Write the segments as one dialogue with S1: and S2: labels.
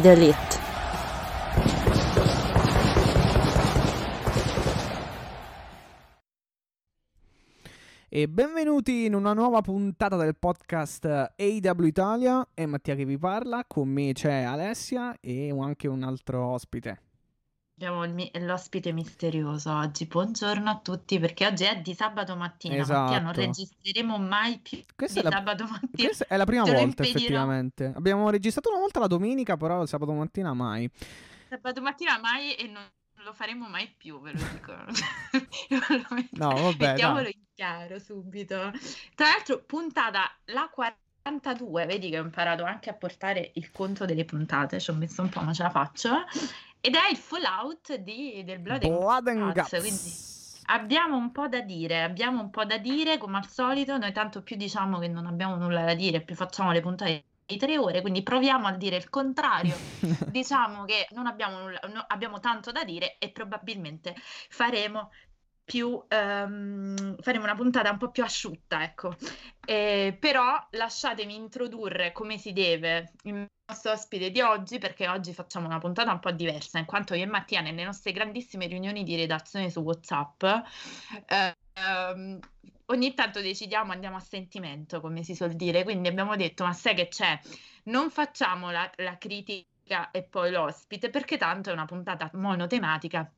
S1: The elite.
S2: E benvenuti in una nuova puntata del podcast AW Italia. È Mattia che vi parla, con me c'è Alessia e anche un altro ospite.
S3: Abbiamo mi- l'ospite misterioso oggi. Buongiorno a tutti, perché oggi è di sabato mattina. Mattia, non
S2: Esatto.
S3: registreremo mai più
S2: Questa
S3: di
S2: la,
S3: sabato mattina.
S2: questa è la prima
S3: Te
S2: volta, effettivamente. Abbiamo registrato una volta la domenica, però il sabato mattina mai.
S3: Sabato mattina mai e non lo faremo mai più, ve lo dico.
S2: No, vabbè,
S3: Mettiamolo
S2: dai.
S3: in chiaro subito. Tra l'altro, puntata la 42, vedi che ho imparato anche a portare il conto delle puntate, ci ho messo un po', ma ce la faccio. Ed è il fallout di, del Blood and
S2: Blood and
S3: Guts,
S2: Guts.
S3: quindi abbiamo un po' da dire, abbiamo un po' da dire, come al solito, noi tanto più diciamo che non abbiamo nulla da dire, più facciamo le puntate di tre ore, quindi proviamo a dire il contrario. Diciamo che non abbiamo, nulla, no- abbiamo tanto da dire e probabilmente faremo più ehm, faremo una puntata un po' più asciutta, ecco. Eh, però lasciatemi introdurre come si deve il nostro ospite di oggi, perché oggi facciamo una puntata un po' diversa, in quanto io e Mattia nelle nostre grandissime riunioni di redazione su WhatsApp eh, ogni tanto decidiamo, andiamo a sentimento, come si suol dire, quindi abbiamo detto, ma sai che c'è? Non facciamo la, la critica e poi l'ospite, perché tanto è una puntata monotematica,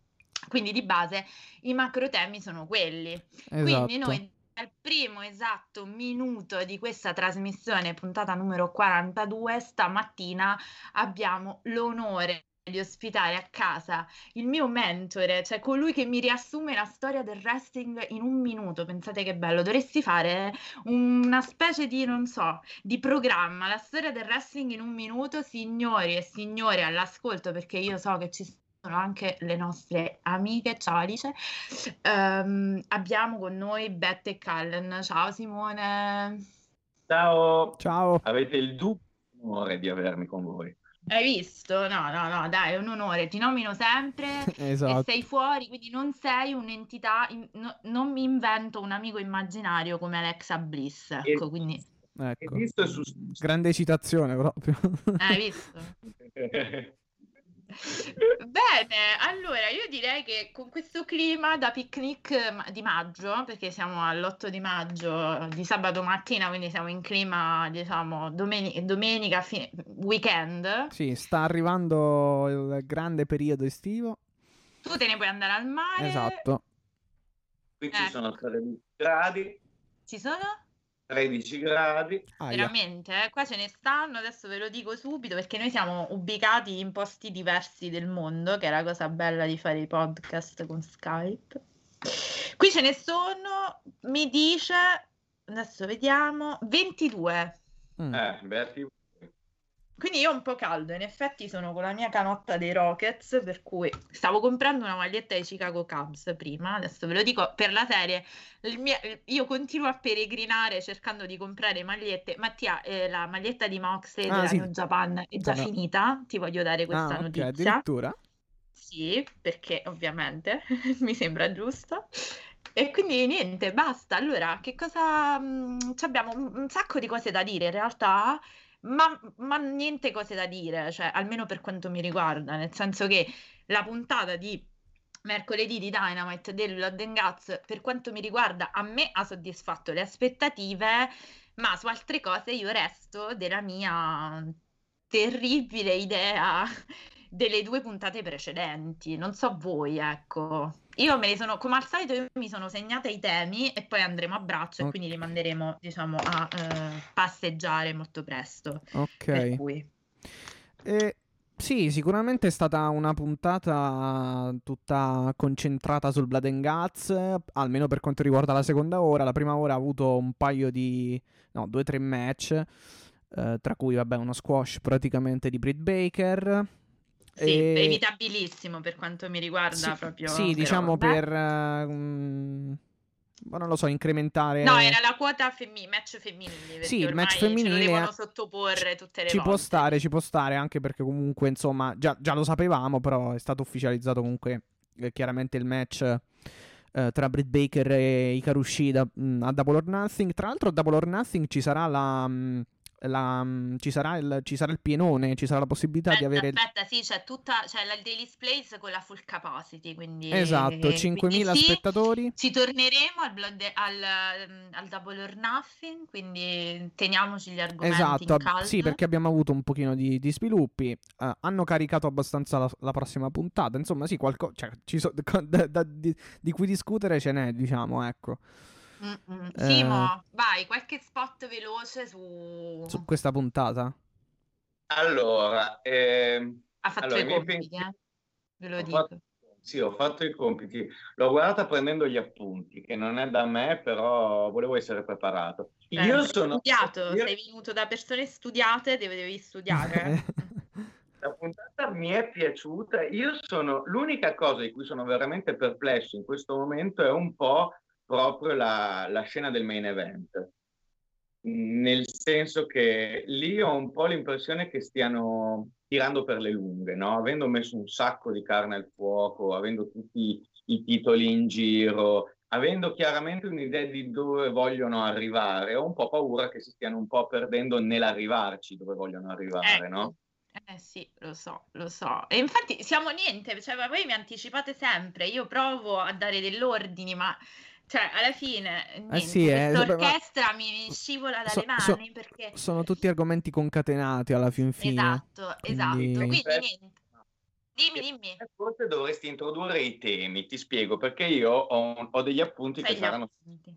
S3: quindi di base i macro temi sono quelli. Quindi
S2: Esatto.
S3: noi dal primo esatto minuto di questa trasmissione, puntata numero 42, stamattina abbiamo l'onore di ospitare a casa il mio mentore, cioè colui che mi riassume la storia del wrestling in un minuto. Pensate che bello, dovresti fare una specie di, non so, di programma, la storia del wrestling in un minuto, signori e signore all'ascolto, perché io so che ci sono anche le nostre amiche, ciao Alice. Ehm, abbiamo con noi Bette e Callen. Ciao Simone.
S4: Ciao,
S2: Ciao.
S4: avete il dubbio onore di avermi con voi.
S3: Hai visto? No, no, no, dai, è un onore, ti nomino sempre e
S2: Esatto.
S3: sei fuori, quindi non sei un'entità, in- no- non mi invento un amico immaginario come Alexa Bliss, ecco, quindi
S2: Ecco.
S4: Su...
S2: Grande citazione proprio.
S3: hai visto? Bene, allora io direi che con questo clima da picnic eh, di maggio, perché siamo all'8 di maggio di sabato mattina, quindi siamo in clima, diciamo, domeni- domenica, fine- weekend,
S2: Sì, sta arrivando il grande periodo estivo.
S3: tu te ne puoi andare al mare.
S2: Esatto.
S4: Qui ci
S3: Eh.
S4: sono 13 gradi,
S3: Ci sono?
S4: 13 gradi.
S2: Aia.
S3: Veramente, eh? Qua ce ne stanno, adesso ve lo dico subito perché noi siamo ubicati in posti diversi del mondo, che è la cosa bella di fare i podcast con Skype. Qui ce ne sono, mi dice, adesso vediamo, 22.
S2: Mm.
S4: Eh, beati
S3: Quindi io ho un po' caldo, in effetti sono con la mia canotta dei Rockets, per cui stavo comprando una maglietta dei Chicago Cubs prima, adesso ve lo dico per la serie, il mio- io continuo a peregrinare cercando di comprare magliette. Mattia, eh, la maglietta di Moxley
S2: Ah,
S3: della
S2: sì.
S3: New Japan è già
S2: no.
S3: finita, ti voglio dare questa
S2: Ah,
S3: notizia.
S2: addirittura.
S3: Sì, perché ovviamente mi sembra giusto. E quindi niente, basta. Allora, che cosa... mh, ci abbiamo un sacco di cose da dire in realtà, ma, ma niente cose da dire, cioè almeno per quanto mi riguarda, nel senso che la puntata di mercoledì di Dynamite del Blood and Guts, per quanto mi riguarda, a me ha soddisfatto le aspettative, ma su altre cose io resto della mia terribile idea delle due puntate precedenti. Non so voi, ecco. Io me li sono, come al solito, io mi sono segnata i temi e poi andremo a braccio
S2: Ok.
S3: e quindi li manderemo, diciamo, a eh, passeggiare molto presto.
S2: Ok.
S3: cui,
S2: E Sì, sicuramente è stata una puntata tutta concentrata sul Blood and Guts, almeno per quanto riguarda la seconda ora. La prima ora ha avuto un paio di, no, due o tre match, eh, tra cui, vabbè, uno squash praticamente di Britt Baker.
S3: Sì,
S2: E-
S3: evitabilissimo per quanto mi riguarda
S2: Sì,
S3: proprio.
S2: Sì,
S3: però,
S2: diciamo
S3: vabbè.
S2: per, mm, ma non lo so, incrementare...
S3: No, era la quota femmi- match femminili. perché
S2: Sì, il match
S3: ce lo
S2: femminile
S3: devono
S2: è-
S3: sottoporre tutte le
S2: Ci
S3: volte.
S2: può stare, ci può stare, anche perché comunque, insomma, già, già lo sapevamo, però è stato ufficializzato comunque eh, chiaramente il match eh, tra Britt Baker e Hikaru Shida mh, a Double or Nothing. Tra l'altro a Double or Nothing ci sarà la... mh, la- mh, ci, sarà il, ci sarà il pienone, ci sarà la possibilità di
S3: Aspetta,
S2: avere... il-
S3: aspetta, sì, c'è tutta, c'è la Daily Place con la full capacity, quindi...
S2: Esatto,
S3: quindi
S2: 5.000
S3: sì,
S2: spettatori.
S3: Ci torneremo al, Blood- al, ehm, al Double or Nothing, quindi teniamoci gli argomenti
S2: Esatto, sì, perché abbiamo avuto un pochino di, di sviluppi. eh, hanno caricato abbastanza la, la prossima puntata. Insomma, sì, qualcosa da, da- di, di cui discutere ce n'è, diciamo, ecco,
S3: Mm-mm.
S2: Eh.
S3: Simo, vai, qualche spot veloce su...
S2: su questa puntata.
S4: Allora, ehm,
S3: Ha fatto
S4: allora,
S3: i
S4: miei
S3: compiti,
S4: pensieri-
S3: eh? Ve lo
S4: ho
S3: dico.
S4: fatto- sì, ho fatto i compiti. L'ho guardata prendendo gli appunti, che non è da me, però volevo essere preparato.
S3: Eh,
S4: Io
S3: sei
S4: sono...
S3: studiato,
S4: io-
S3: sei venuto da persone studiate, devi studiare.
S4: La puntata mi è piaciuta. Io sono l'unica cosa di cui sono veramente perplesso in questo momento è un po' proprio la, la scena del main event. Nel senso che lì ho un po' l'impressione che stiano tirando per le lunghe, no? Avendo messo un sacco di carne al fuoco, avendo tutti i titoli in giro, avendo chiaramente un'idea di dove vogliono arrivare, ho un po' paura che si stiano un po' perdendo nell'arrivarci dove vogliono arrivare,
S3: Ecco.
S4: no?
S3: Eh sì, lo so, lo so. E infatti siamo niente, cioè, voi mi anticipate sempre, io provo a dare degli ordini, ma cioè, alla fine, niente,
S2: sì, eh, vabbè, ma-
S3: mi scivola dalle
S2: So- so-
S3: mani perché...
S2: Sono tutti argomenti concatenati alla fin fine.
S3: Esatto, esatto.
S2: Quindi-
S3: Quindi
S4: Eh,
S3: niente. Dimmi, dimmi.
S4: Eh, Forse dovresti introdurre i temi, ti spiego, perché io ho, ho degli appunti
S3: Fai
S4: che saranno
S3: appunti.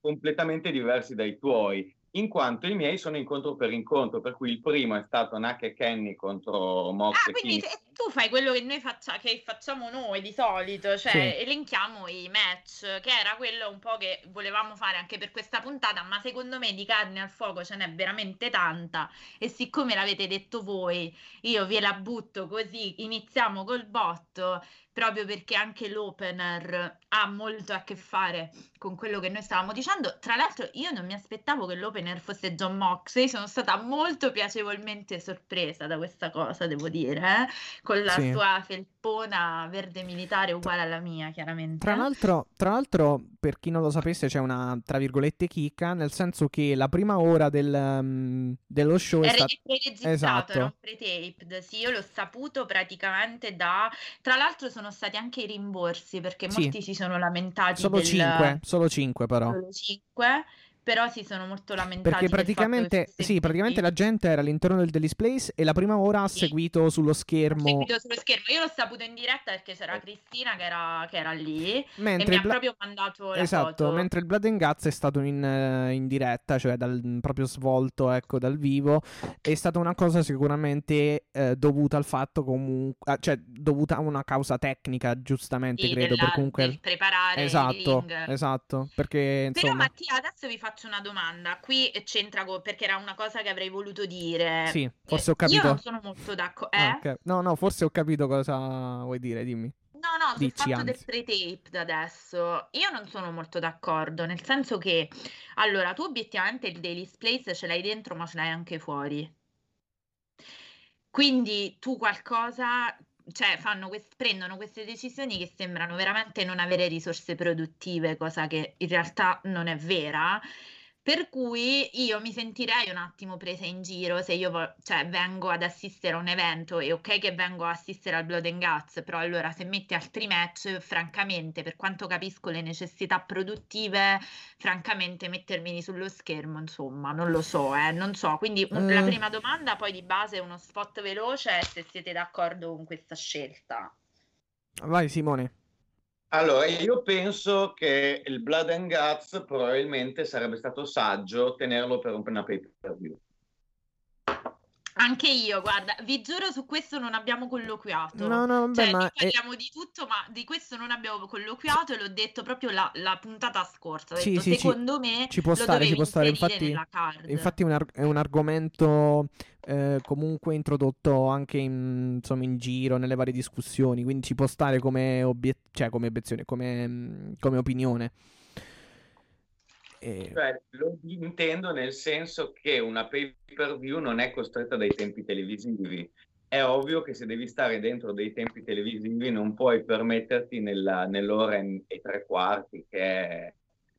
S4: completamente diversi dai tuoi, in quanto i miei sono incontro per incontro, per cui il primo è stato Naka e Kenny contro Mox
S3: Ah,
S4: e
S3: quindi
S4: King.
S3: se- tu fai quello che noi faccia- che facciamo noi di solito, cioè
S2: Sì.
S3: elenchiamo i match, che era quello un po' che volevamo fare anche per questa puntata, ma secondo me di carne al fuoco ce n'è veramente tanta e siccome l'avete detto voi, io ve la butto così, iniziamo col botto, proprio perché anche l'opener ha molto a che fare con quello che noi stavamo dicendo. Tra l'altro io non mi aspettavo che l'opener fosse John Moxley, sono stata molto piacevolmente sorpresa da questa cosa, devo dire, eh? con la
S2: Sì.
S3: sua felpona verde militare uguale alla mia, chiaramente.
S2: Tra l'altro, tra l'altro, per chi non lo sapesse, c'è una tra virgolette chicca, nel senso che la prima ora del, mm, dello show è
S3: Era
S2: stata.
S3: registrato,
S2: Esatto.
S3: era un pre-taped, sì, io l'ho saputo praticamente da... Tra l'altro sono stati anche i rimborsi perché
S2: Sì.
S3: molti si sono lamentati
S2: Solo
S3: del...
S2: 5, solo 5 però.
S3: solo 5, però si sono molto lamentati
S2: Perché praticamente, sì, praticamente la gente era all'interno del Daily Place e la prima ora ha
S3: Sì.
S2: seguito sullo schermo.
S3: seguito sullo schermo. Io l'ho saputo in diretta perché c'era Cristina che era, che era lì e
S2: Mentre
S3: mi
S2: il
S3: ha
S2: Bla-
S3: proprio mandato la
S2: Esatto,
S3: foto.
S2: mentre il Blood and Guts è stato in, eh, in diretta, cioè dal, proprio svolto, ecco, dal vivo, è stata una cosa sicuramente eh, dovuta al fatto comunque, ah, cioè dovuta a una causa tecnica, giustamente
S3: Sì,
S2: credo,
S3: della-
S2: per comunque...
S3: preparare il
S2: Esatto, esatto, perché
S3: Però
S2: insomma...
S3: Mattia, adesso vi faccio una domanda. Qui c'entra co- perché era una cosa che avrei voluto dire.
S2: Sì,
S3: Eh,
S2: forse ho
S3: Io
S2: capito.
S3: non sono molto d'accordo.
S2: Ah,
S3: Eh?
S2: ok. No, no, forse ho capito cosa vuoi dire, dimmi.
S3: No, no, sul
S2: Dici,
S3: fatto del
S2: anzi.
S3: pre-taped adesso, io non sono molto d'accordo, nel senso che, allora, tu obiettivamente il Daily Place ce l'hai dentro, ma ce l'hai anche fuori. Quindi tu qualcosa, cioè quest- prendono queste decisioni che sembrano veramente non avere risorse produttive, cosa che in realtà non è vera. Per cui io mi sentirei un attimo presa in giro se io vo- cioè, vengo ad assistere a un evento e ok che vengo a assistere al Blood and Guts, però allora se metti altri match, francamente, per quanto capisco le necessità produttive, francamente mettermi sullo schermo, insomma, non lo so, eh, non so. Quindi un- la
S2: Eh.
S3: prima domanda poi di base è uno spot veloce se siete d'accordo con questa scelta.
S2: Vai Simone.
S4: Allora, io penso che il Blood and Guts probabilmente sarebbe stato saggio tenerlo per una pay per view.
S3: Anche io, guarda, vi giuro su questo non abbiamo colloquiato.
S2: No, no, vabbè,
S3: cioè,
S2: ma
S3: noi
S2: è-
S3: parliamo di tutto, ma di questo non abbiamo colloquiato e l'ho detto proprio la, la puntata scorsa. Ho
S2: Sì,
S3: detto,
S2: sì, ci-
S3: secondo me
S2: ci può
S3: lo
S2: stare, ci può stare. Infatti, infatti è un, ar- è un argomento eh, comunque introdotto anche in, insomma, in giro, nelle varie discussioni, quindi ci può stare come, obiet- cioè, come obiezione, come, mm, come opinione. E-
S4: Cioè, lo intendo nel senso che una pay per view non è costretta dai tempi televisivi. È ovvio che se devi stare dentro dei tempi televisivi non puoi permetterti nella- nell'ora e tre quarti che è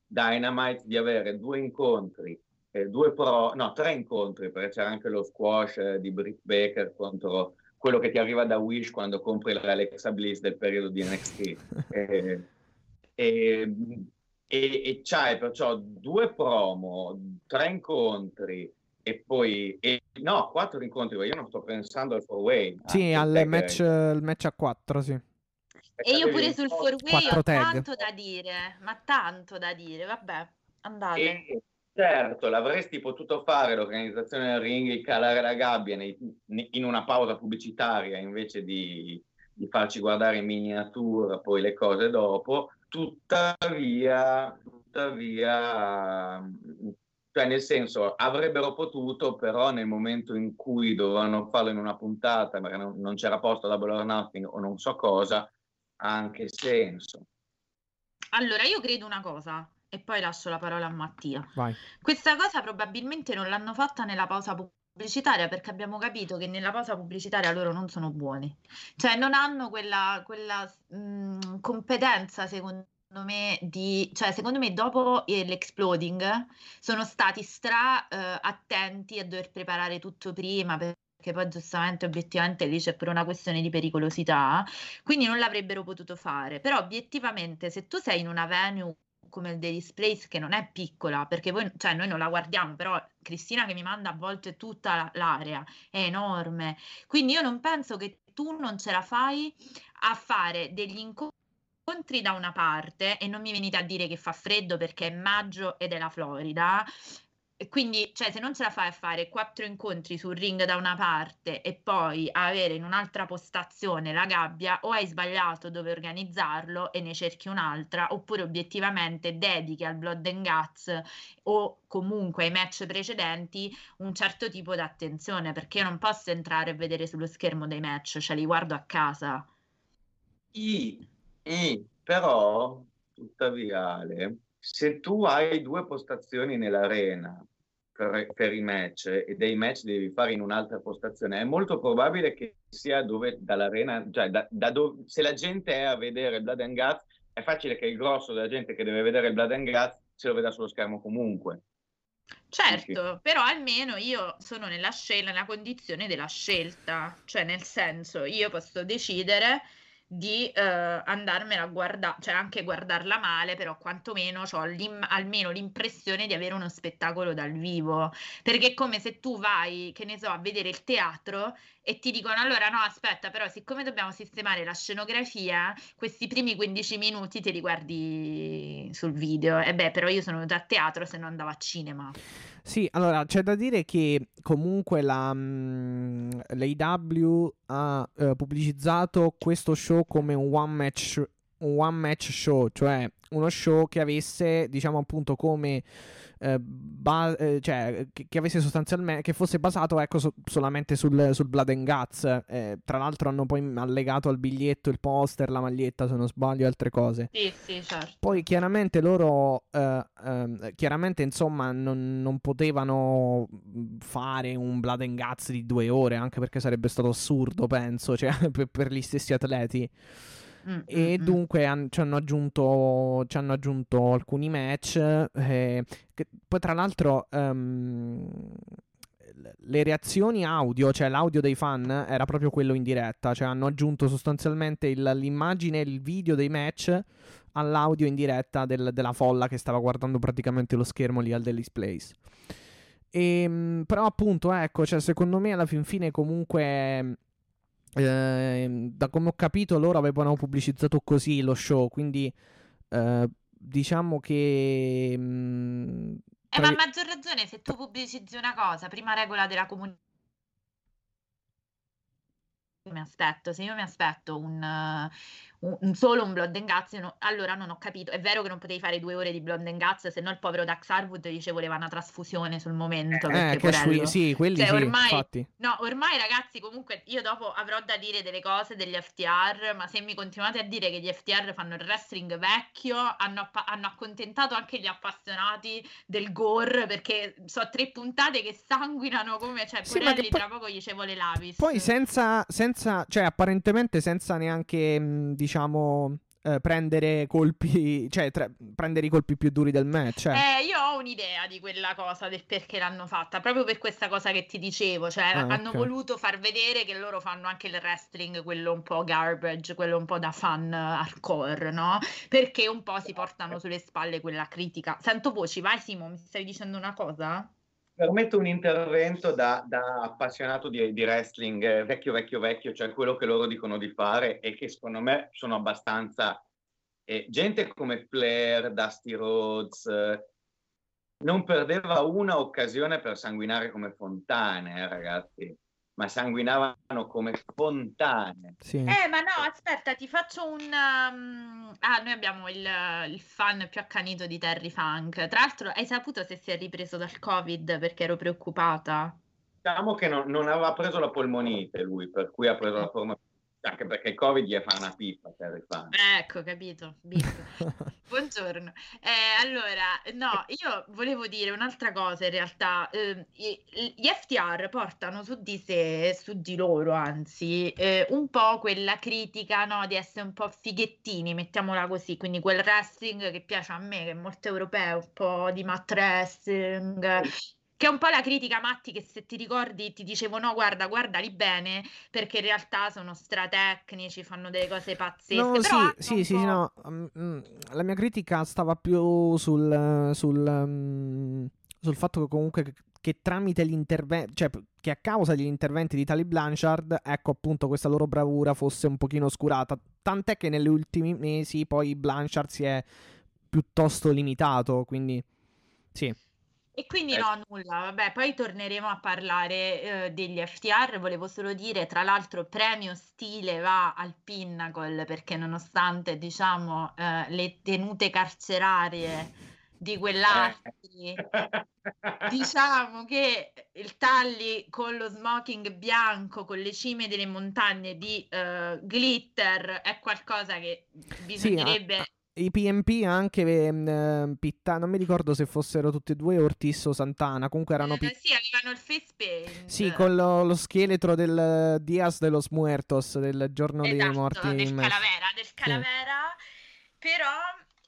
S4: Dynamite di avere due incontri, eh, due pro, no, tre incontri, perché c'era anche lo squash eh, di Britt Baker contro quello che ti arriva da Wish quando compri l'Alexa Bliss del periodo di NXT. Eh, e, e, e c'hai perciò due promo, tre incontri e poi e- no, quattro incontri, io non sto pensando al four way.
S2: Sì, al match, il match a 4, sì.
S3: E io pure sul four way
S2: Quattro
S3: ho
S2: tag.
S3: tanto da dire, ma tanto da dire, vabbè, andate.
S4: E certo, l'avresti potuto fare l'organizzazione del ring, calare la gabbia nei- in una pausa pubblicitaria invece di, di farci guardare in miniatura poi le cose dopo. Tuttavia, tuttavia, cioè nel senso, avrebbero potuto, però nel momento in cui dovevano farlo in una puntata, perché non, non c'era posto da or Nothing o non so cosa, ha anche senso.
S3: Allora, io credo una cosa, e poi lascio la parola a Mattia.
S2: Vai.
S3: Questa cosa probabilmente non l'hanno fatta nella pausa pubblicitaria perché abbiamo capito che nella pausa pubblicitaria loro non sono buoni. Cioè non hanno quella, quella mh, competenza, secondo me, di... Cioè, secondo me dopo l'exploding sono stati stra eh, attenti a dover preparare tutto prima perché poi giustamente, obiettivamente lì c'è pure una questione di pericolosità, quindi non l'avrebbero potuto fare. Però obiettivamente se tu sei in una venue come il Daily Place che non è piccola perché voi, cioè noi non la guardiamo però Cristina che mi manda a volte tutta la- l'area è enorme. Quindi io non penso che tu non ce la fai a fare degli incontri da una parte e non mi venite a dire che fa freddo perché è maggio ed è la Florida e quindi, cioè, se non ce la fai a fare quattro incontri sul ring da una parte e poi avere in un'altra postazione la gabbia, o hai sbagliato dove organizzarlo e ne cerchi un'altra, oppure obiettivamente dedichi al Blood and Guts o comunque ai match precedenti un certo tipo di attenzione, perché io non posso entrare e vedere sullo schermo dei match, cioè li guardo a casa.
S4: I, i, però, tuttavia, Ale, se tu hai due postazioni nell'arena per, per i match e dei match devi fare in un'altra postazione, è molto probabile che sia dove dall'arena, cioè da, da dove, se la gente è a vedere Blood and Guts, è facile che il grosso della gente che deve vedere Blood and Guts se lo veda sullo schermo comunque.
S3: Certo, però almeno io sono nella scelta, nella condizione della scelta, cioè nel senso io posso decidere di eh, andarmela a guardare, cioè anche guardarla male, però quantomeno ho almeno l'impressione di avere uno spettacolo dal vivo, perché è come se tu vai, che ne so, a vedere il teatro e ti dicono allora no, aspetta, però siccome dobbiamo sistemare la scenografia, questi primi 15 minuti te li guardi sul video. E beh, però io sono venuta a teatro se non andavo a cinema.
S2: Sì, allora c'è da dire che comunque la, mm, l'AEW ha eh, pubblicizzato questo show come un one match, un one match show, cioè uno show che avesse, diciamo appunto, come eh, ba- eh, cioè che, che avesse sostanzialmente che fosse basato ecco so- solamente sul, sul Blood and Guts. Eh, tra l'altro hanno poi allegato al biglietto il poster, la maglietta, se non sbaglio, e altre cose.
S3: Sì, sì, certo.
S2: Poi chiaramente loro, eh, ehm, chiaramente insomma, non, non potevano fare un Blood and Guts di due ore, anche perché sarebbe stato assurdo, penso, cioè, per, per gli stessi atleti.
S3: Mm,
S2: E
S3: mm, mm.
S2: dunque han- ci, hanno aggiunto, ci hanno aggiunto alcuni match. eh, che- poi, tra l'altro, l- le reazioni audio, cioè l'audio dei fan, era proprio quello in diretta. Cioè, hanno aggiunto sostanzialmente il- l'immagine e il video dei match all'audio in diretta del- della folla che stava guardando praticamente lo schermo lì al Daily's Place. Ehm, però, appunto, ecco, cioè, secondo me alla fin fine, comunque. Ehm, da come ho capito loro avevano pubblicizzato così lo show, quindi eh, diciamo che... Mh,
S3: eh, ma a maggior ragione se tu pubblicizzi una cosa, prima regola della comunità. Mi aspetto, se io mi aspetto un, un, solo un Blood and Guts, no, allora non ho capito. È vero che non potevi fare due ore di Blood and Guts, se no il povero Dax Harwood dice voleva una trasfusione sul momento.
S2: Eh, che sui, sì, quelli
S3: cioè,
S2: sì,
S3: ormai,
S2: infatti.
S3: No, ormai ragazzi, comunque io dopo avrò da dire delle cose degli FTR, ma se mi continuate a dire che gli FTR fanno il wrestling vecchio, hanno, hanno accontentato anche gli appassionati del gore, perché so tre puntate che sanguinano come, cioè,
S2: Sì, poi-
S3: tra poco gli le Lavis.
S2: Poi senza, senza, cioè apparentemente senza neanche, mh, diciamo, eh, prendere colpi, cioè tra- prendere i colpi più duri del match. Cioè.
S3: Eh, io ho un'idea di quella cosa, del perché l'hanno fatta, proprio per questa cosa che ti dicevo, cioè
S2: Ah,
S3: hanno
S2: ok.
S3: voluto far vedere che loro fanno anche il wrestling, quello un po' garbage, quello un po' da fan hardcore, no? Perché un po' si portano sulle spalle quella critica. Sento voci, vai Simo, mi stai dicendo una cosa?
S4: Permetto un intervento da, da appassionato di, di wrestling eh, vecchio, vecchio, vecchio, cioè quello che loro dicono di fare e che secondo me sono abbastanza... eh, gente come Flair, Dusty Rhodes, eh, non perdeva una occasione per sanguinare come fontane, eh, ragazzi, ma sanguinavano come fontane.
S2: Sì.
S3: Eh, ma no, aspetta, ti faccio un... um, Ah, noi abbiamo il, il fan più accanito di Terry Funk. Tra l'altro, hai saputo se si è ripreso dal Covid perché ero preoccupata?
S4: Diciamo che non, non aveva preso la polmonite lui, per cui ha preso la forma... Anche perché il Covid gli fa una pipa, Terry Funk.
S3: Ecco, capito. Buongiorno. Eh, allora, no, io volevo dire un'altra cosa in realtà. Eh, gli FTR portano su di sé, su di loro anzi, eh, un po' quella critica, no, di essere un po' fighettini, mettiamola così, quindi quel wrestling che piace a me, che è molto europeo, un po' di mat wrestling. Che è un po' la critica Matti che se ti ricordi ti dicevo no guarda guardali bene perché in realtà sono stratecnici, fanno delle cose pazzesche.
S2: No,
S3: però
S2: sì, sì, sì, no. mm, mm, La mia critica stava più sul, sul, mm, sul fatto che comunque che, che tramite gli interventi, cioè che a causa degli interventi di Tali Blanchard, ecco appunto questa loro bravura fosse un pochino oscurata. Tant'è che negli ultimi mesi poi Blanchard si è piuttosto limitato, quindi sì.
S3: E quindi
S4: Eh.
S3: no, nulla, vabbè, poi torneremo a parlare eh, degli FTR, volevo solo dire, tra l'altro premio stile va al Pinnacle perché nonostante, diciamo, eh, le tenute carcerarie di quell'altri, diciamo che il Talli con lo smoking bianco, con le cime delle montagne di eh, glitter è qualcosa che bisognerebbe...
S2: I PMP anche eh, Pitta, non mi ricordo se fossero tutti e due Ortiz o Santana, comunque erano
S3: Eh,
S2: Pit-
S3: sì, avevano il face paint.
S2: Sì, con lo, lo scheletro del Dias de los Muertos, del giorno dei
S3: Esatto,
S2: morti
S3: del. Calavera, del Calavera. Però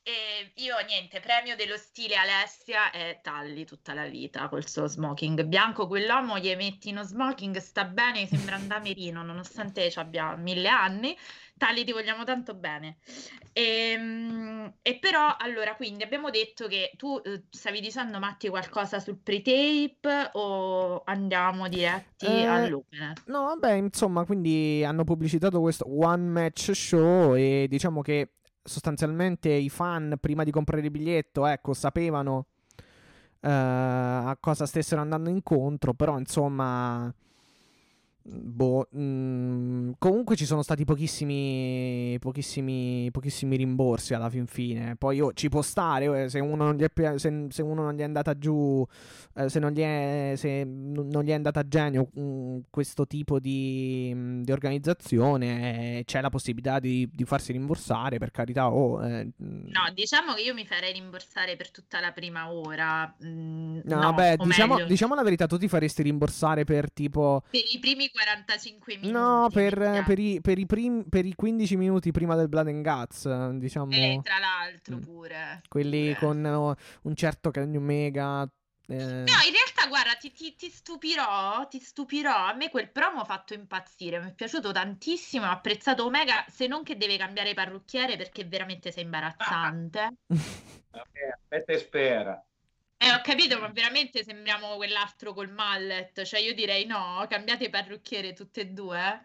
S3: eh, io niente, premio dello stile Alessia è Talli tutta la vita col suo smoking bianco. Quell'uomo gli metti uno smoking, sta bene, sembra un damerino, nonostante ci abbia mille anni. Talli ti vogliamo tanto bene. Ehm, E, però, allora, quindi abbiamo detto che tu eh, stavi dicendo, Matti, qualcosa sul pre-tape o andiamo diretti
S2: Eh,
S3: all'opener?
S2: No, vabbè, insomma, quindi hanno pubblicitato questo One Match Show e diciamo che sostanzialmente i fan prima di comprare il biglietto, ecco, sapevano eh, a cosa stessero andando incontro, però insomma... Boh, mm, comunque ci sono stati pochissimi, pochissimi, pochissimi rimborsi alla fin fine. Poi oh, ci può stare eh, se uno non gli è, se, se uno non gli è andata giù, eh, se, non gli è, se non gli è andata a genio mm, questo tipo di, mm, di organizzazione, eh, c'è la possibilità di, di farsi rimborsare, per carità. Oh, eh,
S3: No, diciamo che io mi farei rimborsare per tutta la prima ora.
S2: no,
S3: no,
S2: vabbè,
S3: o
S2: diciamo, diciamo la verità, tu ti faresti rimborsare per tipo.
S3: per i primi 45 minuti.
S2: No, per, per i, per, i prim- per i 15 minuti prima del Blood and Guts, diciamo,
S3: Eh, tra l'altro
S2: Mm.
S3: pure.
S2: quelli
S3: pure.
S2: con oh, un certo Kenny Omega. eh,
S3: No, in realtà, guarda, ti, ti- ti stupirò, ti stupirò. A me quel promo ha fatto impazzire, mi è piaciuto tantissimo, ho apprezzato Omega, se non che deve cambiare parrucchiere perché veramente sei imbarazzante.
S4: Eh, Aspetta e spera.
S3: Eh, ho capito, ma veramente sembriamo quell'altro col mallet. Cioè, io direi no, cambiate parrucchiere tutte e due.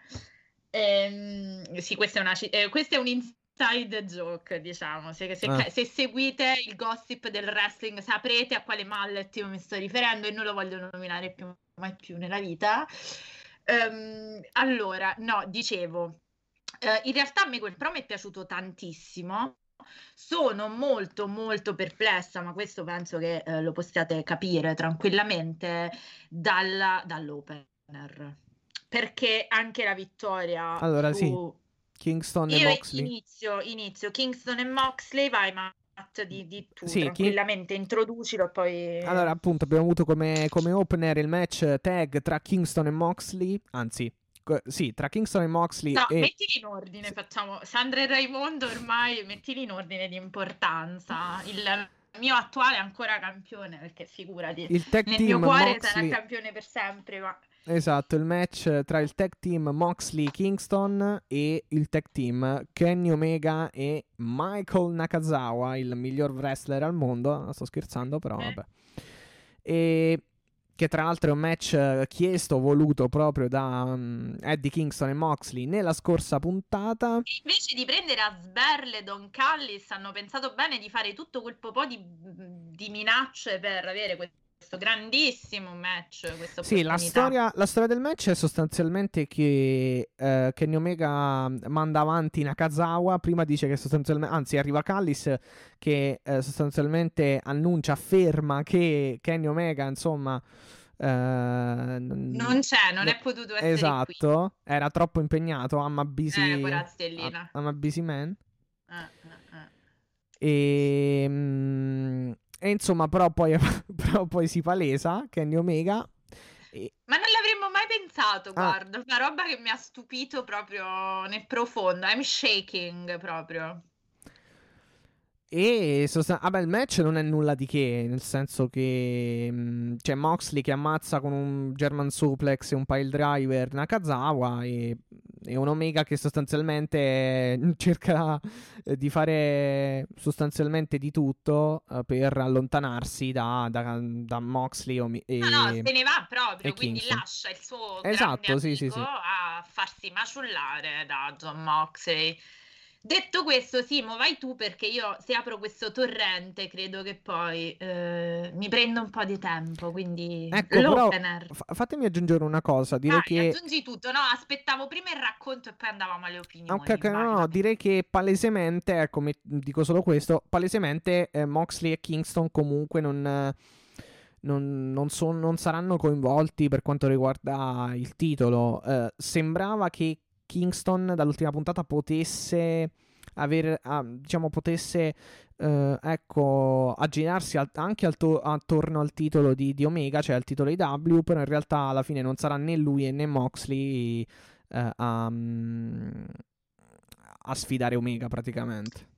S3: Ehm, sì, questa è una, eh, questo è un inside joke, diciamo. Se, se-
S2: Ah.
S3: se seguite il gossip del wrestling, saprete a quale mallet io mi sto riferendo e non lo voglio nominare più, mai più nella vita. Ehm, allora, no, dicevo, eh, in realtà a me quel promo è piaciuto tantissimo. Sono molto molto perplessa, ma questo penso che eh, lo possiate capire tranquillamente dalla- dall'opener. Perché anche la vittoria
S2: Allora, sì.
S3: su...
S2: Kingston e
S3: Io
S2: Moxley.
S3: inizio, inizio Kingston e Moxley, vai Matt, di, di tu
S2: Sì, chi-
S3: tranquillamente, introducilo e poi...
S2: Allora, appunto, abbiamo avuto come, come opener il match tag tra Kingston e Moxley. Anzi, sì, tra Kingston e Moxley
S3: No,
S2: e.
S3: mettili in ordine, facciamo Sandra e Raimondo ormai, mettili in ordine di importanza. Il mio attuale ancora campione, perché figurati,
S2: Il tag
S3: nel
S2: team
S3: mio cuore
S2: Moxley.
S3: sarà campione per sempre, ma
S2: Esatto, il match tra il tag team Moxley Kingston e il tag team Kenny Omega e Michael Nakazawa, il miglior wrestler al mondo. Sto scherzando, però
S3: Eh.
S2: vabbè. E che tra l'altro è un match eh, chiesto, voluto proprio da mm, Eddie Kingston e Moxley nella scorsa puntata.
S3: invece di prendere a sberle Don Callis hanno pensato bene di fare tutto quel po' di, di minacce per avere questo grandissimo match, questa
S2: Sì, la storia, la storia del match è sostanzialmente che eh, Kenny Omega manda avanti Nakazawa, prima dice che sostanzialmente, anzi arriva Callis che eh, sostanzialmente annuncia, afferma che Kenny Omega insomma... eh,
S3: Non c'è, non
S2: no-
S3: è potuto essere qui.
S2: Esatto, era troppo impegnato, I'm a busy,
S3: Eh.
S2: I'm busy man.
S3: Eh, eh, eh.
S2: E, mm, e insomma, però poi, però poi si palesa Kenny Omega. E,
S3: Ma non l'avremmo mai pensato,
S2: Ah.
S3: guarda, una roba che mi ha stupito proprio nel profondo. I'm shaking proprio.
S2: E sostan- vabbè, il match non è nulla di che, nel senso che mh, c'è Moxley che ammazza con un German suplex e un pile driver Nakazawa e, e un Omega che sostanzialmente cerca eh, di fare sostanzialmente di tutto eh, per allontanarsi da, da- da Moxley Omi- e...
S3: No, no, se ne va proprio, quindi
S2: Kingston.
S3: lascia il suo
S2: Esatto, sì, sì, sì.
S3: a farsi maciullare da John Moxley. Detto questo, Simo, vai tu perché io se apro questo torrente credo che poi eh, mi prendo un po' di tempo, quindi
S2: Ecco,
S3: l'opener.
S2: fa- fatemi aggiungere una cosa, direi
S3: Dai,
S2: che...
S3: aggiungi tutto, no, aspettavo prima il racconto e poi andavamo alle opinioni.
S2: Ok, ok, no,
S3: vai,
S2: no, direi che palesemente, ecco, mi- dico solo questo, palesemente eh, Moxley e Kingston comunque non, non, non son- non saranno coinvolti per quanto riguarda il titolo. Eh, sembrava che Kingston dall'ultima puntata potesse aver, ah, diciamo, potesse, eh, ecco, aggirarsi anche al to- attorno al titolo di, di Omega, cioè al titolo IW, però in realtà alla fine non sarà né lui né Moxley eh, a, mm, a sfidare Omega praticamente.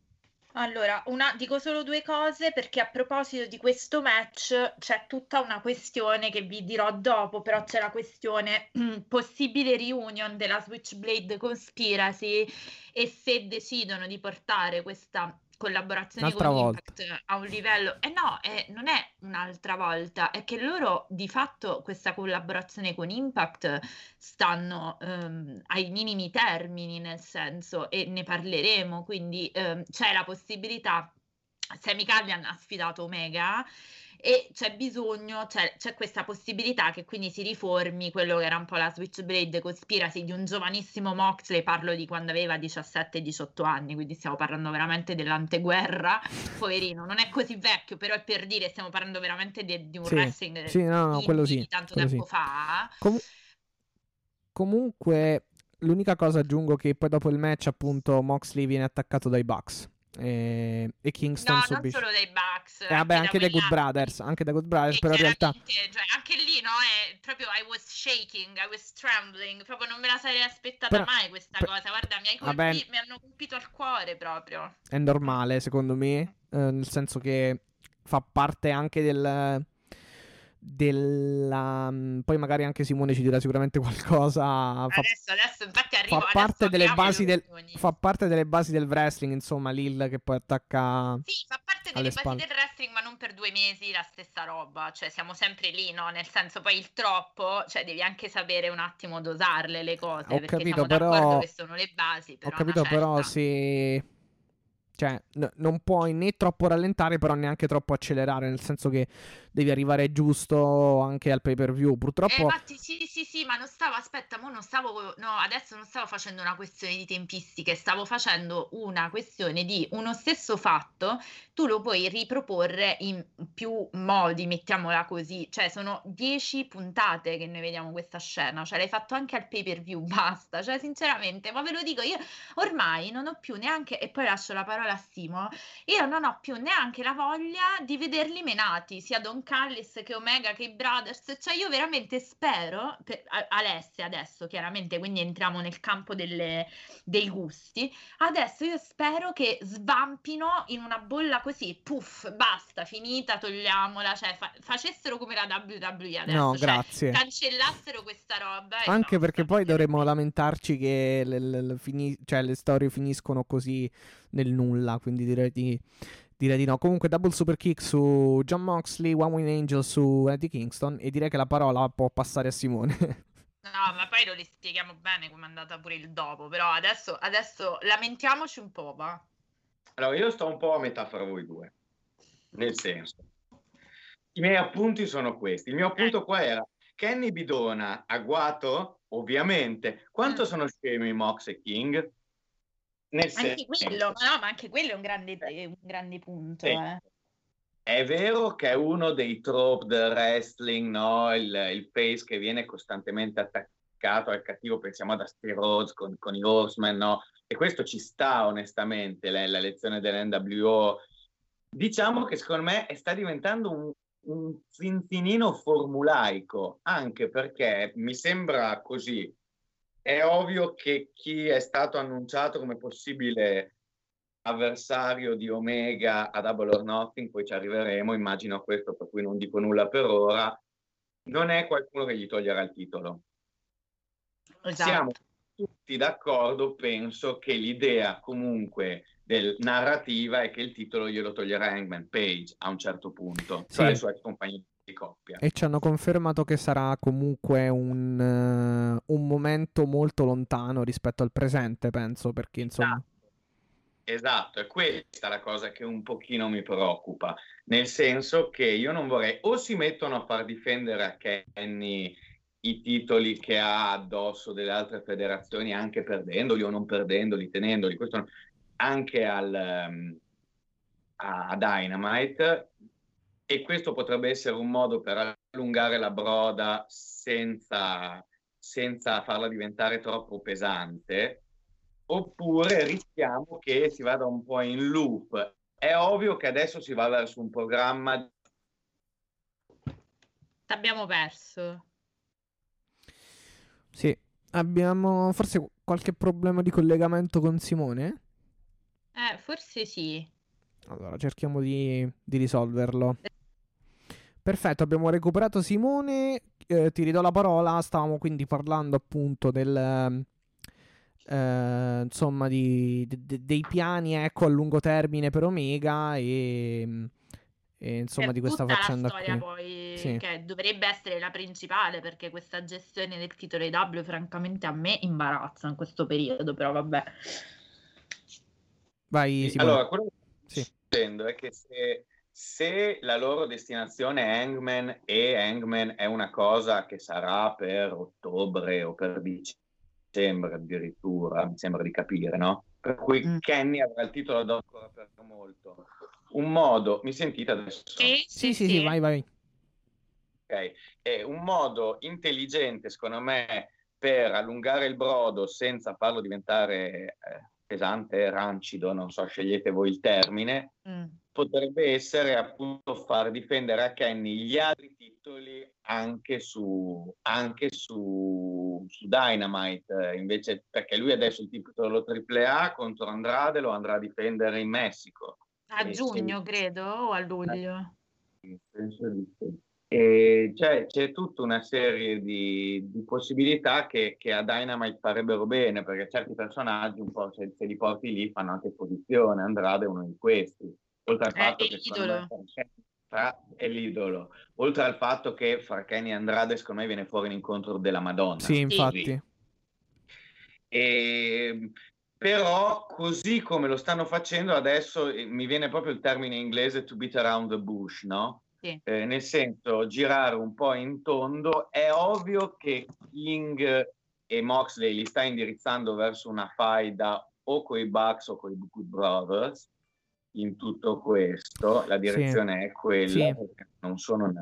S3: Allora, una- dico solo due cose perché a proposito di questo match c'è tutta una questione che vi dirò dopo, però c'è la questione possibile reunion della Switchblade Conspiracy e se decidono di portare questa collaborazione
S2: Un'altra
S3: con
S2: volta.
S3: Impact a un livello... Eh no, eh, non è un'altra volta, è che loro di fatto questa collaborazione con Impact stanno ehm, ai minimi termini, nel senso, e ne parleremo, quindi ehm, c'è la possibilità, Sammy Callihan ha sfidato Omega e c'è bisogno, c'è, c'è questa possibilità che quindi si riformi quello che era un po' la Switchblade Conspiracy di un giovanissimo Moxley, parlo di quando aveva 17-18 anni, quindi stiamo parlando veramente dell'anteguerra, poverino, non è così vecchio, però è per dire, stiamo parlando veramente de- di un
S2: Sì,
S3: wrestling
S2: sì, no, no,
S3: di-
S2: quello
S3: di
S2: sì,
S3: tanto tempo
S2: sì.
S3: fa.
S2: Com- comunque, l'unica cosa aggiungo che poi dopo il match, appunto, Moxley viene attaccato dai Bucks. E, e Kingston
S3: No, non
S2: subisce.
S3: solo dai Bucks,
S2: Eh, vabbè, anche
S3: da
S2: dai Good. Brothers, anche dai Good Brothers, però in realtà
S3: cioè, anche lì, no, è proprio I was shaking, I was trembling, proprio non me la sarei aspettata
S2: Però-
S3: mai questa
S2: per-
S3: cosa, guarda, mi,
S2: Vabbè.
S3: colpi- mi hanno colpito al cuore proprio.
S2: è normale, secondo me, eh, nel senso che fa parte anche del della mm, poi magari anche Simone ci dirà sicuramente qualcosa fa,
S3: Adesso, adesso, infatti arrivo,
S2: fa parte delle basi del fa parte delle basi del wrestling, insomma, Lil che poi attacca
S3: Sì, fa parte delle basi
S2: spalle.
S3: del wrestling, ma non per due mesi la stessa roba, cioè siamo sempre lì, no? Nel senso, poi il troppo, cioè devi anche sapere un attimo dosarle le cose,
S2: Ho
S3: perché
S2: capito,
S3: siamo
S2: però-
S3: d'accordo che sono le basi,
S2: Ho
S3: però
S2: capito
S3: una
S2: però se Cioè, n- non puoi né troppo rallentare, però neanche troppo accelerare, nel senso che devi arrivare giusto anche al pay per view. Purtroppo.
S3: Eh, infatti, sì, sì, sì, ma non stavo, aspetta, mo non stavo, no, adesso non stavo facendo una questione di tempistiche, stavo facendo una questione di uno stesso fatto, tu lo puoi riproporre in più modi, mettiamola così, cioè sono dieci puntate che noi vediamo questa scena, cioè l'hai fatto anche al pay per view, basta, cioè sinceramente, ma ve lo dico, io ormai non ho più neanche, e poi lascio la parola a Simo, io non ho più neanche la voglia di vederli menati, sia Don Callis che Omega che i Brothers, cioè io veramente spero, per, Alessia adesso chiaramente, quindi entriamo nel campo delle, dei gusti, adesso io spero che svampino in una bolla così, puff, basta, finita, togliamola, cioè fa- facessero come la WWE adesso,
S2: no,
S3: cioè,
S2: grazie.
S3: cancellassero questa roba.
S2: Anche
S3: basta.
S2: perché poi dovremmo lamentarci che le, le, le, fini- cioè, le storie finiscono così nel nulla, quindi direi di direi di no. Comunque, double super kick su John Moxley, One Wing Angel su Eddie Kingston. E direi che la parola può passare a Simone.
S3: no, ma poi lo spieghiamo bene come è andata pure il dopo. Però adesso, adesso lamentiamoci un po', va.
S4: Allora, io sto un po' a metà fra voi due. Nel senso, i miei appunti sono questi. Il mio appunto qua era Kenny Bidona, agguato? Ovviamente. Quanto
S3: Mm.
S4: sono scemi Mox e King? Nel
S3: Anche
S4: senso,
S3: quello, no, ma anche quello è un grande, un grande punto.
S4: Sì.
S3: Eh.
S4: È vero che è uno dei trope del wrestling, no? il, il face che viene costantemente attaccato al cattivo, pensiamo ad Asty Rhodes con, con, i Horsemen, no? e questo ci sta onestamente, la, la lezione dell'NWO. Diciamo che secondo me sta diventando un, un zinzinino formulaico, anche perché mi sembra così. È ovvio che chi è stato annunciato come possibile avversario di Omega a Double or Nothing, poi ci arriveremo, immagino a questo, per cui non dico nulla per ora, non è qualcuno che gli toglierà il titolo.
S3: Esatto.
S4: Siamo tutti d'accordo, penso che l'idea comunque del narrativa è che il titolo glielo toglierà Hangman Page a un certo punto,
S2: Sì.
S4: tra le sue ex compagne di coppia.
S2: e ci hanno confermato che sarà comunque un, eh, un momento molto lontano rispetto al presente, penso, perché insomma...
S4: Esatto, è questa la cosa che un pochino mi preoccupa, nel senso che io non vorrei o si mettono a far difendere a Kenny i titoli che ha addosso delle altre federazioni, anche perdendoli o non perdendoli, tenendoli, questo anche al, a a Dynamite, e questo potrebbe essere un modo per allungare la broda senza, senza farla diventare troppo pesante, oppure rischiamo che si vada un po' in loop. È ovvio che adesso si va verso un programma
S3: T'abbiamo perso.
S2: Sì, abbiamo forse qualche problema di collegamento con Simone?
S3: Eh, forse sì.
S2: Allora, cerchiamo di, di risolverlo. Perfetto, abbiamo recuperato Simone. eh, ti ridò la parola. Stavamo quindi parlando appunto del. ehm, eh, insomma, di, de- de- dei piani ecco, a lungo termine per Omega e, e, insomma
S3: Per
S2: di questa
S3: tutta
S2: faccenda
S3: la storia
S2: qui.
S3: poi
S2: Sì.
S3: che dovrebbe essere la principale perché questa gestione del titolo IW francamente a me imbarazza in questo periodo, però vabbè.
S2: Vai, Simone.
S4: Allora, quello che
S2: Sì.
S4: sto dicendo è che se, se la loro destinazione è Hangman e Hangman è una cosa che sarà per ottobre o per dicembre addirittura, mi sembra di capire, no? Per cui
S3: Mm.
S4: Kenny avrà il titolo da ancora per molto. Un modo, mi sentite adesso?
S2: Sì, sì, sì, vai, vai.
S4: Ok, è un modo intelligente, secondo me, per allungare il brodo senza farlo diventare eh, pesante, rancido, non so, scegliete voi il termine,
S3: Mm.
S4: Potrebbe essere appunto far difendere a Kenny gli altri titoli anche su, anche su, su Dynamite, invece perché lui adesso il titolo AAA contro Andrade lo andrà a difendere in Messico.
S3: A giugno,
S4: sì.
S3: credo, o a luglio.
S4: Penso di sì. E c'è, c'è tutta una serie di, di possibilità che, che a Dynamite farebbero bene, perché certi personaggi un po' se, se li porti lì fanno anche posizione, Andrade è uno di questi. Oltre al
S3: Eh,
S4: fatto
S3: è
S4: che
S3: l'idolo.
S4: fra- è l'idolo. Oltre al fatto che fra Kenny e Andrade secondo me viene fuori un incontro della Madonna.
S2: Sì, infatti.
S4: E però così come lo stanno facendo adesso, eh, mi viene proprio il termine inglese to beat around the bush, no? Sì. Eh, nel senso girare un po' in tondo, è ovvio che King e Moxley li sta indirizzando verso una faida o con i Bucks o con i Good Brothers in tutto questo, la direzione sì. è quella, sì. non sono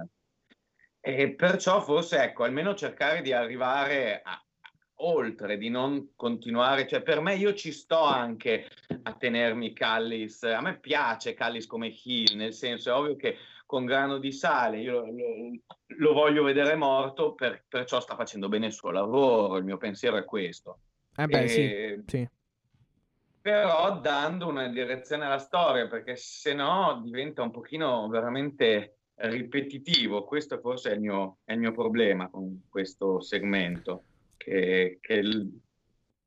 S4: e perciò forse ecco, almeno cercare di arrivare a, oltre, di non continuare, cioè per me io ci sto anche a tenermi Callis, a me piace Callis come heel, nel senso è ovvio che con grano di sale io lo, lo voglio vedere morto, per, perciò sta facendo bene il suo lavoro, il mio pensiero è questo.
S2: Eh beh, e, sì, sì.
S4: Però dando una direzione alla storia, perché se no diventa un pochino veramente ripetitivo, questo forse è il mio, è il mio problema con questo segmento che, che,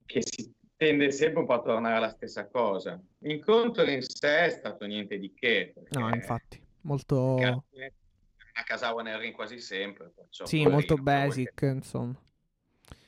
S4: che, si tende sempre un po' a tornare alla stessa cosa. L'incontro in sé è stato niente di che.
S2: No, infatti, molto...
S4: A Casawa ring quasi sempre.
S2: Sì, molto basic, che... insomma.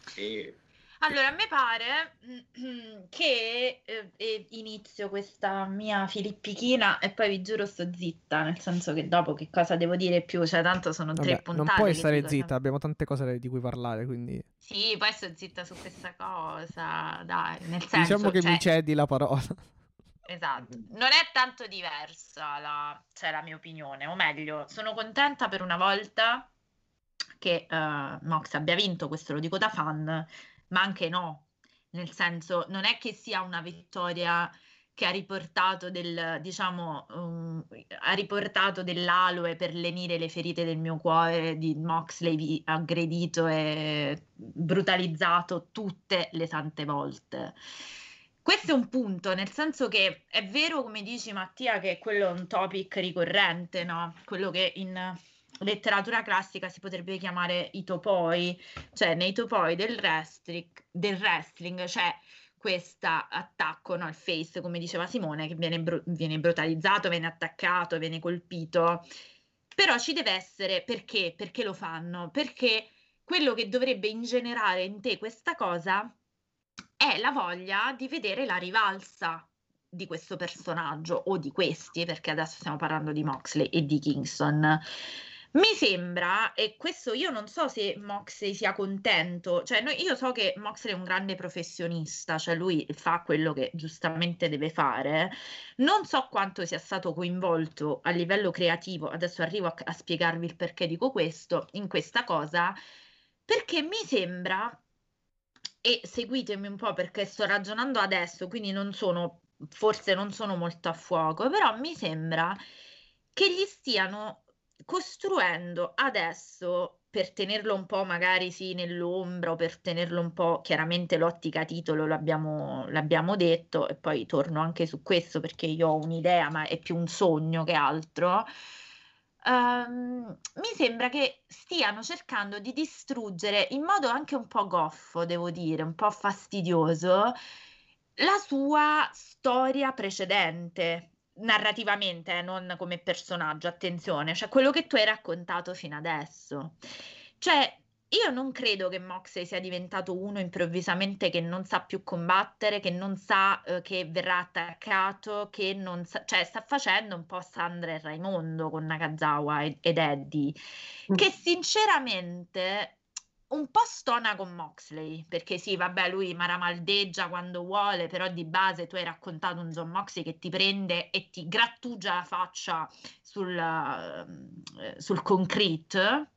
S4: Sì,
S3: allora, a me pare che eh, inizio questa mia filippichina e poi vi giuro sto zitta, nel senso che dopo che cosa devo dire più, cioè tanto sono Vabbè, tre puntate.
S2: Non puoi stare zitta, sempre... abbiamo tante cose di cui parlare, quindi...
S3: Sì, poi sto zitta su questa cosa, dai, nel senso...
S2: Diciamo che
S3: cioè...
S2: mi cedi la parola.
S3: Esatto, non è tanto diversa la, cioè, la mia opinione, o meglio, sono contenta per una volta che uh, Mox abbia vinto, questo lo dico da fan, ma anche no, nel senso non è che sia una vittoria che ha riportato del, diciamo, um, ha riportato dell'aloe per lenire le ferite del mio cuore di Moxley aggredito e brutalizzato tutte le tante volte. Questo è un punto, nel senso che è vero, come dici Mattia, che quello è un topic ricorrente, no? Quello che in letteratura classica si potrebbe chiamare i topoi, cioè nei topoi del wrestling, del wrestling c'è questo attacco al face, come diceva Simone, che viene, br- viene brutalizzato, viene attaccato, viene colpito. Però ci deve essere perché? Perché lo fanno? Perché quello che dovrebbe ingenerare in te questa cosa è la voglia di vedere la rivalsa di questo personaggio o di questi, perché adesso stiamo parlando di Moxley e di Kingston. Mi sembra, e questo io non so se Moxley sia contento, cioè no, io so che Moxley è un grande professionista, cioè lui fa quello che giustamente deve fare, non so quanto sia stato coinvolto a livello creativo, adesso arrivo a, a spiegarvi il perché dico questo, in questa cosa, perché mi sembra, e seguitemi un po' perché sto ragionando adesso, quindi non sono, forse non sono molto a fuoco, però mi sembra che gli stiano costruendo adesso per tenerlo un po' magari sì nell'ombra o per tenerlo un po' chiaramente l'ottica titolo l'abbiamo, l'abbiamo detto e poi torno anche su questo perché io ho un'idea ma è più un sogno che altro. Um, mi sembra che stiano cercando di distruggere in modo anche un po' goffo devo dire un po' fastidioso la sua storia precedente narrativamente, eh, non come personaggio, attenzione, cioè quello che tu hai raccontato fino adesso. Cioè, io non credo che Moxley sia diventato uno improvvisamente che non sa più combattere, che non sa uh, che verrà attaccato, che non sa, cioè sta facendo un po' Sandra e Raimondo con Nakazawa ed, ed Eddie, mm. che sinceramente un po' stona con Moxley, perché sì, vabbè, lui maramaldeggia quando vuole, però di base tu hai raccontato un John Moxley che ti prende e ti grattugia la faccia sul, uh, sul concrete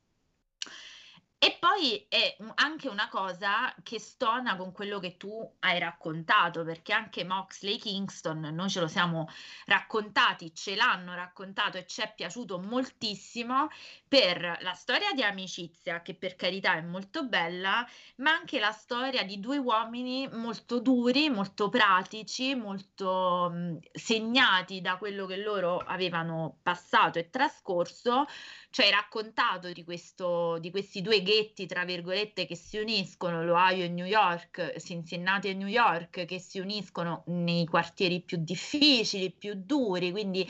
S3: e poi è anche una cosa che stona con quello che tu hai raccontato, perché anche Moxley Kingston, noi ce lo siamo raccontati, ce l'hanno raccontato e ci è piaciuto moltissimo per la storia di amicizia, che per carità è molto bella, ma anche la storia di due uomini molto duri, molto pratici, molto mh, segnati da quello che loro avevano passato e trascorso. Cioè raccontato di, questo, di questi due ghetti, tra virgolette, che si uniscono, Ohio e New York, Cincinnati e New York, che si uniscono nei quartieri più difficili, più duri, quindi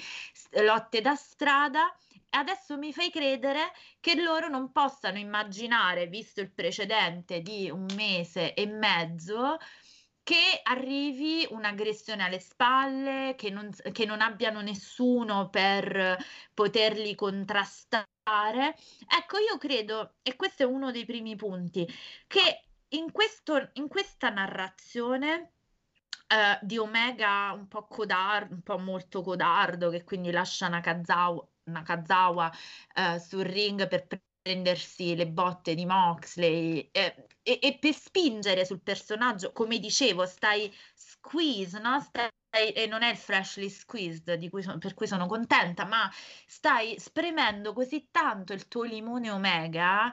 S3: lotte da strada. Adesso mi fai credere che loro non possano immaginare, visto il precedente di un mese e mezzo, che arrivi un'aggressione alle spalle, che non, che non abbiano nessuno per poterli contrastare. Ecco, io credo, e questo è uno dei primi punti, che in, questo, in questa narrazione eh, di Omega un po' codardo, un po' molto codardo, che quindi lascia Nakazawa, Nakazawa eh, sul ring per prendersi le botte di Moxley eh, e, e, per spingere sul personaggio, come dicevo, stai squeeze, no? Stai, e non è il freshly squeezed cui so, per cui sono contenta, ma stai spremendo così tanto il tuo limone omega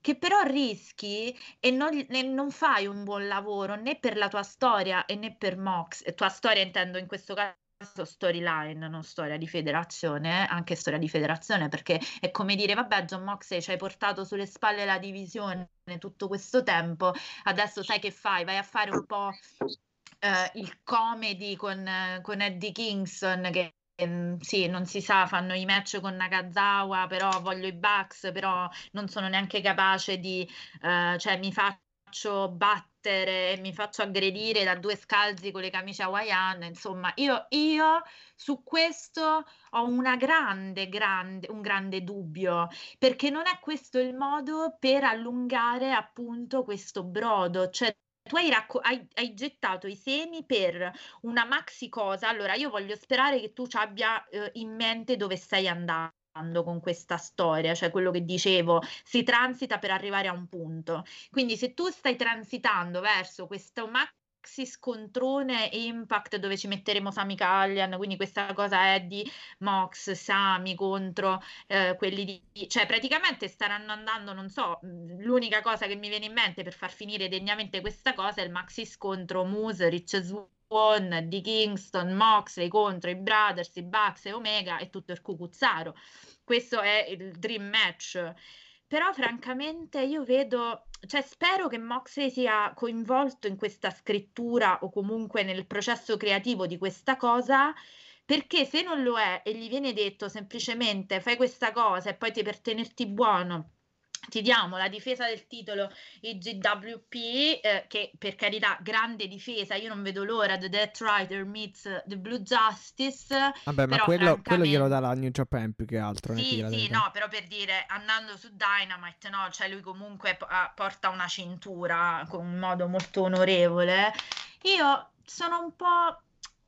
S3: che però rischi e non, e non, fai un buon lavoro né per la tua storia e né per Mox, tua storia intendo in questo caso storyline, non storia di federazione, anche storia di federazione, perché è come dire, vabbè, John Moxley ci hai portato sulle spalle la divisione tutto questo tempo, adesso sai che fai? Vai a fare un po' eh, il comedy con, con Eddie Kingston che Ehm, sì, non si sa, fanno i match con Nakazawa, però voglio i Bucks, però non sono neanche capace di, uh, cioè mi faccio battere, mi faccio aggredire da due scalzi con le camicie hawaiane, insomma, io, io su questo ho una grande, grande, un grande dubbio, perché non è questo il modo per allungare appunto questo brodo, cioè tu hai, racco- hai, hai, gettato i semi per una maxi cosa, allora io voglio sperare che tu ci abbia eh, in mente dove stai andando con questa storia, cioè quello che dicevo, si transita per arrivare a un punto. Quindi se tu stai transitando verso questo maxi maxi scontrone Impact dove ci metteremo Sami Callian, quindi questa cosa è di Mox, Sami contro eh, quelli di... cioè praticamente staranno andando, non so, l'unica cosa che mi viene in mente per far finire degnamente questa cosa è il maxi scontro Moose, Rich Swan, di Kingston, Moxley contro i Brothers, i Bucks e Omega e tutto il cucuzzaro. Questo è il dream match. Però francamente io vedo cioè, spero che Moxley sia coinvolto in questa scrittura o comunque nel processo creativo di questa cosa, perché se non lo è e gli viene detto semplicemente fai questa cosa e poi ti, per tenerti buono ti diamo la difesa del titolo IGWP, eh, che per carità, grande difesa. Io non vedo l'ora. The Death Rider meets The Blue Justice.
S2: Vabbè, ma quello, francamente... quello, glielo dà la New Japan più che altro.
S3: Sì, sì, no, però per dire, andando su Dynamite, no, cioè lui comunque porta una cintura con un modo molto onorevole. Io sono un po'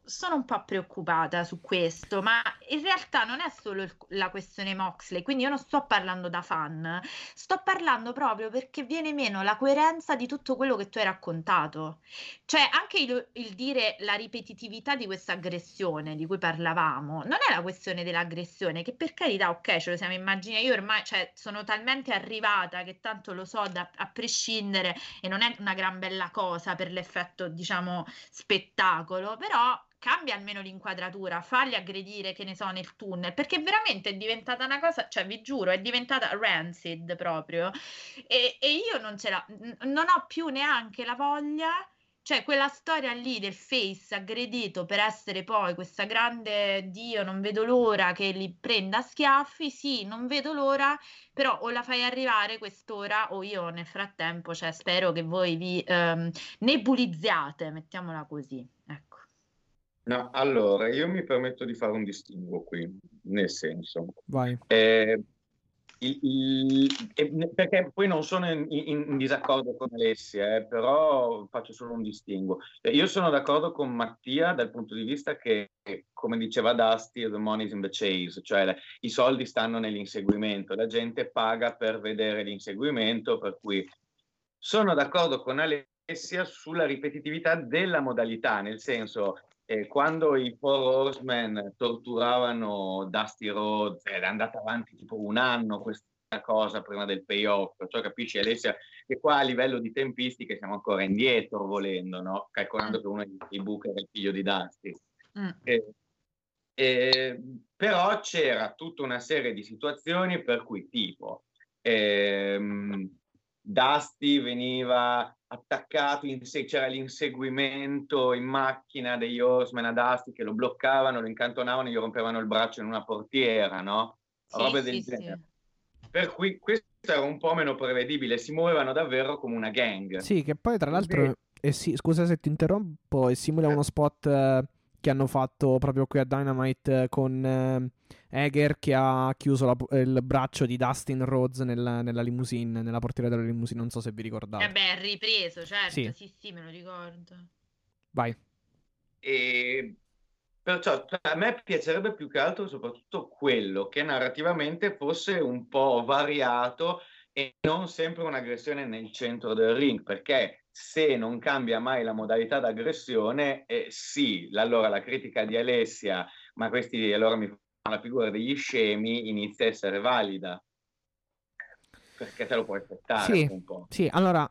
S3: sono un po' preoccupata su questo, ma in realtà non è solo il, la questione Moxley, quindi io non sto parlando da fan, sto parlando proprio perché viene meno la coerenza di tutto quello che tu hai raccontato. Cioè, anche il, il dire la ripetitività di questa aggressione di cui parlavamo, non è la questione dell'aggressione, che per carità, ok, ce lo siamo immaginati, io ormai cioè, sono talmente arrivata che tanto lo so da, a prescindere e non è una gran bella cosa per l'effetto, diciamo, spettacolo, però cambia almeno l'inquadratura, falli aggredire, che ne so, nel tunnel, perché veramente è diventata una cosa, cioè vi giuro, è diventata rancid proprio. E, e io non ce la, non ho più neanche la voglia, cioè quella storia lì del face aggredito per essere poi questa grande Dio, non vedo l'ora che li prenda a schiaffi, sì, non vedo l'ora, però o la fai arrivare quest'ora o io nel frattempo, cioè spero che voi vi um, nebulizziate, mettiamola così, ecco.
S4: No, allora io mi permetto di fare un distinguo qui, nel senso,
S2: Vai.
S4: eh, il- il- perché poi non sono in, in- in disaccordo con Alessia, eh, però faccio solo un distinguo. Eh, Io sono d'accordo con Mattia dal punto di vista che, come diceva Dusty, the money is in the chase, cioè le- i soldi stanno nell'inseguimento, la gente paga per vedere l'inseguimento, per cui sono d'accordo con Alessia sulla ripetitività della modalità, nel senso eh, quando i Four Horsemen torturavano Dusty Rhodes, è andata avanti tipo un anno questa cosa prima del payoff, cioè capisci Alessia che qua a livello di tempistiche siamo ancora indietro volendo, no? calcolando che uno dei Booker è il figlio di Dusty. Mm. Eh, eh, però c'era tutta una serie di situazioni per cui tipo ehm, Dusty veniva attaccato, inse- c'era l'inseguimento in macchina degli Horsemen ad Asti che lo bloccavano, lo incantonavano e gli rompevano il braccio in una portiera, no? Sì, Robe del sì, genere. Sì. Per cui questo era un po' meno prevedibile, si muovevano davvero come una gang.
S2: Sì, che poi tra l'altro e sì, scusa se ti interrompo, e simula uno spot eh, che hanno fatto proprio qui a Dynamite eh, con eh, Eger che ha chiuso la- il braccio di Dustin Rhodes nella, nella limousine, nella portiera della limousine, non so se vi ricordate.
S3: Eh beh, è ripreso, certo.
S2: Sì.
S3: Sì, sì, me lo ricordo.
S2: Vai.
S4: E perciò cioè, a me piacerebbe più che altro soprattutto quello che narrativamente fosse un po' variato e non sempre un'aggressione nel centro del ring, perché se non cambia mai la modalità d'aggressione, eh, sì, allora la critica di Alessia, ma questi allora mi fanno la figura degli scemi, inizia a essere valida. Perché te lo puoi aspettare
S2: Sì,
S4: un po'.
S2: Sì, allora,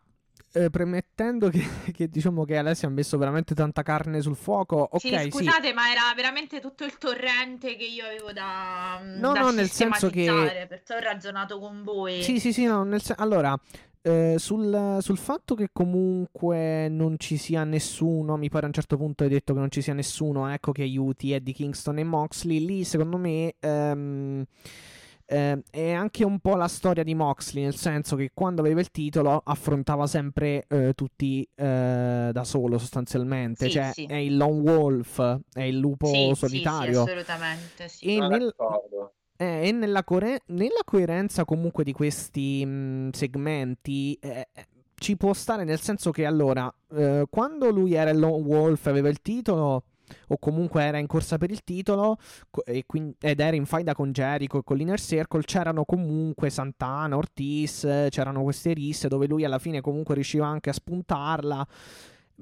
S2: eh, premettendo che, che diciamo che Alessia ha messo veramente tanta carne sul fuoco, ok,
S3: sì,
S2: sì.
S3: scusate, ma era veramente tutto il torrente che io avevo da,
S2: No,
S3: da
S2: no, nel senso che-
S3: perciò ho ragionato con voi.
S2: Sì, sì, sì, no, nel sen- allora, eh, sul, sul fatto che comunque non ci sia nessuno, mi pare a un certo punto hai detto che non ci sia nessuno, ecco, che aiuti Eddie Kingston e Moxley, lì secondo me ehm, ehm, è anche un po' la storia di Moxley, nel senso che quando aveva il titolo affrontava sempre eh, tutti eh, da solo sostanzialmente,
S3: Sì,
S2: cioè
S3: sì.
S2: è il lone wolf, è il lupo
S3: Sì, sì, sì,
S2: solitario.
S3: assolutamente, sì.
S2: E nel-
S4: d'accordo.
S2: Eh, e nella, core- nella coerenza comunque di questi mh, segmenti eh, eh, ci può stare nel senso che allora, eh, quando lui era il Lone Wolf, aveva il titolo, o comunque era in corsa per il titolo, co- e quin- ed era in faida con Jericho e con l'Inner Circle, c'erano comunque Santana, Ortiz, c'erano queste risse dove lui alla fine comunque riusciva anche a spuntarla.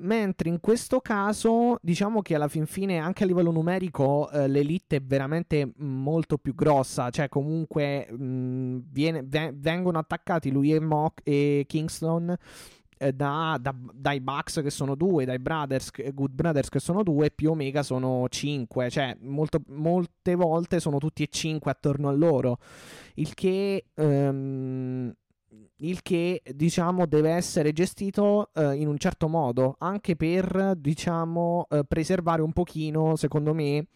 S2: Mentre in questo caso, diciamo che alla fin fine, anche a livello numerico, eh, l'elite è veramente molto più grossa. Cioè, comunque, mh, viene- ve- vengono attaccati lui e, Mock e Kingston eh, da- da- dai Bucks che sono due, dai Brothers, che- Good Brothers che sono due, più Omega sono cinque. Cioè, molto- molte volte sono tutti e cinque attorno a loro. Il che. ehm, il che diciamo deve essere gestito eh, in un certo modo anche per diciamo eh, preservare un pochino secondo me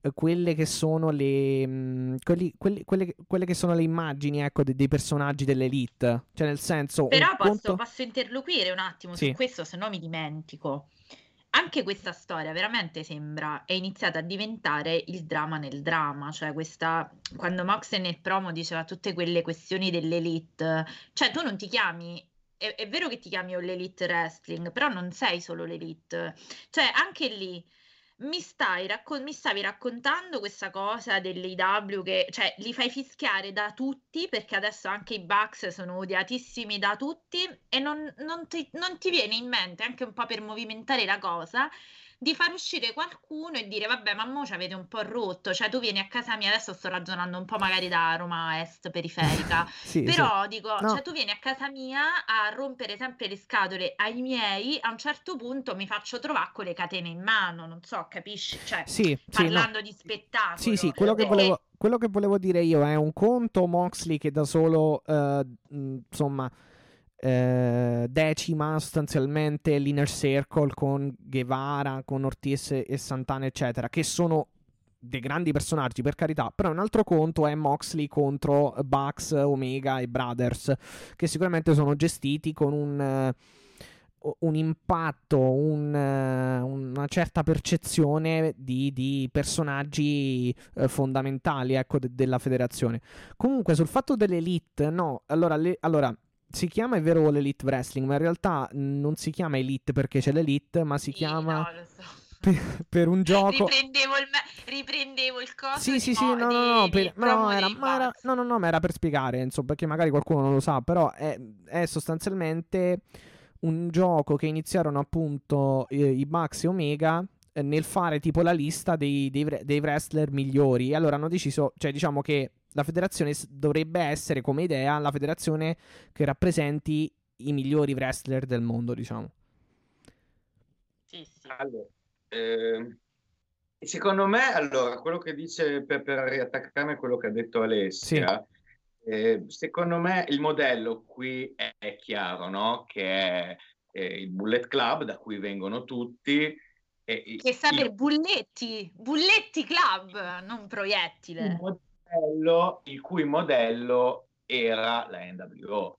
S2: eh, quelle che sono le mh, quelli- quelli- quelle, quelle che sono le immagini ecco de- dei personaggi dell'elite cioè nel senso
S3: Però posso,
S2: conto-
S3: posso interloquire un attimo
S2: Sì.
S3: su questo, se no mi dimentico. Anche questa storia veramente sembra è iniziata a diventare il dramma nel dramma, cioè questa quando Mox nel promo diceva tutte quelle questioni dell'elite, cioè tu non ti chiami è, è vero che ti chiami All Elite Wrestling, però non sei solo l'elite. Cioè, anche lì mi stai raccon- mi stavi raccontando questa cosa dell'IW che, cioè, li fai fischiare da tutti perché adesso anche i Bucks sono odiatissimi da tutti e non, non ti, non ti viene in mente, anche un po' per movimentare la cosa, di far uscire qualcuno e dire vabbè ma mo ci avete un po' rotto, cioè tu vieni a casa mia, adesso sto ragionando un po' magari da Roma Est periferica,
S2: Sì, sì.
S3: però dico,
S2: No.
S3: cioè tu vieni a casa mia a rompere sempre le scatole ai miei, a un certo punto mi faccio trovare con le catene in mano, non so, capisci? Cioè,
S2: Sì, sì, no.
S3: parlando di spettacolo.
S2: Sì, sì, quello che, volevo, quello che volevo dire io è un conto Moxley che da solo, eh, insomma, eh, decima sostanzialmente l'Inner Circle con Guevara, con Ortiz e Santana, eccetera, che sono dei grandi personaggi, per carità, però un altro conto è Moxley contro Bucks, Omega e Brothers, che sicuramente sono gestiti con un... eh, un impatto, un, eh, una certa percezione di, di personaggi eh, fondamentali ecco, de- della federazione. Comunque, sul fatto dell'elite, no, allora, le- allora, si chiama è vero l'Elite Wrestling, ma in realtà non si chiama Elite perché c'è l'Elite, ma si
S3: Sì,
S2: chiama
S3: no, lo so.
S2: per, per un gioco.
S3: Riprendevo il, me- riprendevo il coso
S2: Sì, sì, sì,
S3: mo-
S2: no, no, no, per-
S3: promo
S2: no, era, ma era- no, no, no, ma era per spiegare, insomma, perché magari qualcuno non lo sa, però è, è sostanzialmente un gioco che iniziarono appunto eh, i Bucks e Omega eh, nel fare tipo la lista dei, dei, dei wrestler migliori. E allora hanno deciso, cioè diciamo che la federazione dovrebbe essere come idea la federazione che rappresenti i migliori wrestler del mondo, diciamo.
S3: Sì, sì.
S4: Allora, ehm, secondo me, allora, quello che dice per, per riattaccarmi a quello che ha detto Alessia, eh, secondo me il modello qui è, è chiaro, no? Che è eh, il Bullet Club da cui vengono tutti. E
S3: Che sta
S4: il-
S3: per Bulletti, Bulletti Club, non
S4: il
S3: proiettile.
S4: Modello, il cui modello era la NWO.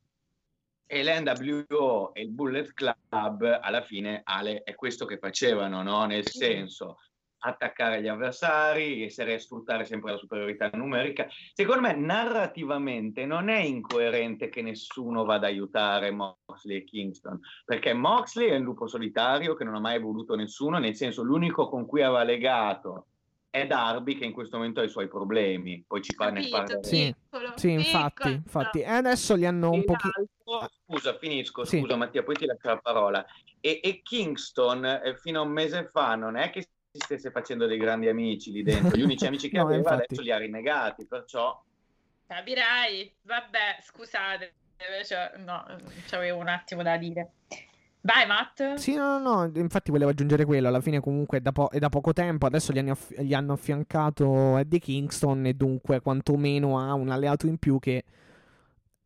S4: E l'NWO e il Bullet Club alla fine, Ale, è questo che facevano, no? Nel senso, attaccare gli avversari, essere sfruttare sempre la superiorità numerica. Secondo me narrativamente non è incoerente che nessuno vada ad aiutare Moxley e Kingston, perché Moxley è un lupo solitario che non ha mai voluto nessuno, nel senso l'unico con cui aveva legato è Darby che in questo momento ha i suoi problemi, poi ci parla ne parla.
S2: Sì, sì infatti, infatti. E adesso li hanno un pochino...
S4: Scusa, finisco, sì. scusa Mattia, poi ti lascio la parola. E, e Kingston eh, fino a un mese fa non è che si stesse facendo dei grandi amici lì dentro, gli unici amici che no, aveva infatti. adesso li ha rinnegati, perciò...
S3: Capirai, vabbè, scusate, cioè, no, c'avevo un attimo da dire. Vai, Matt.
S2: Sì, no, no, no, infatti volevo aggiungere quello. Alla fine, comunque, è da, po- è da poco tempo. Adesso gli, aff- gli, hanno affiancato Eddie Kingston. E dunque, quantomeno ha un alleato in più che,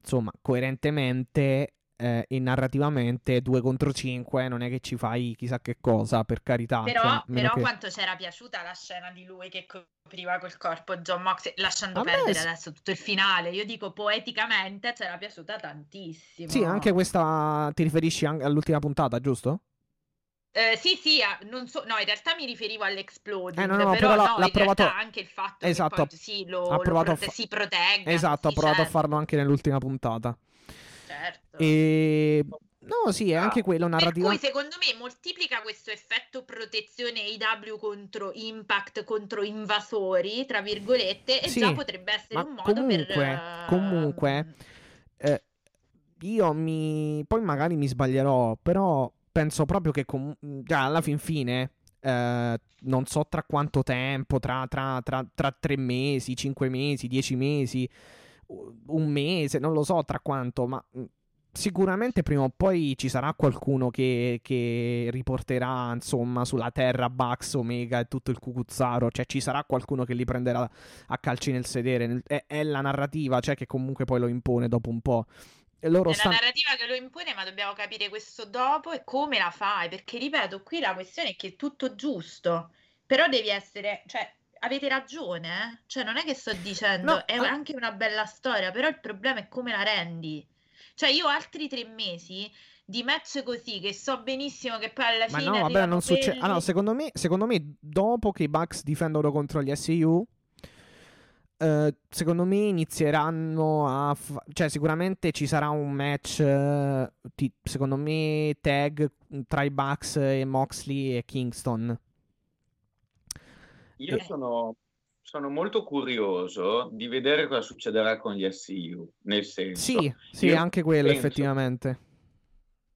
S2: insomma, coerentemente eh, e narrativamente 2 contro 5 non è che ci fai chissà che cosa, per carità.
S3: Però,
S2: cioè,
S3: però
S2: che...
S3: quanto c'era piaciuta la scena di lui che copriva col corpo John Mox, lasciando perdere me... adesso tutto il finale. Io dico poeticamente c'era piaciuta tantissimo.
S2: Sì, anche questa ti riferisci all'ultima puntata, giusto?
S3: Eh, sì, sì, non so, no, in realtà mi riferivo all'exploding,
S2: eh, no, no,
S3: però,
S2: però
S3: no,
S2: l'ha provato...
S3: anche il fatto
S2: esatto,
S3: che poi, sì, lo, ha provato lo prote-
S2: fa...
S3: si protegga.
S2: Esatto, ha provato
S3: certo.
S2: a farlo anche nell'ultima puntata.
S3: Certo.
S2: E No, sì, è anche quello narrativa.
S3: Per cui secondo me moltiplica questo effetto protezione AW contro impact, contro invasori, tra virgolette, e
S2: sì,
S3: già potrebbe essere un modo
S2: comunque,
S3: per...
S2: Comunque, eh, io mi... poi magari mi sbaglierò, però penso proprio che com... già alla fin fine... Eh, non so tra quanto tempo, tra, tra, tra, tra tre mesi, cinque mesi, dieci mesi, un mese, non lo so tra quanto, ma sicuramente prima o poi ci sarà qualcuno che, che, riporterà insomma sulla terra Bax, Omega e tutto il cucuzzaro cioè ci sarà qualcuno che li prenderà a calci nel sedere è, è la narrativa cioè che comunque poi lo impone dopo un po'
S3: è stan... la narrativa che lo impone ma dobbiamo capire questo dopo e come la fai perché ripeto qui la questione è che è tutto giusto però devi essere cioè avete ragione eh? cioè non è che sto dicendo no, è ma... anche una bella storia però il problema è come la rendi cioè, io altri tre mesi di match così, che so benissimo che poi alla
S2: Ma
S3: fine.
S2: no, vabbè, non succede. Quelli... Ah, no, secondo me, secondo me, dopo che i Bucks difendono contro gli SU. Uh, secondo me inizieranno a. Fa- cioè, sicuramente ci sarà un match. Uh, ti- secondo me, tag tra i Bucks e Moxley e Kingston.
S4: Io eh. sono sono molto curioso di vedere cosa succederà con gli SEU, nel senso...
S2: Sì, sì, anche quello penso, effettivamente.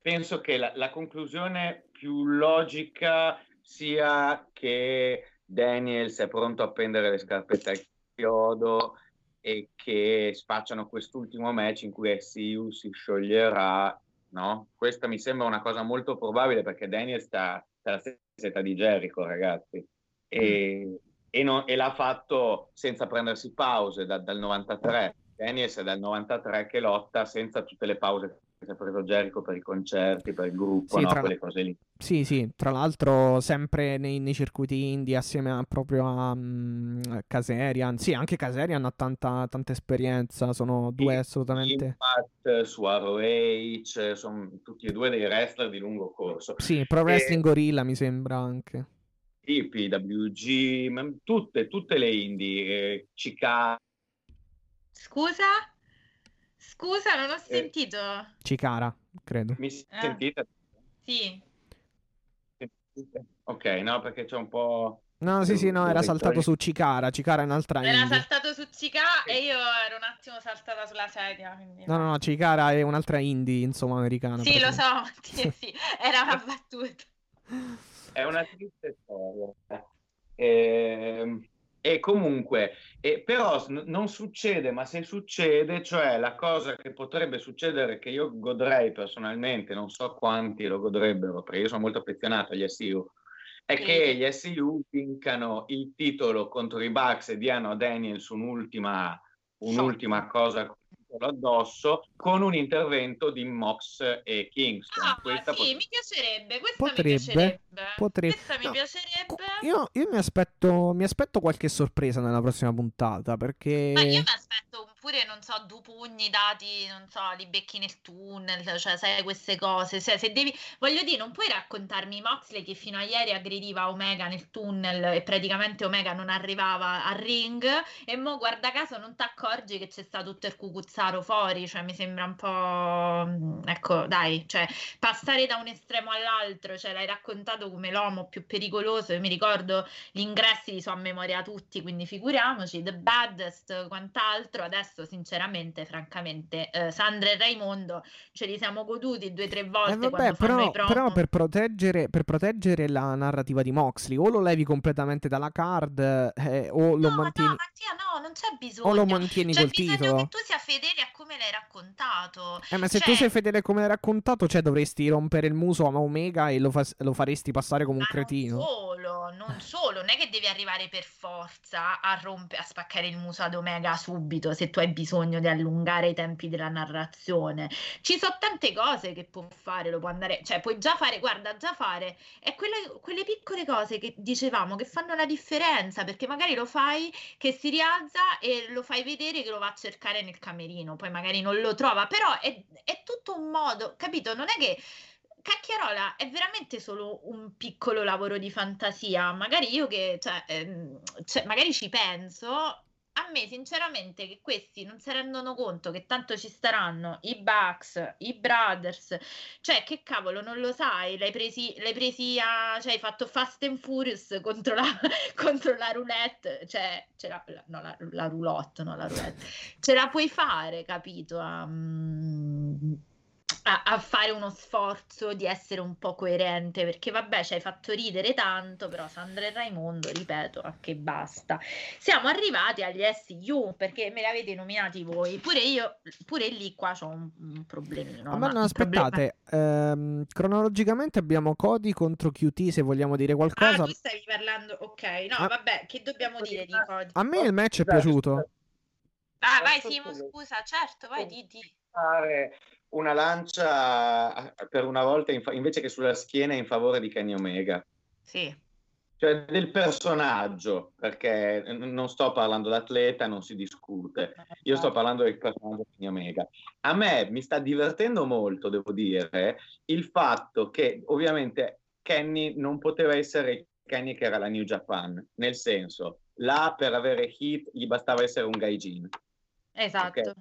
S4: Penso che la, la, conclusione più logica sia che Daniels è pronto a prendere le scarpette al chiodo e che spacciano quest'ultimo match in cui SEU si scioglierà, no? Questa mi sembra una cosa molto probabile perché Daniels sta alla stessa età di Jericho, ragazzi. E... Mm e, no, e l'ha fatto senza prendersi pause da, dal 93. Daniels è dal 93 che lotta senza tutte le pause che si è preso Jericho per i concerti, per il gruppo, sì, no? quelle cose lì.
S2: Sì, sì, tra l'altro sempre nei, nei circuiti indie assieme a, proprio a um, Caserian. Sì, anche Caserian ha tanta, tanta esperienza, sono due sì, assolutamente...
S4: Impact, su ROH, sono tutti e due dei wrestler di lungo corso.
S2: Sì, Pro Wrestling e... Gorilla mi sembra anche.
S4: PWG, tutte, tutte le indie, eh, Cicara.
S3: Scusa? Scusa, non ho eh, sentito.
S2: Eh, Cicara, credo.
S4: Mi ah. sentite?
S3: Sì.
S4: Ok, no, perché c'è un po'...
S2: No, sì, sì, no, era saltato su Cicara. Cicara è un'altra
S3: Era
S2: indie.
S3: saltato su Cicara e io ero un attimo saltata sulla sedia. Quindi...
S2: No, no, no, Cicara è un'altra indie, insomma, americana.
S3: Sì, lo so, sì, sì, era una battuta.
S4: È una triste storia. E, ehm, e comunque, e però non succede, ma se succede, cioè la cosa che potrebbe succedere, che io godrei personalmente, non so quanti lo godrebbero, perché io sono molto affezionato agli SEU, è che gli SEU vincano il titolo contro i Bucks e diano a Daniels un'ultima, un'ultima cosa addosso con un intervento di Mox e Kingston.
S3: Ah, Questa sì, pot- mi piacerebbe. Questa potrebbe, mi piacerebbe.
S2: potrebbe.
S3: Questa mi
S2: no.
S3: piacerebbe.
S2: Io, io mi, aspetto, mi, aspetto, qualche sorpresa nella prossima puntata perché...
S3: Ma io mi aspetto un oppure non so, due pugni dati, non so, li becchi nel tunnel, cioè sai queste cose, cioè, se devi, voglio dire, non puoi raccontarmi Moxley che fino a ieri aggrediva Omega nel tunnel e praticamente Omega non arrivava al ring e mo guarda caso non ti accorgi che c'è stato tutto il cucuzzaro fuori, cioè mi sembra un po', ecco, dai, cioè passare da un estremo all'altro, cioè l'hai raccontato come l'uomo più pericoloso, io mi ricordo gli ingressi li so a memoria tutti, quindi figuriamoci, The Baddest, quant'altro, adesso adesso sinceramente, francamente, eh, Sandra e Raimondo ce li siamo goduti due o tre volte
S2: eh vabbè, però, però per, proteggere, per proteggere la narrativa di Moxley o lo levi completamente dalla card eh, o lo
S3: no,
S2: mantieni...
S3: No, Mattia, no, non c'è bisogno.
S2: O lo mantieni
S3: c'è
S2: col
S3: bisogno
S2: titolo.
S3: che tu sia fedele a come l'hai raccontato.
S2: Eh, ma se
S3: cioè...
S2: tu sei fedele a come l'hai raccontato, cioè dovresti rompere il muso a Omega e lo, fa- lo faresti passare come un
S3: ma
S2: cretino.
S3: Non solo, non solo, non è che devi arrivare per forza a, rompe- a spaccare il muso ad Omega subito se tu hai bisogno di allungare i tempi della narrazione. Ci sono tante cose che può fare, lo può andare, cioè puoi già fare, guarda, già fare, è quelle, quelle piccole cose che dicevamo che fanno la differenza, perché magari lo fai che si rialza e lo fai vedere che lo va a cercare nel camerino, poi magari non lo trova, però è, è tutto un modo, capito? Non è che Cacchiarola è veramente solo un piccolo lavoro di fantasia. Magari io che, cioè, ehm, cioè, magari ci penso, a me sinceramente che questi non si rendono conto che tanto ci staranno i Bucks, i Brothers, cioè che cavolo non lo sai, l'hai presi, l'hai presi a, cioè hai fatto Fast and Furious contro la, contro la roulette, cioè ce la, no, la, la roulotte, no la roulette, ce la puoi fare, capito? Um, a, a, fare uno sforzo di essere un po' coerente perché vabbè ci hai fatto ridere tanto però Sandra e Raimondo ripeto a che basta. Siamo arrivati agli SU perché me li avete nominati voi. Pure io pure lì qua c'ho un, un problemino
S2: ma, ma no aspettate problema... ehm, cronologicamente abbiamo Cody contro QT se vogliamo dire qualcosa.
S3: Ah tu stavi parlando ok. No ah. vabbè che dobbiamo dire di Cody?
S2: A me il match è piaciuto.
S3: Ah vai Simo scusa certo vai di, di.
S4: Una lancia per una volta in fa- invece che sulla schiena in favore di Kenny Omega.
S3: Sì.
S4: Cioè del personaggio, perché non sto parlando d'atleta, non si discute. Io sto parlando del personaggio di Kenny Omega. A me mi sta divertendo molto, devo dire, il fatto che ovviamente Kenny non poteva essere Kenny che era la New Japan, nel senso, là per avere hit gli bastava essere un gaijin.
S3: Esatto. Okay?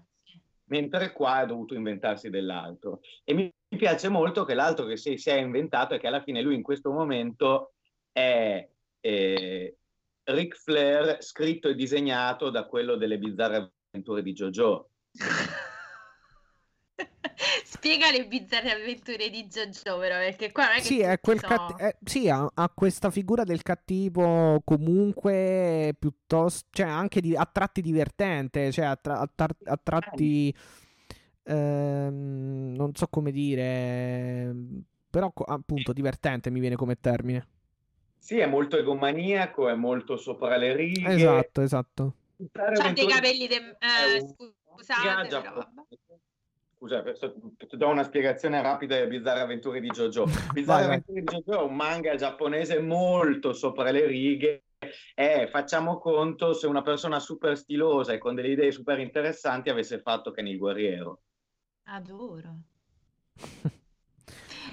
S4: Mentre qua ha dovuto inventarsi dell'altro. E mi piace molto che l'altro che si, si è inventato è che alla fine lui in questo momento è eh, Ric Flair scritto e disegnato da quello delle bizzarre avventure di JoJo.
S3: Spiega le bizzarre avventure di JoJo, però, perché qua non è che
S2: sì, è quel so... cat... eh, sì ha, ha, questa figura del cattivo comunque piuttosto, cioè anche di, a tratti divertente, cioè a, tra... a, tra... a tratti ehm, non so come dire, però appunto divertente mi viene come termine.
S4: Sì, è molto egomaniaco, è molto sopra le righe.
S2: Esatto, esatto.
S3: C'ha dei capelli de... eh, scusate, però
S4: Scusa, ti do una spiegazione rapida delle bizzarre avventure di JoJo. Bizzarre avventure di JoJo è un manga giapponese molto sopra le righe. E facciamo conto se una persona super stilosa e con delle idee super interessanti avesse fatto Ken il guerriero.
S3: Adoro.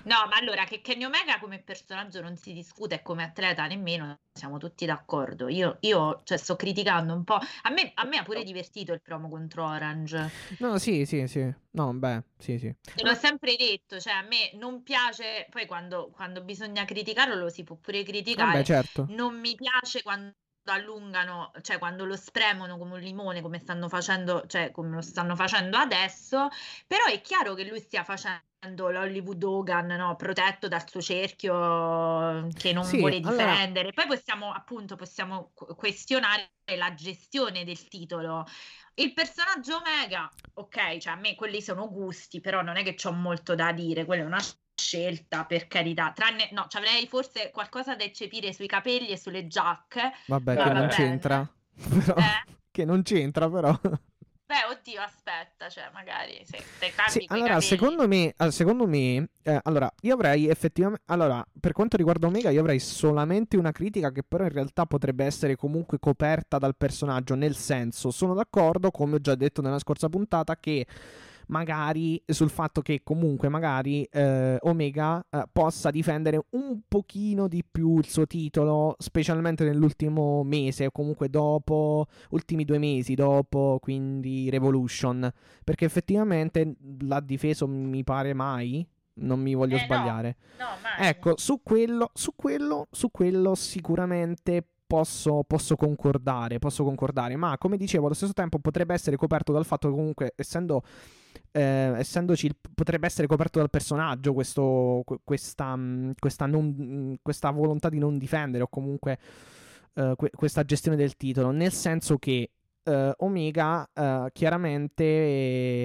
S3: No, ma allora che Kenny Omega come personaggio non si discute e come atleta nemmeno, siamo tutti d'accordo. Io, io cioè, sto criticando un po'. A me, a me, ha pure divertito il promo contro Orange.
S2: No, sì, sì, sì. No, beh, sì, sì.
S3: L'ho sempre detto, cioè a me non piace, poi quando, quando bisogna criticarlo lo si può pure criticare.
S2: Vabbè, certo.
S3: Non mi piace quando allungano, cioè quando lo spremono come un limone, come stanno facendo, cioè come lo stanno facendo adesso, però è chiaro che lui stia facendo l'Hollywood Hogan no? protetto dal suo cerchio che non sì, vuole difendere. Allora... Poi possiamo appunto possiamo questionare la gestione del titolo. Il personaggio Omega, ok, cioè a me quelli sono gusti, però non è che ho molto da dire, quella è una scelta per carità, tranne no, ci avrei forse qualcosa da eccepire sui capelli e sulle giacche.
S2: Vabbè, che non bene. c'entra. Però... Eh? Che non c'entra però.
S3: Beh, oddio, aspetta, cioè, magari se te cambi
S2: Sì, allora,
S3: capelli.
S2: secondo me, secondo me eh, allora, io avrei effettivamente, allora, per quanto riguarda Omega, io avrei solamente una critica che però in realtà potrebbe essere comunque coperta dal personaggio, nel senso, sono d'accordo, come ho già detto nella scorsa puntata, che magari sul fatto che comunque magari eh, Omega eh, possa difendere un pochino di più il suo titolo, specialmente nell'ultimo mese o comunque dopo, ultimi due mesi dopo, quindi Revolution, perché effettivamente l'ha difeso mi pare mai, non mi voglio
S3: Eh, no.
S2: sbagliare.
S3: No, mai.
S2: Ecco, su quello, su quello, su quello sicuramente posso, posso concordare, posso concordare, ma come dicevo, allo stesso tempo potrebbe essere coperto dal fatto che comunque, essendo, eh, essendoci, il- potrebbe essere coperto dal personaggio questo, que- questa, mh, questa, non- mh, questa volontà di non difendere o comunque eh, que- questa gestione del titolo, nel senso che eh, Omega eh, chiaramente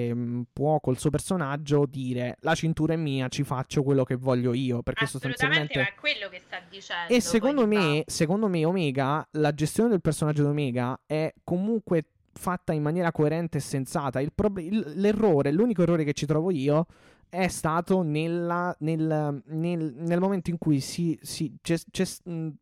S2: ehm, può col suo personaggio dire la cintura è mia, ci faccio quello che voglio io, perché sostanzialmente...
S3: ma è quello che sta dicendo.
S2: E secondo me, secondo me Omega, la gestione del personaggio di Omega è comunque fatta in maniera coerente e sensata. Il- l'errore, l'unico errore che ci trovo io è stato nella- nel, nel- nel momento in cui si, si- c'è- c'è,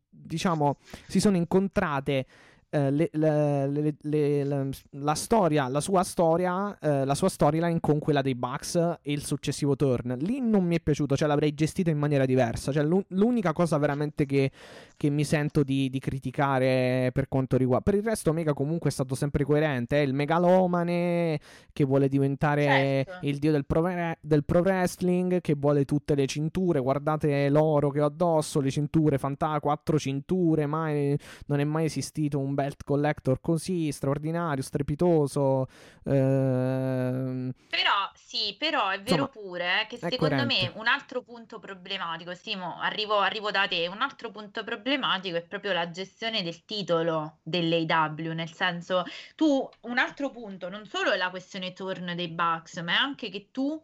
S2: diciamo, si sono incontrate eh, le- le- le- la storia, la sua storia, eh, la sua storyline con quella dei Bucks e il successivo turn. Lì non mi è piaciuto, cioè l'avrei gestita in maniera diversa. Cioè, l'u- l'unica cosa veramente che, che mi sento di, di criticare per quanto riguarda. Per il resto, Omega comunque è stato sempre coerente. È il megalomane che vuole diventare
S3: Certo.
S2: il dio del pro, del pro wrestling, che vuole tutte le cinture. Guardate l'oro che ho addosso, le cinture, fanta- quattro cinture, mai non è mai esistito un belt collector così straordinario, strepitoso. ehm,
S3: Però sì, però è vero
S2: Insomma,
S3: pure eh, che secondo
S2: coerente.
S3: me un altro punto problematico, Simo, arrivo, arrivo da te, un altro punto problematico è proprio la gestione del titolo dell'AW, nel senso tu un altro punto, non solo è la questione turn dei Bucks, ma è anche che tu,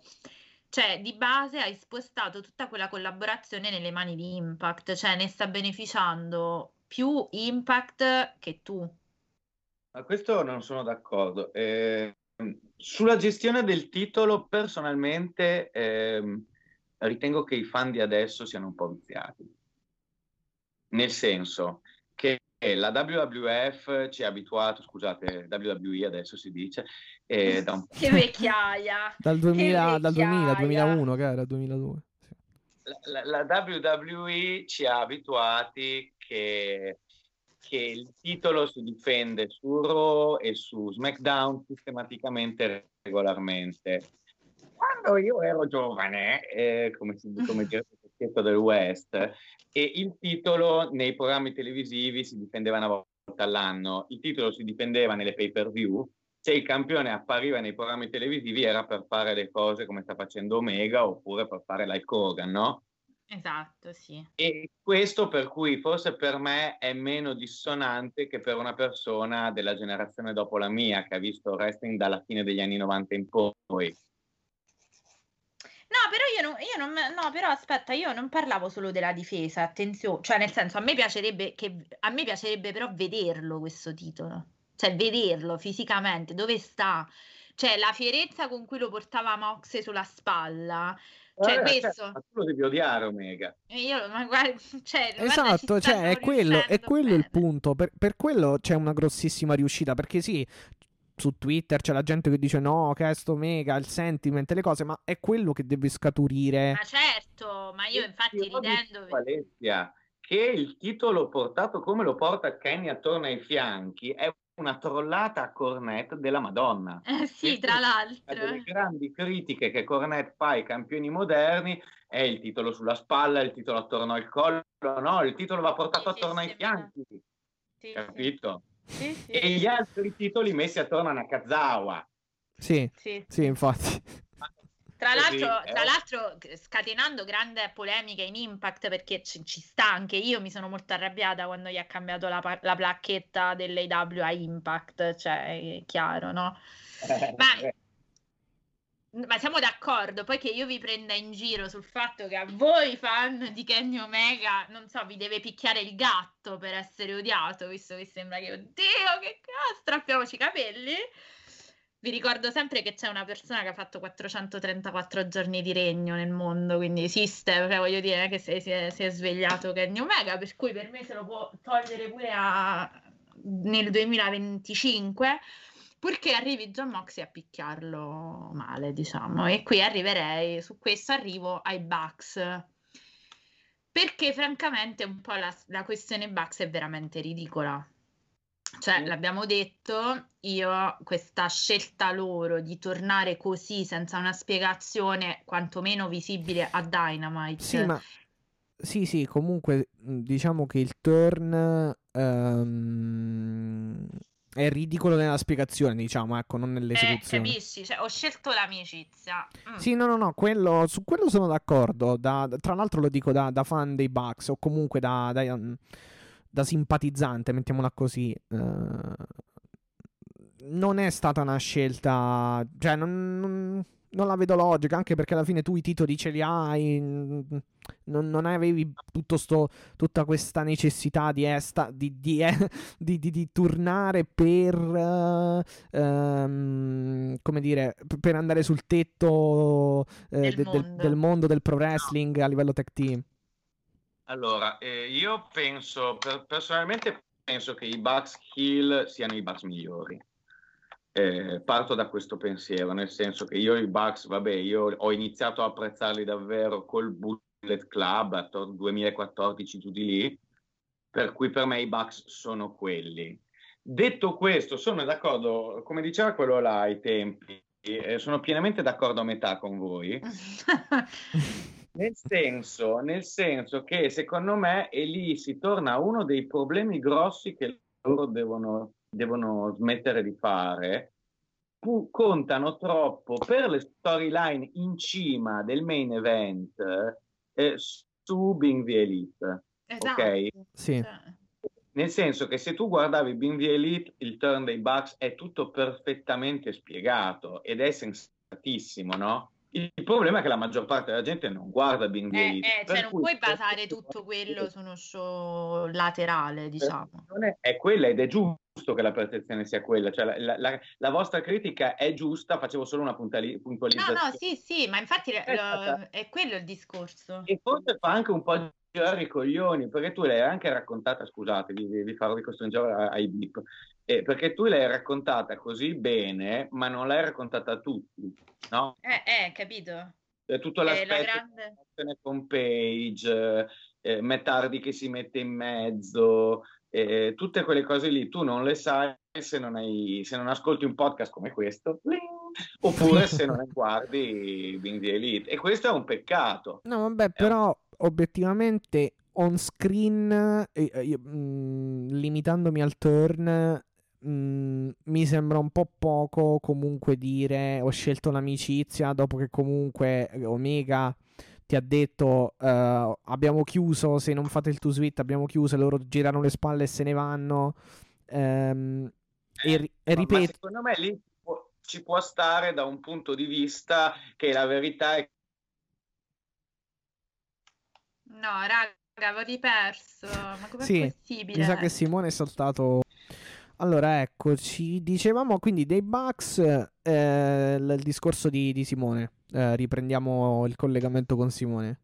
S3: cioè di base hai spostato tutta quella collaborazione nelle mani di Impact, cioè ne sta beneficiando più Impact che tu.
S4: Ma questo non sono d'accordo. Eh, sulla gestione del titolo, personalmente, ehm, ritengo che i fan di adesso siano un po' viziati. Nel senso che la WWF ci ha abituato, scusate, WWE adesso si dice, eh, da un po'.
S3: Che vecchiaia!
S2: dal 2000, dal 2000,
S3: vecchiaia.
S2: 2001, che era 2002. sì.
S4: la, la- la WWE ci ha abituati che, che il titolo si difende su Raw e su SmackDown sistematicamente e regolarmente. Quando io ero giovane, eh, come, si, come dire del West, e il titolo nei programmi televisivi si difendeva una volta all'anno, il titolo si difendeva nelle pay per view. Se il campione appariva nei programmi televisivi era per fare le cose come sta facendo Omega oppure per fare Hulk Hogan, no?
S3: Esatto, sì.
S4: E questo per cui forse per me è meno dissonante che per una persona della generazione dopo la mia, che ha visto wrestling dalla fine degli anni 90 in poi.
S3: No, però io non, io non- no, però aspetta, io non parlavo solo della difesa, attenzione, cioè nel senso a me piacerebbe che a me piacerebbe però vederlo questo titolo. Cioè vederlo fisicamente, dove sta? Cioè la fierezza con cui lo portava Mox sulla spalla. Cioè
S4: Eh,
S3: questo
S4: certo, ma tu lo devi odiare Omega.
S3: io ma guarda, cioè, guarda, ci
S2: Esatto, cioè
S3: stanno
S2: è quello, è quello il punto. Per, per quello c'è una grossissima riuscita. Perché sì, su Twitter c'è la gente che dice no, che è sto mega, il sentiment, le cose, ma è quello che deve scaturire.
S3: Ma certo, ma io infatti
S4: Io
S3: ridendo
S4: Alessia, che il titolo portato come lo porta Kenny attorno ai fianchi è una trollata a Cornet della Madonna.
S3: Eh, sì, tra
S4: Una
S3: l'altro.
S4: delle grandi critiche che Cornet fa ai campioni moderni è il titolo sulla spalla, il titolo attorno al collo, no, il titolo va portato
S3: Sì,
S4: attorno
S3: sì,
S4: ai fianchi,
S3: Sì, sì.
S4: capito?
S3: Sì, sì,
S4: E gli altri titoli messi attorno a Nakazawa.
S2: Sì,
S3: sì.
S2: sì, infatti.
S3: Tra l'altro,
S4: eh.
S3: tra l'altro, scatenando grande polemica in Impact perché ci, ci sta anche io, mi sono molto arrabbiata quando gli ha cambiato la, la placchetta dell'AW a Impact, cioè è chiaro, no? Ma, ma siamo d'accordo, poi che io vi prenda in giro sul fatto che a voi fan di Kenny Omega, non so, vi deve picchiare il gatto per essere odiato, visto che sembra che, oddio, che cazzo, strappiamoci i capelli. Vi ricordo sempre che c'è una persona che ha fatto 434 giorni di regno nel mondo, quindi esiste, cioè voglio dire che si, si, è, si è svegliato Kenny Omega, per cui per me se lo può togliere pure a, nel 2025 purché arrivi John Moxley a picchiarlo male, diciamo. E qui arriverei, su questo arrivo ai Bucks. Perché francamente un po' la, la questione Bucks è veramente ridicola. Cioè, l'abbiamo detto, io questa scelta loro di tornare così senza una spiegazione quantomeno visibile a Dynamite.
S2: Sì, ma sì, sì, comunque diciamo che il turn um, è ridicolo nella spiegazione, diciamo, ecco, non nell'esecuzione.
S3: Eh, capisci? Cioè, ho scelto l'amicizia.
S2: Mm. Sì, no, no, no, quello, su quello sono d'accordo. Da, tra l'altro lo dico da, da, fan dei Bucks o comunque da, da, da simpatizzante, mettiamola così. Uh, non è stata una scelta... Cioè, non, non non la vedo logica, anche perché alla fine tu i titoli ce li hai, non, non avevi sto, tutta questa necessità di, esta, di, di, eh, di, di tornare per, uh, um, come dire, per andare sul tetto uh, del, de, mondo. del, mondo. del pro wrestling a livello tech team.
S4: Allora, eh, io penso, per, personalmente penso che i Bucks Hill siano i Bucks migliori eh, parto da questo pensiero, nel senso che io i Bucks, vabbè, io ho iniziato a apprezzarli davvero col Bullet Club a 2014 giù di lì, per cui per me i Bucks sono quelli. Detto questo, sono d'accordo, come diceva quello là ai tempi, eh, sono pienamente d'accordo a metà con voi. nel, senso, nel senso che secondo me e lì si torna a uno dei problemi grossi che loro devono devono smettere di fare, pu- contano troppo per le storyline in cima del main event eh, su Bing the Elite. Esatto. Ok?
S2: Sì.
S3: Cioè.
S4: Nel senso che se tu guardavi Bing the Elite, il turn dei Bucks è tutto perfettamente spiegato ed è sensatissimo, no? Il problema è che la maggior parte della gente non guarda Bing
S3: eh, eh, cioè non puoi basare tutto quello su uno show laterale, diciamo.
S4: È quella ed è giusto che la percezione sia quella, cioè la, la, la vostra critica è giusta, facevo solo una puntualizzazione.
S3: No, no, sì, sì, ma infatti è, lo, è quello il discorso.
S4: E forse fa anche un po' girare i coglioni, perché tu l'hai anche raccontata, scusate, vi, vi farò ricostringere ai bip, eh, perché tu l'hai raccontata così bene, ma non l'hai raccontata a tutti, no?
S3: Eh, eh capito.
S4: Eh, tutto l'aspetto grande... con Page, eh, Metardi che si mette in mezzo, eh, tutte quelle cose lì, tu non le sai se non, hai, se non ascolti un podcast come questo, oppure se non guardi Bing the Elite. E questo è un peccato.
S2: No, vabbè, però obiettivamente on screen, eh, mh, mm, limitandomi al turn, Mm, mi sembra un po' poco comunque dire ho scelto l'amicizia dopo che comunque eh, Omega ti ha detto uh, abbiamo chiuso se non fate il tuo suite abbiamo chiuso e loro girano le spalle e se ne vanno. Um, e, e,
S4: ma,
S2: ripeto ma
S4: secondo me lì ci può stare da un punto di vista che la verità è
S3: no raga avevo riperso ma com'è
S2: sì,
S3: possibile
S2: mi sa che Simone è saltato allora, eccoci, dicevamo quindi dei Bucks, eh, il, discorso di, di Simone, eh, riprendiamo il collegamento con Simone.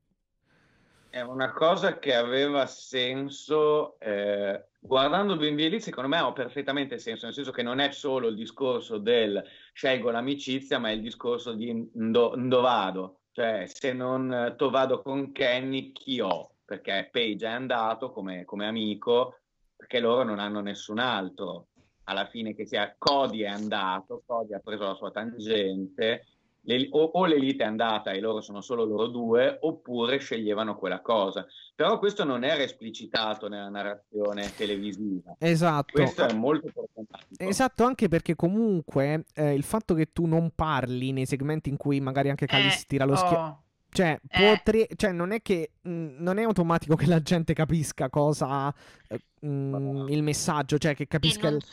S4: È una cosa che aveva senso, eh, guardando Benvieli secondo me ha perfettamente senso, nel senso che non è solo il discorso del scelgo l'amicizia, ma è il discorso di ndo, vado, cioè se non to vado con Kenny chi ho, perché Page è andato come, come amico, perché loro non hanno nessun altro. Alla fine che sia Cody è andato, Cody ha preso la sua tangente, le, o, o, l'elite è andata e loro sono solo loro due, oppure sceglievano quella cosa. Però questo non era esplicitato nella narrazione televisiva.
S2: Esatto.
S4: Questo è molto importante.
S2: Esatto, anche perché comunque eh, il fatto che tu non parli nei segmenti in cui magari anche Calis eh, tira lo schiaffo. Cioè, eh. potre... cioè, non è che mh, mm, non è automatico che la gente capisca cosa mh, mm, il messaggio, cioè che capisca il...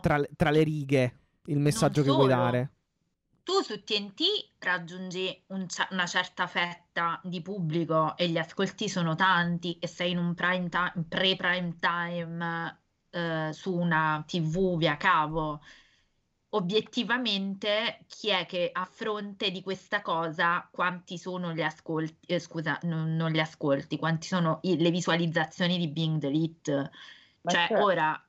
S2: tra, tra, le righe il messaggio non che solo. vuoi dare.
S3: Tu su TNT raggiungi un, una certa fetta di pubblico e gli ascolti sono tanti e sei in un prime time, pre-prime time eh, su una TV via cavo obiettivamente chi è che a fronte di questa cosa quanti sono gli ascolti, eh, scusa, non, non gli ascolti, quanti sono i- le visualizzazioni di Bing Delete?
S4: Ma
S3: Cioè,
S4: certo.
S3: ora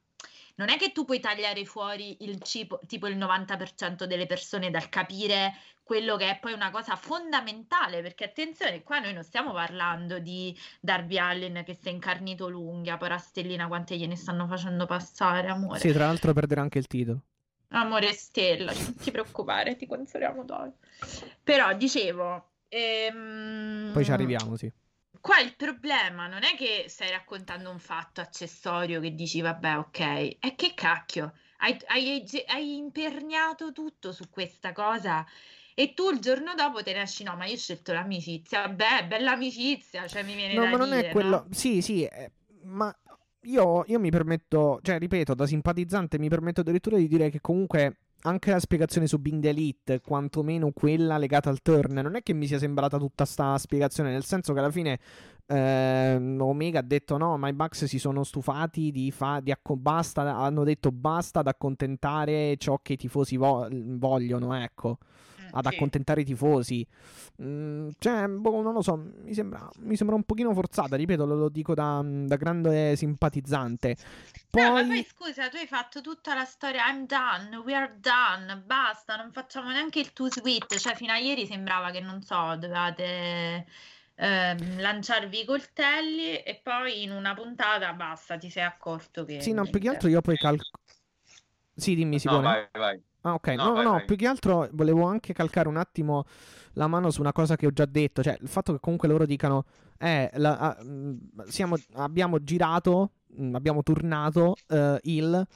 S3: non è che tu puoi tagliare fuori il cibo, tipo il 90% delle persone dal capire quello che è poi una cosa fondamentale, perché attenzione, qua noi non stiamo parlando di Darby Allen che si è incarnito l'unghia, poi Rastellina quante gliene stanno facendo passare, amore.
S2: Sì, tra l'altro perderà anche il titolo.
S3: Amore Stella, non ti preoccupare, ti consoliamo dopo. Però dicevo, ehm,
S2: Poi ci arriviamo, sì.
S3: Qua il problema non è che stai raccontando un fatto accessorio che dici vabbè ok, è che cacchio, hai, hai- hai imperniato tutto su questa cosa e tu il giorno dopo te ne esci no ma io ho scelto l'amicizia, vabbè bella amicizia, cioè mi viene
S2: No,
S3: da
S2: ma non
S3: dire,
S2: è quello.
S3: no?
S2: Sì, sì, eh, ma io, io mi permetto, cioè, ripeto, da simpatizzante mi permetto addirittura di dire che comunque anche la spiegazione su Bing Elite, quantomeno quella legata al turn, non è che mi sia sembrata tutta sta spiegazione, nel senso che alla fine ehm, Omega ha detto no, ma i Bucks si sono stufati di, fa- acco- basta, hanno detto basta ad accontentare ciò che i tifosi vo- vogliono, ecco ad
S3: sì.
S2: accontentare i tifosi. Mm, cioè, boh, non lo so, mi sembra, mi sembra un pochino forzata, ripeto, lo, lo dico da, da grande simpatizzante. Poi,
S3: No, ma poi scusa, tu hai fatto tutta la storia I'm done, we are done, basta, non facciamo neanche il too sweet, cioè fino a ieri sembrava che non so, dovevate ehm, lanciarvi i coltelli e poi in una puntata basta, ti sei accorto che
S2: sì, no, più che altro io poi calco... Sì, dimmi,
S4: No,
S2: Simone.
S4: vai, vai.
S2: Ah, ok.
S4: No,
S2: No,
S4: vai,
S2: no,
S4: vai.
S2: più che altro volevo anche calcare un attimo la mano su una cosa che ho già detto. Cioè, il fatto che comunque loro dicano, eh, la- ah, mh, siamo- abbiamo girato, abbiamo turnato eh, il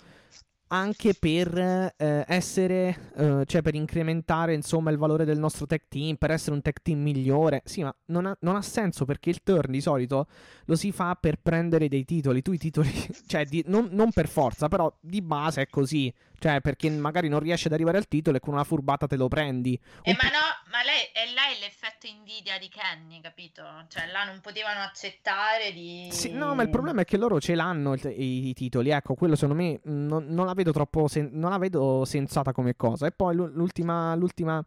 S2: anche per eh, essere, eh, cioè per incrementare insomma il valore del nostro tech team, per essere un tech team migliore. Sì, ma non ha, non ha senso perché il turn di solito lo si fa per prendere dei titoli. Tu i titoli, cioè di- non, non per forza, però di base è così. Cioè, perché magari non riesci ad arrivare al titolo e con una furbata te lo prendi.
S3: Eh,
S2: Un
S3: ma no, ma lei, è là è l'effetto invidia di Kenny, capito? Cioè là non potevano accettare di...
S2: Sì, no, ma il problema è che loro ce l'hanno i, i titoli. Ecco, quello secondo me non, non la vedo troppo. sen- non la vedo sensata come cosa. E poi l'u- l'ultima. l'ultima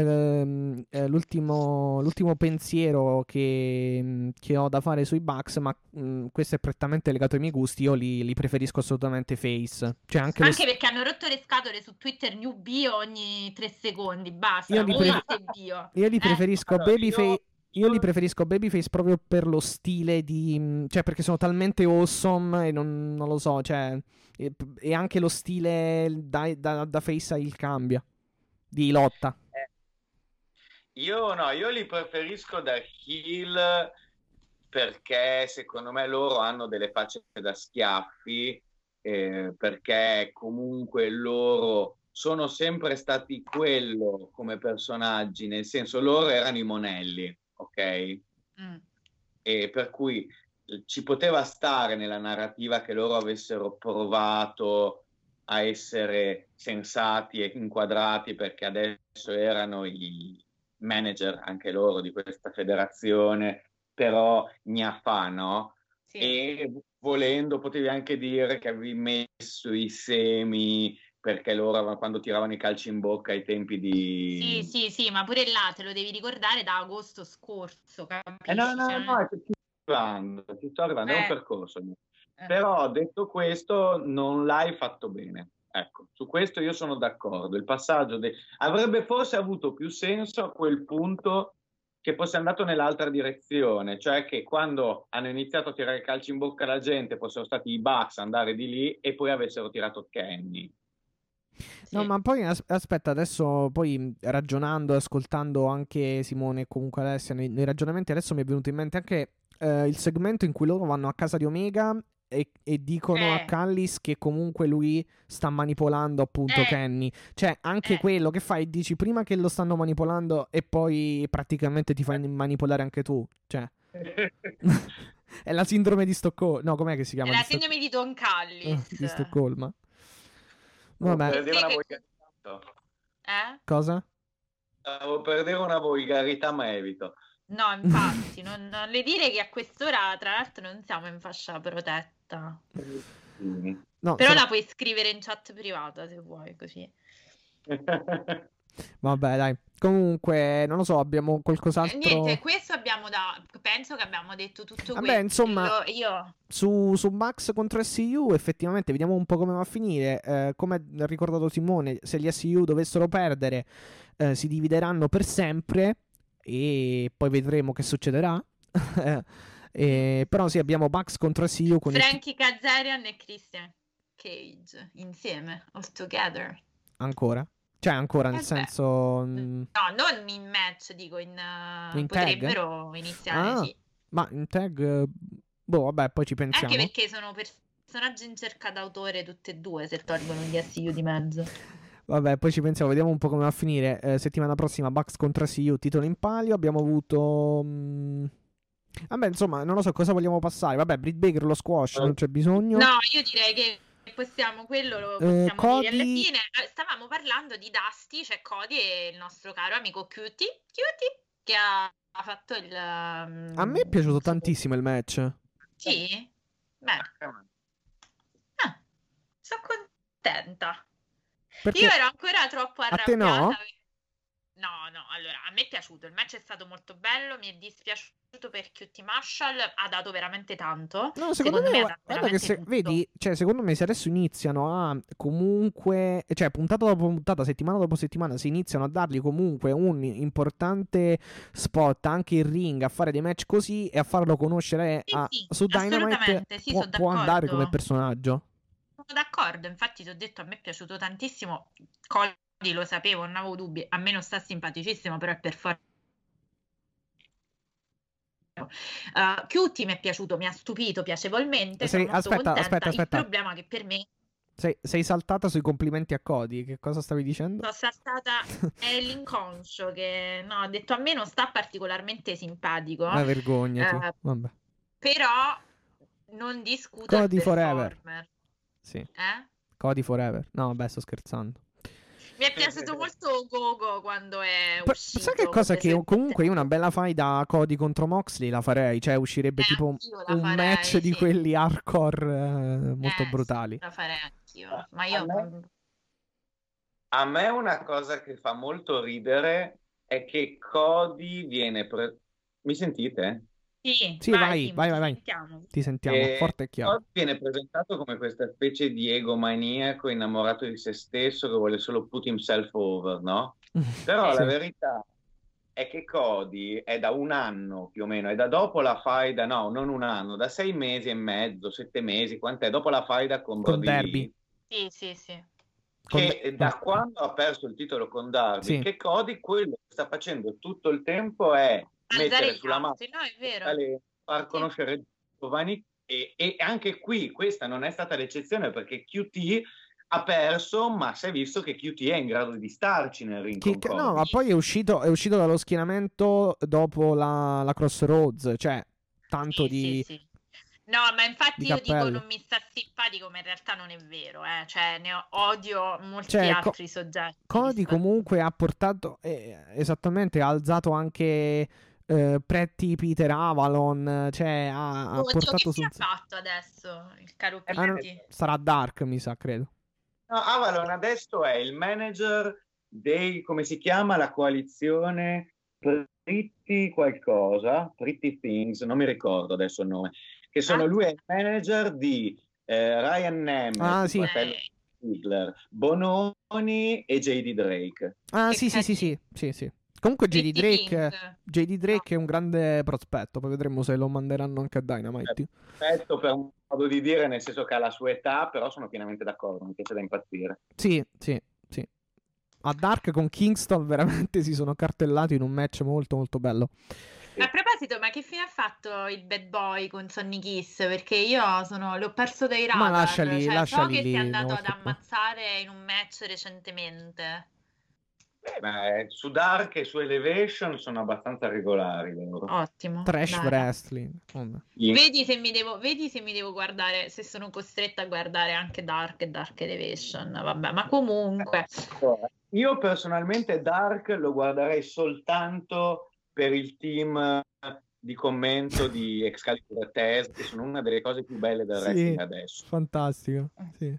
S2: ehm, eh, l'ultimo, l'ultimo pensiero che, mh, che ho da fare sui Bucks, ma mh, questo è prettamente legato ai miei gusti. Io li, li preferisco assolutamente face. Cioè, anche lo
S3: Anche perché hanno rotto le scatole su Twitter new bio ogni tre secondi, basta,
S2: Io li
S3: voi
S2: pre-
S3: ste bio.
S2: Io li
S3: Eh?
S2: preferisco
S4: Allora,
S2: Babyface.
S4: io-
S2: Io li preferisco Babyface proprio per lo stile di. mh, cioè, perché sono talmente awesome e non, non lo so, cioè. E, e anche lo stile da, da, da face il cambia. Di lotta.
S4: Io no, io li preferisco da heel perché secondo me loro hanno delle facce da schiaffi, eh, perché comunque loro sono sempre stati quello come personaggi, nel senso loro erano i monelli, ok?
S3: Mm.
S4: e per cui ci poteva stare nella narrativa che loro avessero provato a essere sensati e inquadrati perché adesso erano i manager anche loro di questa federazione, però gnaffà, no?
S3: Sì.
S4: E volendo potevi anche dire che avevi messo i semi perché loro quando tiravano i calci in bocca ai tempi di...
S3: Sì, sì, sì, ma pure là te lo devi ricordare da agosto scorso, capisci?
S4: Eh, no, no,
S3: Cioè,
S4: no, ci sto arrivando, ci sto arrivando, è
S3: Eh.
S4: un percorso.
S3: eh.
S4: Però detto questo, non l'hai fatto bene. Ecco, su questo io sono d'accordo. Il passaggio de- avrebbe forse avuto più senso a quel punto che fosse andato nell'altra direzione, cioè che quando hanno iniziato a tirare calci in bocca alla gente fossero stati i Bucks a andare di lì e poi avessero tirato Kenny.
S2: No,
S3: Sì.
S2: ma poi as- aspetta, adesso poi ragionando e ascoltando anche Simone e comunque Alessia nei, nei ragionamenti, adesso mi è venuto in mente anche eh, il segmento in cui loro vanno a casa di Omega e, e dicono a
S3: Eh.
S2: Callis che comunque lui sta manipolando appunto
S3: Eh.
S2: Kenny. Cioè, anche
S3: Eh.
S2: quello che fai, dici prima che lo stanno manipolando e poi praticamente ti fai manipolare anche tu. Cioè, è la sindrome di Stoccolma. No, com'è che si
S3: È
S2: chiama?
S3: la
S2: Di
S3: sindrome di Don
S2: eh,
S3: Callis.
S2: di Stoccolma. Vabbè,
S4: Per dire una
S3: Sì, che-
S4: volgarità.
S3: Eh?
S2: cosa?
S4: Stavo per dire una volgarità, ma evito.
S3: No, infatti, non, non le dire che a quest'ora, tra l'altro, non siamo in fascia protetta.
S2: No,
S3: Però
S2: sono-
S3: la puoi scrivere in chat privata se vuoi, così.
S2: Vabbè, dai. Comunque, non lo so, abbiamo
S3: Eh,
S2: qualcos'altro
S3: Niente, questo abbiamo da... Penso che abbiamo detto tutto
S2: Vabbè,
S3: quello.
S2: insomma-
S3: Io...
S2: su, su Max contro SU. Effettivamente, vediamo un po' come va a finire. Eh, come ha ricordato Simone, se gli SU dovessero perdere, eh, si divideranno per sempre. E poi vedremo che succederà. Eh, però sì, abbiamo Max contro SU con il-
S3: Frankie Kazarian e Christian Cage insieme, all together.
S2: ancora. Cioè, ancora nel
S3: Eh
S2: senso. mm,
S3: No, non in match, dico in... uh,
S2: In tag?
S3: potrebbero iniziare,
S2: Ah,
S3: sì.
S2: ma in tag. eh, Boh, vabbè, poi ci pensiamo.
S3: Anche perché sono personaggi in cerca d'autore tutti e due, se tolgono gli SU di mezzo.
S2: Vabbè, poi ci pensiamo, vediamo un po' come va a finire. Eh, settimana prossima, Bucks contro SU, titolo in palio. Abbiamo avuto. mm, Vabbè, insomma, non lo so cosa vogliamo passare. Vabbè, Britt Baker lo squash, non c'è bisogno.
S3: No, io direi che possiamo, quello lo
S2: Eh,
S3: possiamo dire alla
S2: Cody-
S3: fine. Eh, Stavamo parlando di Dusty, cioè Cody e il nostro caro amico Cutie, Cutie che ha, ha fatto il... um,
S2: A me è piaciuto tantissimo il match.
S3: Sì? Beh, ah, sono contenta.
S2: Perché
S3: Io ero ancora troppo
S2: A
S3: arrabbiata.
S2: te no?
S3: No, no, allora, a me è piaciuto, il match è stato molto bello, mi è dispiaciuto per QT Marshall, ha dato veramente tanto.
S2: No, secondo, me,
S3: ha
S2: gua-
S3: dato
S2: guarda che se, vedi, cioè, secondo me se adesso iniziano a comunque, cioè, puntata dopo puntata, settimana dopo settimana, si iniziano a dargli comunque un importante spot anche in ring, a fare dei match così e a farlo conoscere
S3: Sì,
S2: a-
S3: sì,
S2: su Dynamite,
S3: sì,
S2: può, può andare come personaggio.
S3: Sono d'accordo, infatti ti ho detto, a me è piaciuto tantissimo, Cody lo sapevo, non avevo dubbi, a me non sta simpaticissimo, però è per forza. Uh, Cutie mi è piaciuto, mi ha stupito piacevolmente.
S2: Sei- aspetta, aspetta, aspetta.
S3: Il problema che per me
S2: Sei, sei saltata sui complimenti a Cody, che cosa stavi dicendo?
S3: sono saltata è l'inconscio che no, ho detto a me non sta particolarmente simpatico,
S2: vergognati.
S3: Eh,
S2: Vabbè,
S3: però non discuto
S2: Cody forever. sì.
S3: Eh?
S2: Cody forever. No, vabbè, sto scherzando.
S3: Mi è piaciuto molto Gogo quando è
S2: Per-
S3: uscito.
S2: sai che cosa? Che comunque io una bella fight da Cody contro Moxley la farei. Cioè, uscirebbe
S3: Eh,
S2: tipo un
S3: farei,
S2: match di
S3: sì.
S2: quelli hardcore eh, molto
S3: Eh, sì,
S2: brutali.
S3: la farei anch'io.
S4: Ah,
S3: Ma
S4: a
S3: io
S4: me- A me una cosa che fa molto ridere è che Cody viene... pre- Mi sentite?
S3: Sì,
S2: Sì, vai, vai,
S3: ti
S2: vai, vai.
S3: sentiamo.
S2: Ti sentiamo
S4: Eh,
S2: forte e chiaro.
S4: Viene presentato come questa specie di egomaniaco innamorato di se stesso che vuole solo put himself over, no? Però
S2: Sì.
S4: la verità è che Cody è da un anno più o meno, è da dopo la faida, no, non un anno, da sei mesi e mezzo, sette mesi, quant'è? Dopo la faida con
S2: Con
S4: Brody
S2: Derby.
S3: Sì, sì, sì.
S2: Con-
S4: che da quando ha perso il titolo con Darby,
S2: Sì.
S4: che Cody quello che sta facendo tutto il tempo è mettere sulla mappa
S3: no, è vero.
S4: far
S3: Sì.
S4: conoscere i giovani e, e anche qui questa non è stata l'eccezione perché QT ha perso, ma si è visto che QT è in grado di starci nel ring con
S2: no, ma poi è uscito, è uscito dallo schienamento dopo la, la Crossroads. Cioè, tanto
S3: Sì,
S2: di.
S3: sì, sì. No, ma infatti
S2: di
S3: io dico non mi sta simpatico, ma in realtà non è vero, eh. Cioè, ne odio molti
S2: Cioè, Co-
S3: altri soggetti.
S2: Cody comunque ha portato eh, esattamente ha alzato anche eh, Pretty Peter Avalon cioè ha, ha
S3: Oddio,
S2: portato
S3: che
S2: su
S3: fine ha fatto adesso il caro
S4: Eh,
S2: no,
S3: Pitti?
S2: sarà Dark mi sa credo
S4: No, Avalon adesso è il manager dei, come si chiama, la coalizione Pretty qualcosa, Pretty Things, non mi ricordo adesso il nome, che sono
S3: Ah.
S4: lui è il manager di eh, Ryan Nemeth,
S2: Ah, sì.
S3: Eh,
S4: Hitler, Bononi e JD Drake.
S2: ah
S3: Che
S2: sì sì sì sì sì sì comunque JD Drake. JD Drake è un grande prospetto poi vedremo se lo manderanno anche a Dynamite
S4: Perfetto per un modo di dire, nel senso che ha la sua età, però sono pienamente d'accordo, mi piace da impazzire.
S2: sì sì sì a Dark con Kingston veramente si sono cartellati in un match molto molto bello
S3: A proposito, ma che fine ha fatto il bad boy con Sonny Kiss? Perché io sono, l'ho perso dai radar.
S2: Ma lasciali-
S3: cioè,
S2: lasciali
S3: so che
S2: lì,
S3: si è andato ad ammazzare in un match recentemente.
S4: Beh, ma eh, su Dark e su Elevation sono abbastanza regolari loro.
S3: Ottimo.
S2: trash
S3: dai.
S2: wrestling
S3: Vedi se mi devo, vedi se mi devo guardare, se sono costretta a guardare anche Dark e Dark Elevation. Vabbè, ma comunque.
S4: Io personalmente Dark lo guarderei soltanto per il team di commento di Excalibur e Test, che sono una delle cose più belle del
S2: Sì.
S4: wrestling adesso.
S2: fantastico sì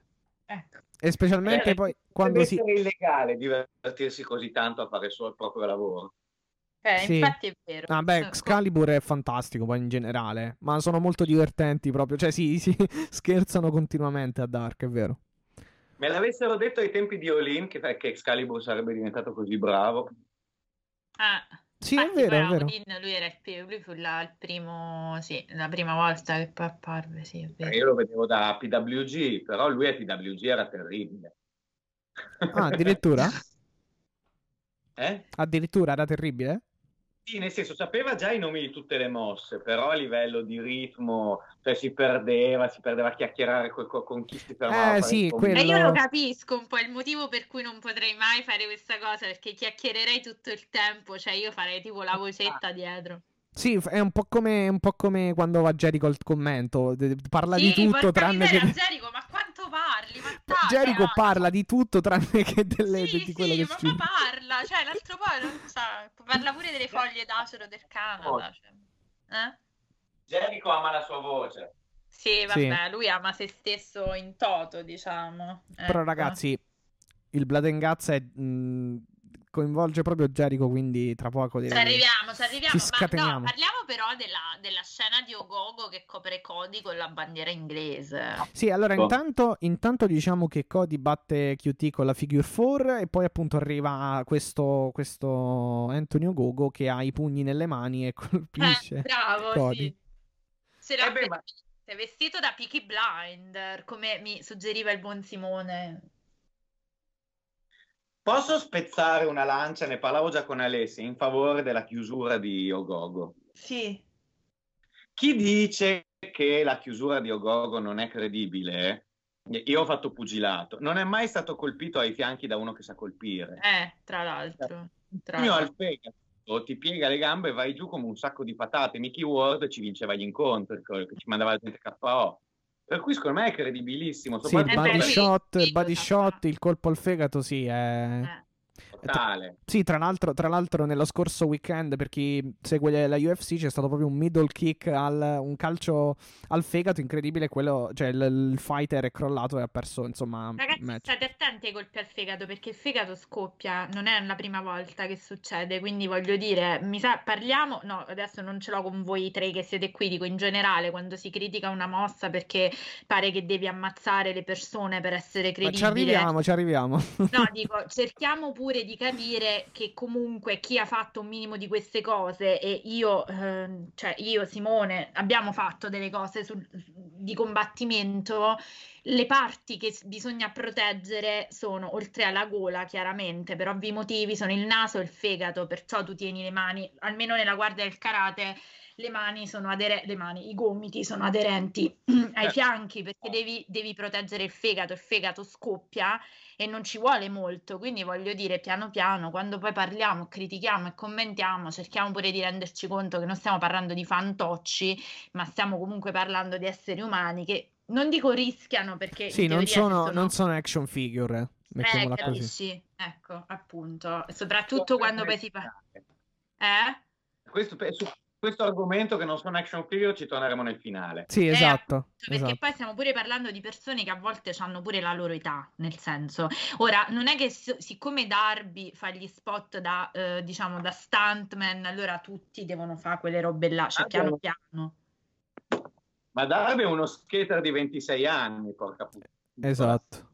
S3: Ecco.
S2: E specialmente
S4: Eh,
S2: poi quando
S4: deve
S2: si...
S4: essere illegale divertirsi così tanto a fare solo il proprio lavoro.
S3: Eh,
S2: Sì.
S3: infatti è vero.
S2: Ah, beh,
S3: Eh,
S2: Excalibur è fantastico poi in generale, ma sono molto divertenti proprio, cioè sì, sì, scherzano continuamente a Dark, è vero.
S4: Me l'avessero detto ai tempi di Olin che, che Excalibur sarebbe diventato così bravo.
S3: eh,
S2: Sì, è
S3: infatti
S2: vero,
S3: poi
S2: è vero.
S3: Odin lui era il, lui fu la, il primo, sì, la prima volta che poi apparve, sì, è vero.
S4: Io lo vedevo da PWG, però lui a PWG era terribile.
S2: Ah, addirittura?
S4: Eh?
S2: Addirittura era terribile?
S4: Sì, nel senso, sapeva già i nomi di tutte le mosse, però a livello di ritmo, cioè si perdeva, si perdeva a chiacchierare co- co- con chi si fermava.
S2: Eh, sì,
S4: il
S2: quello-
S3: E io lo capisco un po' il motivo per cui non potrei mai fare questa cosa, perché chiacchiererei tutto il tempo, cioè io farei tipo la vocetta dietro.
S2: Sì, è un po' come, un po' come quando va Jericho al commento, parla di
S3: Sì,
S2: tutto
S3: porca
S2: tranne che...
S3: Jericho, ma parli?
S2: Jericho
S3: no.
S2: parla di tutto tranne che delle,
S3: Sì,
S2: di quello
S3: sì,
S2: che
S3: ma,
S2: succede.
S3: ma parla, cioè l'altro poi non sa, parla pure delle foglie d'acero del Canada. Cioè. Eh?
S4: Jericho ama la sua voce.
S3: Sì,
S2: Sì.
S3: vabbè, lui ama se stesso in toto, diciamo.
S2: Però
S3: Ecco.
S2: ragazzi, il Blood and Guts è, mh, coinvolge proprio Jericho, quindi tra poco
S3: Ci
S2: direi che-
S3: arriviamo, ci arriviamo,
S2: Ci scateniamo.
S3: ma no, parliamo però della, della scena di Ogogo che copre Cody con la bandiera inglese.
S2: Sì, allora
S4: Boh.
S2: intanto, intanto diciamo che Cody batte QT con la figure 4 e poi appunto arriva questo, questo Antonio Gogo che ha i pugni nelle mani e colpisce.
S3: Eh, bravo,
S2: Cody.
S3: sì. C'era
S4: Eh beh, ma-
S3: è vestito da Peaky Blinder, come mi suggeriva il buon Simone.
S4: Posso spezzare una lancia, ne parlavo già con Alessia, in favore della chiusura di Ogogo.
S3: Sì.
S4: Chi dice che la chiusura di Ogogo non è credibile, io ho fatto pugilato, non è mai stato colpito ai fianchi da uno che sa colpire.
S3: Eh, tra l'altro. Tra
S4: Io al fegato ti piega le gambe e vai giù come un sacco di patate. Mickey Ward ci vinceva gli incontri, che ci mandava la gente KO. Per cui secondo me è credibilissimo,
S2: Sì, il body shot, il body
S3: lo
S2: shot, il colpo al fegato, sì, è...
S3: Eh.
S4: Totale.
S2: Sì, tra l'altro, tra l'altro nello scorso weekend, per chi segue la UFC, c'è stato proprio un middle kick, al, un calcio al fegato incredibile, quello, cioè il, il fighter è crollato e ha perso, insomma,
S3: Ragazzi,
S2: match.
S3: state attenti ai colpi al fegato perché il fegato scoppia, non è la prima volta che succede, quindi voglio dire, mi sa, parliamo, no, adesso non ce l'ho con voi tre che siete qui, dico in generale, quando si critica una mossa perché pare che devi ammazzare le persone per essere
S2: Ma ci
S3: credibile.
S2: arriviamo, ci arriviamo.
S3: No, dico, cerchiamo pure di capire che comunque chi ha fatto un minimo di queste cose e io, ehm, cioè io, Simone, abbiamo fatto delle cose sul- di combattimento. Le parti che bisogna proteggere sono, oltre alla gola, chiaramente, per ovvi motivi, sono il naso e il fegato, perciò tu tieni le mani, almeno nella guardia del karate, le mani sono aderenti, le mani, i gomiti sono aderenti ai
S4: Eh.
S3: fianchi perché devi, devi proteggere il fegato, il fegato scoppia e non ci vuole molto, quindi voglio dire piano piano, quando poi parliamo, critichiamo e commentiamo, cerchiamo pure di renderci conto che non stiamo parlando di fantocci, ma stiamo comunque parlando di esseri umani che non dico rischiano perché
S2: Sì, non sono,
S3: se
S2: non sono action figure,
S3: eh,
S2: mettiamola così.
S3: capisci? Ecco, appunto, soprattutto quando poi si parla... Eh?
S4: Questo, su questo argomento che non sono action figure ci torneremo nel finale.
S2: Sì,
S3: Eh,
S2: esatto.
S3: appunto, perché
S2: esatto.
S3: poi stiamo pure parlando di persone che a volte hanno pure la loro età, nel senso, ora non è che si- siccome Darby fa gli spot da, eh, diciamo, da stuntman, allora tutti devono fare quelle robe là, cioè piano
S4: no.
S3: piano.
S4: Ma Darby è uno skater di 26 anni, porca puttana.
S2: Esatto.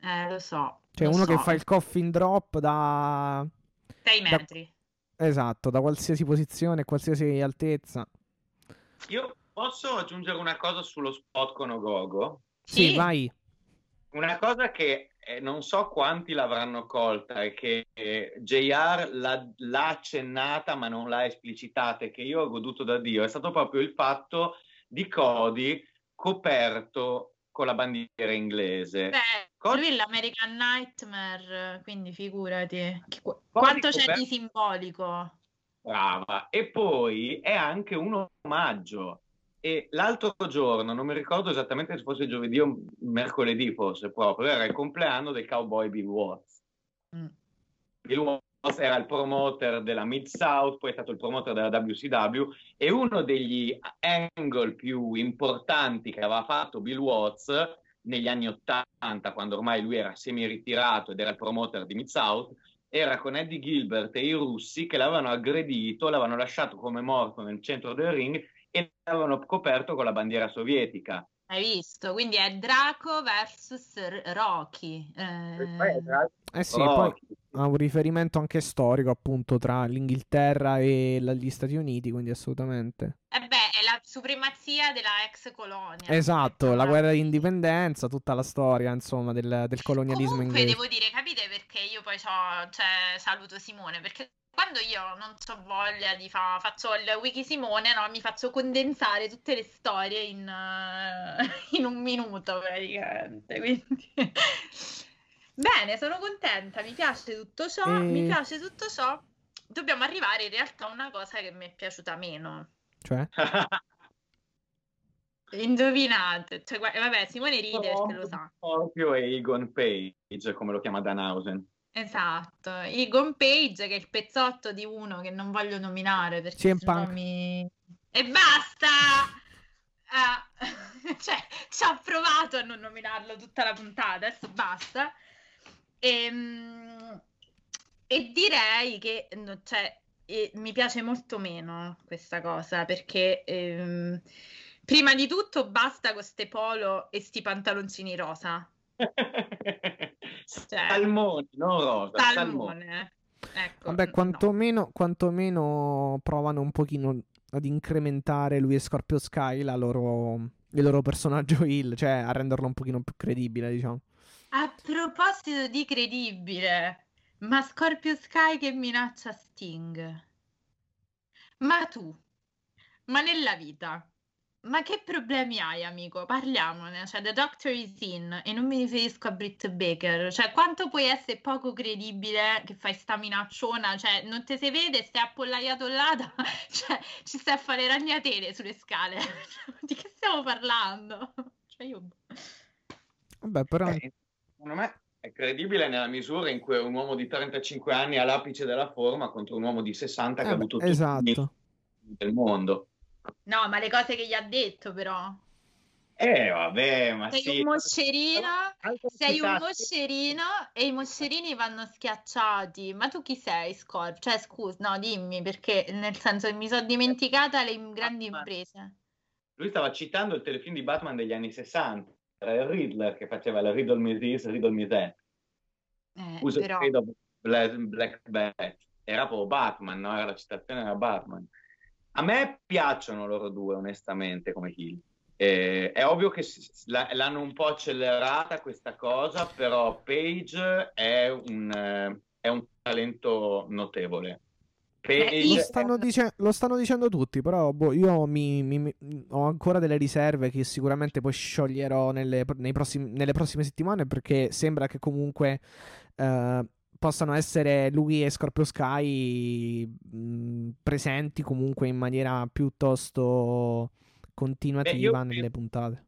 S3: Eh, lo so.
S2: Cioè
S3: lo
S2: uno che
S3: so.
S2: fa il coffin drop da...
S3: Sei
S2: da-
S3: metri.
S2: Esatto, da qualsiasi posizione, qualsiasi altezza.
S4: Io posso aggiungere una cosa sullo spot con Ogogo?
S2: Sì,
S3: Sì.
S2: vai.
S4: Una cosa che eh, non so quanti l'avranno colta e che eh, JR l'ha, l'ha accennata ma non l'ha esplicitata e che io ho goduto da Dio è stato proprio il fatto di Cody coperto con la bandiera inglese. Cody-
S3: lui è l'American Nightmare, quindi figurati. Che-
S4: Poi
S3: quanto c'è di simbolico?
S4: Brava. E poi è anche un omaggio. E l'altro giorno, non mi ricordo esattamente se fosse giovedì o mercoledì, forse proprio, era il compleanno del cowboy Bill Watts.
S3: Mm.
S4: Bill Watts era il promoter della Mid-South, poi è stato il promoter della WCW e uno degli angle più importanti che aveva fatto Bill Watts negli anni 80 quando ormai lui era semi-ritirato ed era il promoter di Mid-South, era con Eddie Gilbert e i russi che l'avevano aggredito, l'avevano lasciato come morto nel centro del ring e l'avevano coperto con la bandiera sovietica.
S3: Hai visto? Quindi è Draco versus Rocky.
S4: Eh,
S2: eh sì, poi ha un riferimento anche storico appunto tra l'Inghilterra e gli Stati Uniti, quindi assolutamente.
S3: Eh beh, la supremazia della ex colonia.
S2: Esatto, la guerra di indipendenza, tutta la storia insomma del, del colonialismo
S3: Comunque,
S2: inglese.
S3: devo dire, capite perché io poi cioè, saluto Simone, perché quando io non ho voglia di fare, faccio il wiki Simone, no? mi faccio condensare tutte le storie in, uh, in un minuto praticamente. Quindi... Bene, sono contenta, mi piace tutto ciò, e... mi piace tutto ciò. Dobbiamo arrivare in realtà a una cosa che mi è piaciuta meno.
S2: Cioè?
S3: Indovinate, cioè, vabbè, Simone ride perché lo sa.
S4: Proprio Egon Page, come lo chiama Danhausen.
S3: Esatto, Egon Page che è il pezzotto di uno che non voglio nominare perché
S2: sennò
S3: mi... E basta! Uh, cioè, ci ho provato a non nominarlo tutta la puntata, adesso basta. E, ehm, e direi che cioè, e, mi piace molto meno questa cosa perché... Ehm, prima di tutto basta con ste polo e sti pantaloncini rosa
S4: cioè, salmone, non rosa. Salmone.
S3: salmone. Ecco,
S2: Vabbè, quantomeno, no. quantomeno provano un pochino ad incrementare lui e Scorpio Sky loro, il loro personaggio Hill, cioè a renderlo un pochino più credibile, diciamo.
S3: A proposito di credibile, ma Scorpio Sky che minaccia Sting? Ma tu, ma nella vita, ma che problemi hai, amico? Parliamone. Cioè, The Doctor is in e non mi riferisco a Britt Baker. Cioè, quanto puoi essere poco credibile che fai sta minacciona? Cioè, non te si vede, stai appollaiato là, cioè, ci stai a fare ragnatele sulle scale. Di che stiamo parlando? Cioè, io...
S2: Vabbè, però...
S4: Eh, secondo me è credibile nella misura in cui un uomo di 35 anni all'apice della forma contro un uomo di 60 che
S2: eh,
S4: ha avuto
S2: esatto.
S4: tutto il mondo.
S3: No, ma le cose che gli ha detto però.
S4: Eh, vabbè, ma
S3: sei
S4: sì.
S3: un moscerino, sei un moscerino e i moscerini vanno schiacciati. Ma tu chi sei, Scorp? Cioè, scusa, no, dimmi, perché nel senso che mi sono dimenticata le grandi imprese.
S4: Lui stava citando il telefilm di Batman degli anni 60. Era il Riddler che faceva la Riddle Me This, Riddle Me That.
S3: Eh,
S4: Uso
S3: però...
S4: Black, Black Bat. Era proprio Batman, no? Era la citazione da Batman. A me piacciono loro due, onestamente, come Hill. Eh, è ovvio che l'hanno un po' accelerata questa cosa, però Page è un, eh, è un talento notevole.
S2: Page... Lo, stanno dice- lo, stanno dicendo tutti, però boh, io mi, mi, mi, ho ancora delle riserve che sicuramente poi scioglierò nelle, prossimi, nelle prossime settimane perché sembra che comunque uh, possano essere lui e Scorpio Sky mh, presenti comunque in maniera piuttosto continuativa Beh, nelle puntate.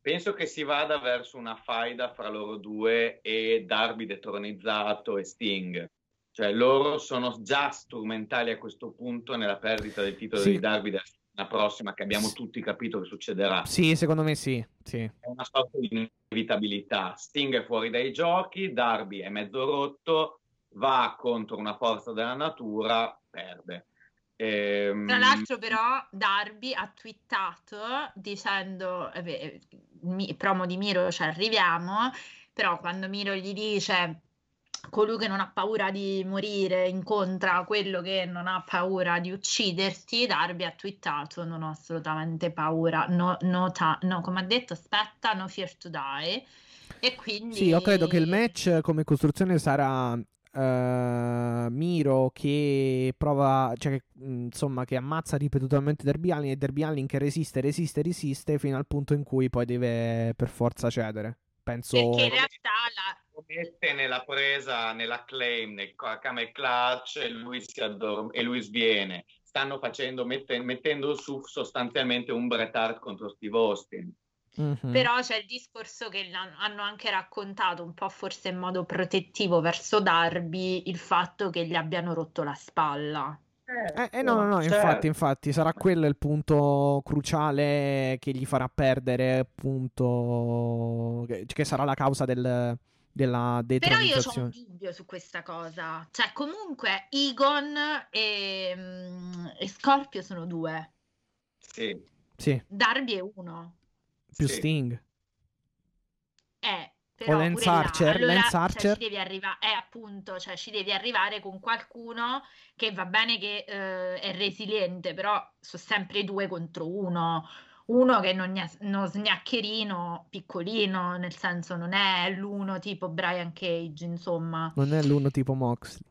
S4: Penso che si vada verso una faida fra loro due e Darby detronizzato e Sting. Cioè loro sono già strumentali a questo punto nella perdita del titolo sì. di Darby la prossima che abbiamo tutti capito che succederà.
S2: Sì, secondo me sì. sì.
S4: È una sorta di inevitabilità. Sting è fuori dai giochi, Darby è mezzo rotto, va contro una forza della natura, perde.
S3: Ehm... Tra l'altro, però, Darby ha twittato dicendo: eh, promo di Miro ci arriviamo. Però, quando Miro gli dice colui che non ha paura di morire incontra quello che non ha paura di ucciderti, Darby ha twittato non ho assolutamente paura, no, no, ta- no come ha detto, aspetta, no fear to die. E quindi...
S2: Sì, io credo che il match come costruzione sarà uh, Miro che prova, cioè che, insomma, che ammazza ripetutamente Derby Allin e Derby Allin che resiste, resiste, resiste fino al punto in cui poi deve per forza cedere. Penso...
S3: Perché in realtà la,
S4: mette nella presa, nella claim, nel camel clutch e lui, si addorm- e lui sviene. Stanno facendo, mette- mettendo su sostanzialmente un Bret Hart contro Steve Austin.
S3: Mm-hmm. Però c'è il discorso che hanno anche raccontato un po' forse in modo protettivo verso Darby il fatto che gli abbiano rotto la spalla.
S2: Eh, eh, no, no, no,
S4: certo.
S2: infatti, infatti, sarà quello il punto cruciale che gli farà perdere, appunto, che, che sarà la causa del, della
S3: Però io ho un
S2: detronizzazione.
S3: dubbio su questa cosa. Cioè, comunque, Egon e, mm, e Scorpio sono due.
S4: Sì,
S2: Sì,
S3: Darby è uno.
S2: più
S4: sì.
S2: Sting.
S3: Eh, però
S2: Lance
S3: pure là,
S2: Archer,
S3: allora,
S2: Lance
S3: cioè,
S2: Archer.
S3: ci devi arrivare, eh, appunto, cioè, ci devi arrivare con qualcuno che va bene che eh, è resiliente, però sono sempre due contro uno. Uno che non è uno sgnaccherino piccolino, nel senso non è l'uno tipo Brian Cage, insomma.
S2: Non è l'uno tipo Moxley.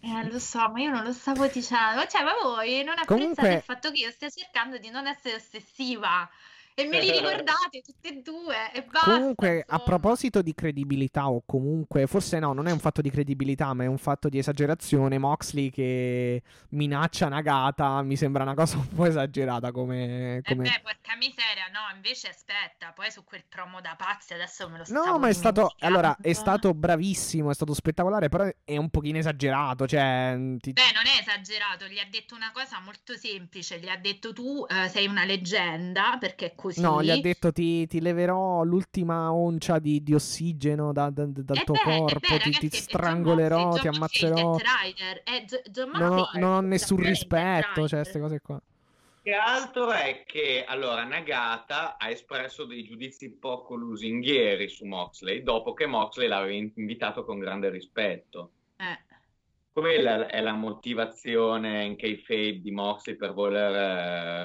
S3: Eh, lo so, ma io non lo stavo dicendo. Cioè, ma voi non apprezzate
S2: Comunque-
S3: il fatto che io stia cercando di non essere ossessiva e me li ricordate tutti e due e basta,
S2: Comunque, a proposito di credibilità, o comunque, forse no, non è un fatto di credibilità, ma è un fatto di esagerazione. Moxley che minaccia Nagata mi sembra una cosa un po' esagerata come.
S3: Eh
S2: come...
S3: beh, porca miseria, no, invece aspetta, poi su quel promo da pazzi adesso me lo
S2: No,
S3: stavo
S2: ma è stato. Allora, è stato bravissimo, è stato spettacolare, però è un pochino esagerato. Cioè, ti-
S3: Beh, non è esagerato, gli ha detto una cosa molto semplice, gli ha detto tu eh, sei una leggenda, perché così.
S2: No, gli ha detto ti, ti leverò l'ultima oncia di, di ossigeno da- da- dal
S3: Eh
S2: tuo
S3: beh, eh
S2: corpo,
S3: beh,
S2: ti, ti
S3: ragazzi,
S2: ti
S3: John Moxley è il
S2: ammazzerò.
S3: John
S2: Non ho, non ho nessun rispetto, cioè, queste cose qua.
S4: Che altro è che allora Nagata ha espresso dei giudizi poco lusinghieri su Moxley dopo che Moxley l'aveva in- invitato con grande rispetto.
S3: Eh.
S4: Quella è la motivazione in kayfabe di Moxley per voler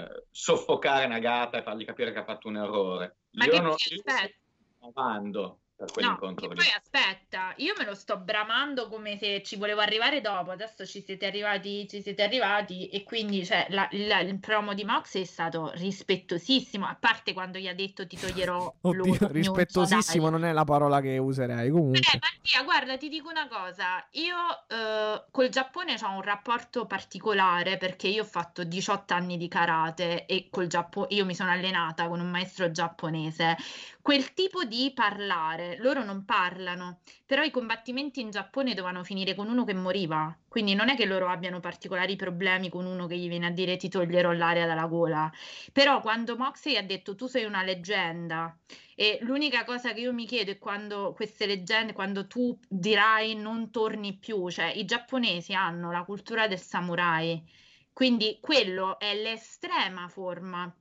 S4: eh, soffocare Nagata e fargli capire che ha fatto un errore.
S3: Ma
S4: Io
S3: che
S4: non io sto amando per
S3: no,
S4: quell'incontro
S3: che
S4: lì.
S3: poi aspetta, io me lo sto bramando come se ci volevo arrivare dopo, adesso ci siete arrivati, ci siete arrivati e quindi cioè, la- la- il promo di Mox è stato rispettosissimo, a parte quando gli ha detto ti toglierò
S2: Oddio,
S3: l'ognuno,
S2: rispettosissimo
S3: dai.
S2: non è la parola che userei.
S3: Eh,
S2: Comunque,
S3: Mattia, guarda, ti dico una cosa, io eh, col Giappone ho un rapporto particolare perché io ho fatto 18 anni di karate e col Giappone io mi sono allenata con un maestro giapponese. Quel tipo di parlare, loro non parlano, però i combattimenti in Giappone dovevano finire con uno che moriva, quindi non è che loro abbiano particolari problemi con uno che gli viene a dire ti toglierò l'aria dalla gola. Però quando Moxley ha detto tu sei una leggenda e l'unica cosa che io mi chiedo è quando queste leggende, quando tu dirai non torni più, cioè i giapponesi hanno la cultura del samurai, quindi quello è l'estrema forma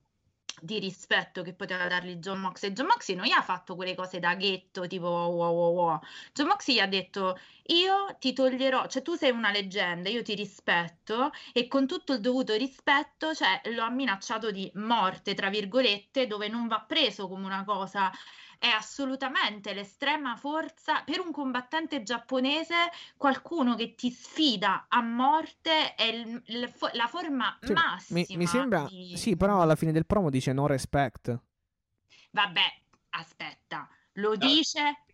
S3: di rispetto che poteva dargli John Moxley. John Moxley non gli ha fatto quelle cose da ghetto, tipo wow wow wow. John Moxley gli ha detto io ti toglierò, cioè tu sei una leggenda, io ti rispetto e con tutto il dovuto rispetto, cioè lo ha minacciato di morte, tra virgolette, dove non va preso come una cosa è assolutamente l'estrema forza per un combattente giapponese, qualcuno che ti sfida a morte è il- il la forma
S2: Sì,
S3: massima.
S2: mi, mi sembra.
S3: di-
S2: Sì, però alla fine del promo dice no respect.
S3: Vabbè, aspetta, lo dice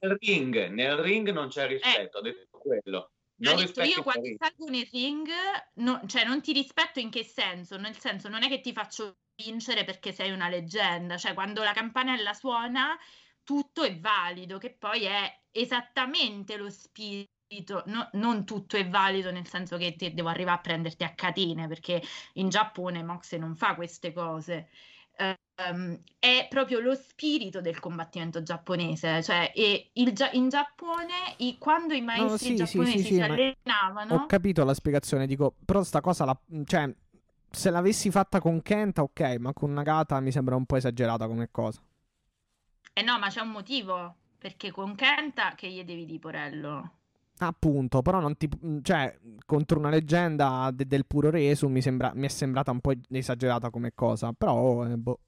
S4: Nel ring, nel ring non c'è rispetto, ha detto quello.
S3: Eh. Ha
S4: Non
S3: detto io quando salgo nel ring, no- cioè non ti rispetto in che senso? Nel senso non è che ti faccio vincere perché sei una leggenda, cioè quando la campanella suona tutto è valido, che poi è esattamente lo spirito, no- non tutto è valido nel senso che devo arrivare a prenderti a catene, perché in Giappone Mox non fa queste cose. Ehm, è proprio lo spirito del combattimento giapponese, cioè e il in Giappone i- quando i maestri
S2: sì, sì,
S3: giapponesi
S2: sì, sì,
S3: si allenavano,
S2: Ho capito la spiegazione, dico, però sta cosa la. Cioè, se l'avessi fatta con Kenta, ok, ma con Nagata mi sembra un po' esagerata come cosa.
S3: eh no, ma c'è un motivo, perché con Kenta che gli devi di Porello?
S2: Appunto, però non ti. Cioè, contro una leggenda de- del puro resu mi, sembra, mi è sembrata un po' esagerata come cosa. Però, eh, boh.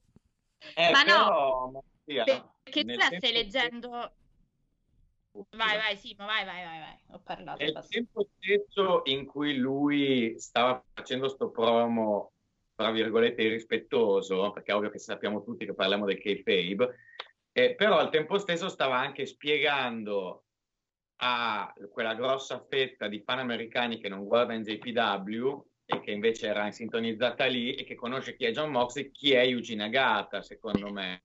S4: Eh,
S3: Ma no,
S4: però, Mattia,
S3: Perché tu la stai leggendo...
S4: stesso-
S3: Vai, vai, Simo, vai, vai, vai, vai, ho parlato.
S4: Nel tempo stesso in cui lui stava facendo sto promo, tra virgolette, irrispettoso, perché è ovvio che sappiamo tutti che parliamo del kayfabe, eh, però al tempo stesso stava anche spiegando a quella grossa fetta di fan americani che non guarda in JPW e che invece era sintonizzata lì e che conosce chi è John Moxley, chi è Yuji Nagata, secondo me.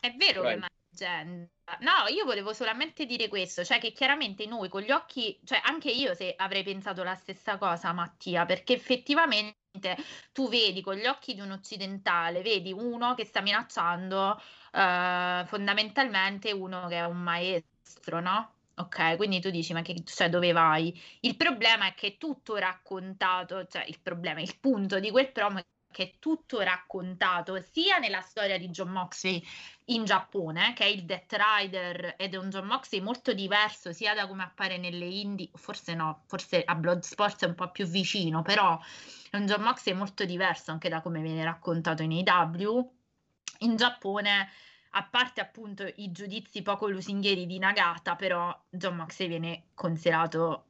S3: È vero
S4: Cioè,
S3: che ma- leggenda. No, io volevo solamente dire questo, cioè che chiaramente noi con gli occhi, cioè anche io se avrei pensato la stessa cosa, Mattia, perché effettivamente tu vedi con gli occhi di un occidentale, vedi uno che sta minacciando uh, fondamentalmente uno che è un maestro, no? Ok, quindi tu dici, ma che, cioè, dove vai? Il problema è che tutto raccontato, cioè il problema, il punto di quel promo è che tutto raccontato sia nella storia di John Moxley in Giappone, che è il Death Rider ed è un John Moxley molto diverso sia da come appare nelle indie, forse no, forse a Bloodsport è un po' più vicino, però è un John Moxley molto diverso anche da come viene raccontato in AW. In Giappone a parte appunto i giudizi poco lusinghieri di Nagata, però John Moxley viene considerato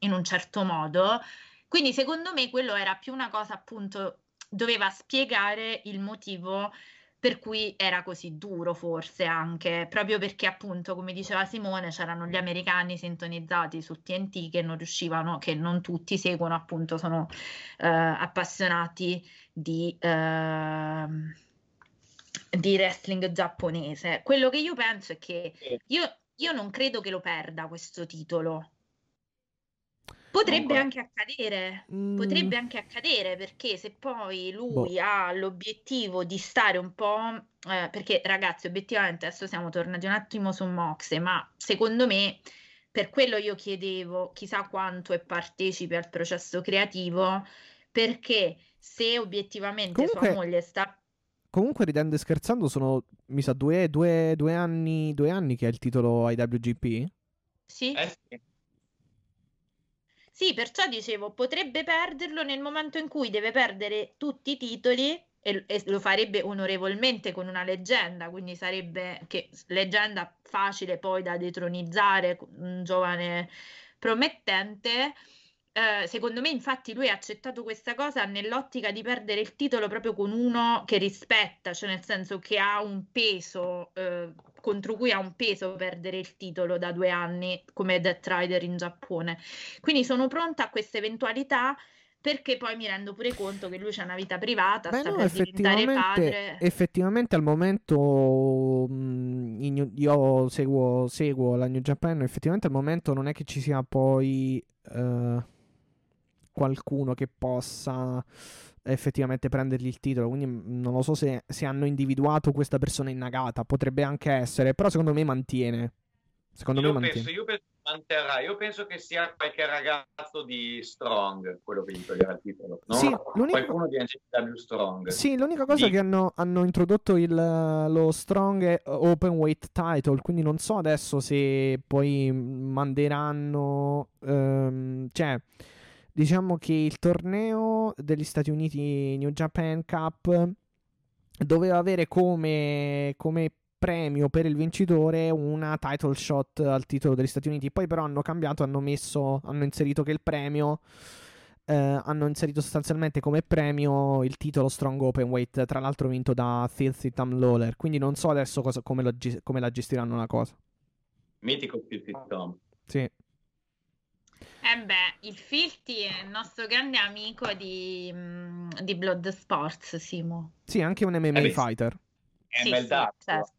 S3: in un certo modo. Quindi secondo me quello era più una cosa appunto doveva spiegare il motivo per cui era così duro forse anche, proprio perché appunto, come diceva Simone, c'erano gli americani sintonizzati su TNT che non riuscivano, che non tutti seguono, appunto sono eh, appassionati di, eh, di wrestling giapponese. Quello che io penso è che io, io non credo che lo perda questo titolo, Potrebbe anche accadere, mm. potrebbe anche accadere perché se poi lui boh. ha l'obiettivo di stare un po', eh, perché ragazzi obiettivamente adesso siamo tornati un attimo su Moxe, ma secondo me per quello io chiedevo chissà quanto è partecipe al processo creativo, perché se obiettivamente Comunque... sua moglie sta
S2: comunque ridendo e scherzando sono, mi sa, due, due, due, anni, due anni che ha il titolo IWGP?
S3: Sì. Eh sì. Sì, perciò dicevo, potrebbe perderlo nel momento in cui deve perdere tutti i titoli e, e, lo farebbe onorevolmente con una leggenda, quindi sarebbe che leggenda facile poi da detronizzare, un giovane promettente. Eh, secondo me, infatti, lui ha accettato questa cosa nell'ottica di perdere il titolo proprio con uno che rispetta, cioè nel senso che ha un peso eh, contro cui ha un peso perdere il titolo da due anni come Death Rider in Giappone. Quindi sono pronta a questa eventualità perché poi mi rendo pure conto che lui c'ha una vita privata, Beh, sta no, per diventare padre.
S2: Effettivamente al momento mh, io seguo, seguo, la New Japan, effettivamente al momento non è che ci sia poi uh, qualcuno che possa effettivamente prendergli il titolo. Quindi non lo so se, se, hanno individuato questa persona in Nagata. Potrebbe anche essere, però secondo me mantiene. Secondo
S4: io
S2: me
S4: penso,
S2: mantiene.
S4: Io penso manterrà. Io penso che sia qualche ragazzo di Strong quello che gli toglierà il titolo. No? Sì, Qualcuno di NCW Strong.
S2: Sì, l'unica cosa è che hanno, hanno, introdotto il, lo Strong Open Weight Title. Quindi non so adesso se poi manderanno. Um, cioè diciamo che il torneo degli Stati Uniti New Japan Cup doveva avere come, come premio per il vincitore una title shot al titolo degli Stati Uniti. Poi però hanno cambiato, hanno messo, hanno inserito che il premio eh, hanno inserito sostanzialmente come premio il titolo Strong Open Weight, tra l'altro vinto da Filthy Tom Lawler. Quindi non so adesso cosa, come, lo, come, la gestiranno la cosa.
S4: Mitico Filthy Tom.
S2: Sì.
S3: Eh beh, il Filti è il nostro grande amico di, mm, di Blood Sports, Simo.
S2: Sì, anche un MMA eh fighter.
S4: È sì, MLW. Sì, certo.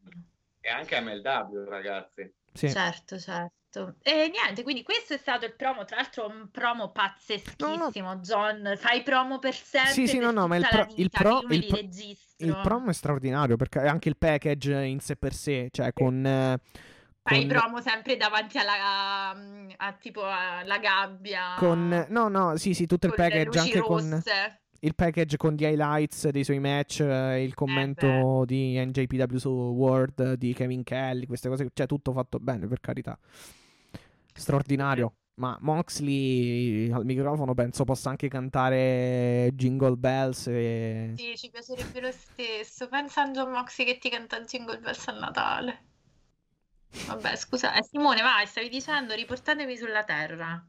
S4: E anche MLW, ragazzi.
S3: Sì. Certo, certo. E niente, quindi questo è stato il promo, tra l'altro un promo pazzeschissimo, no, no. John, fai promo per sempre.
S2: Sì, sì, no, no, ma il, pro,
S3: il, pro, il,
S2: pro, il, promo è straordinario perché anche il package in sé per sé, cioè con... Eh,
S3: Fai con... promo sempre davanti alla a, tipo alla gabbia.
S2: Con no, no, sì, sì, tutto il package anche rosse. con il package con gli highlights dei suoi match, eh, il commento eh di NJPW su World di Kevin Kelly, queste cose, cioè tutto fatto bene, per carità. Straordinario. Ma Moxley al microfono penso possa anche cantare Jingle Bells. E...
S3: Sì, ci piacerebbe lo stesso. Pensa a John Moxley che ti canta Jingle Bells a Natale. Vabbè, scusa, eh, Simone, vai, stavi dicendo, riportatemi sulla terra.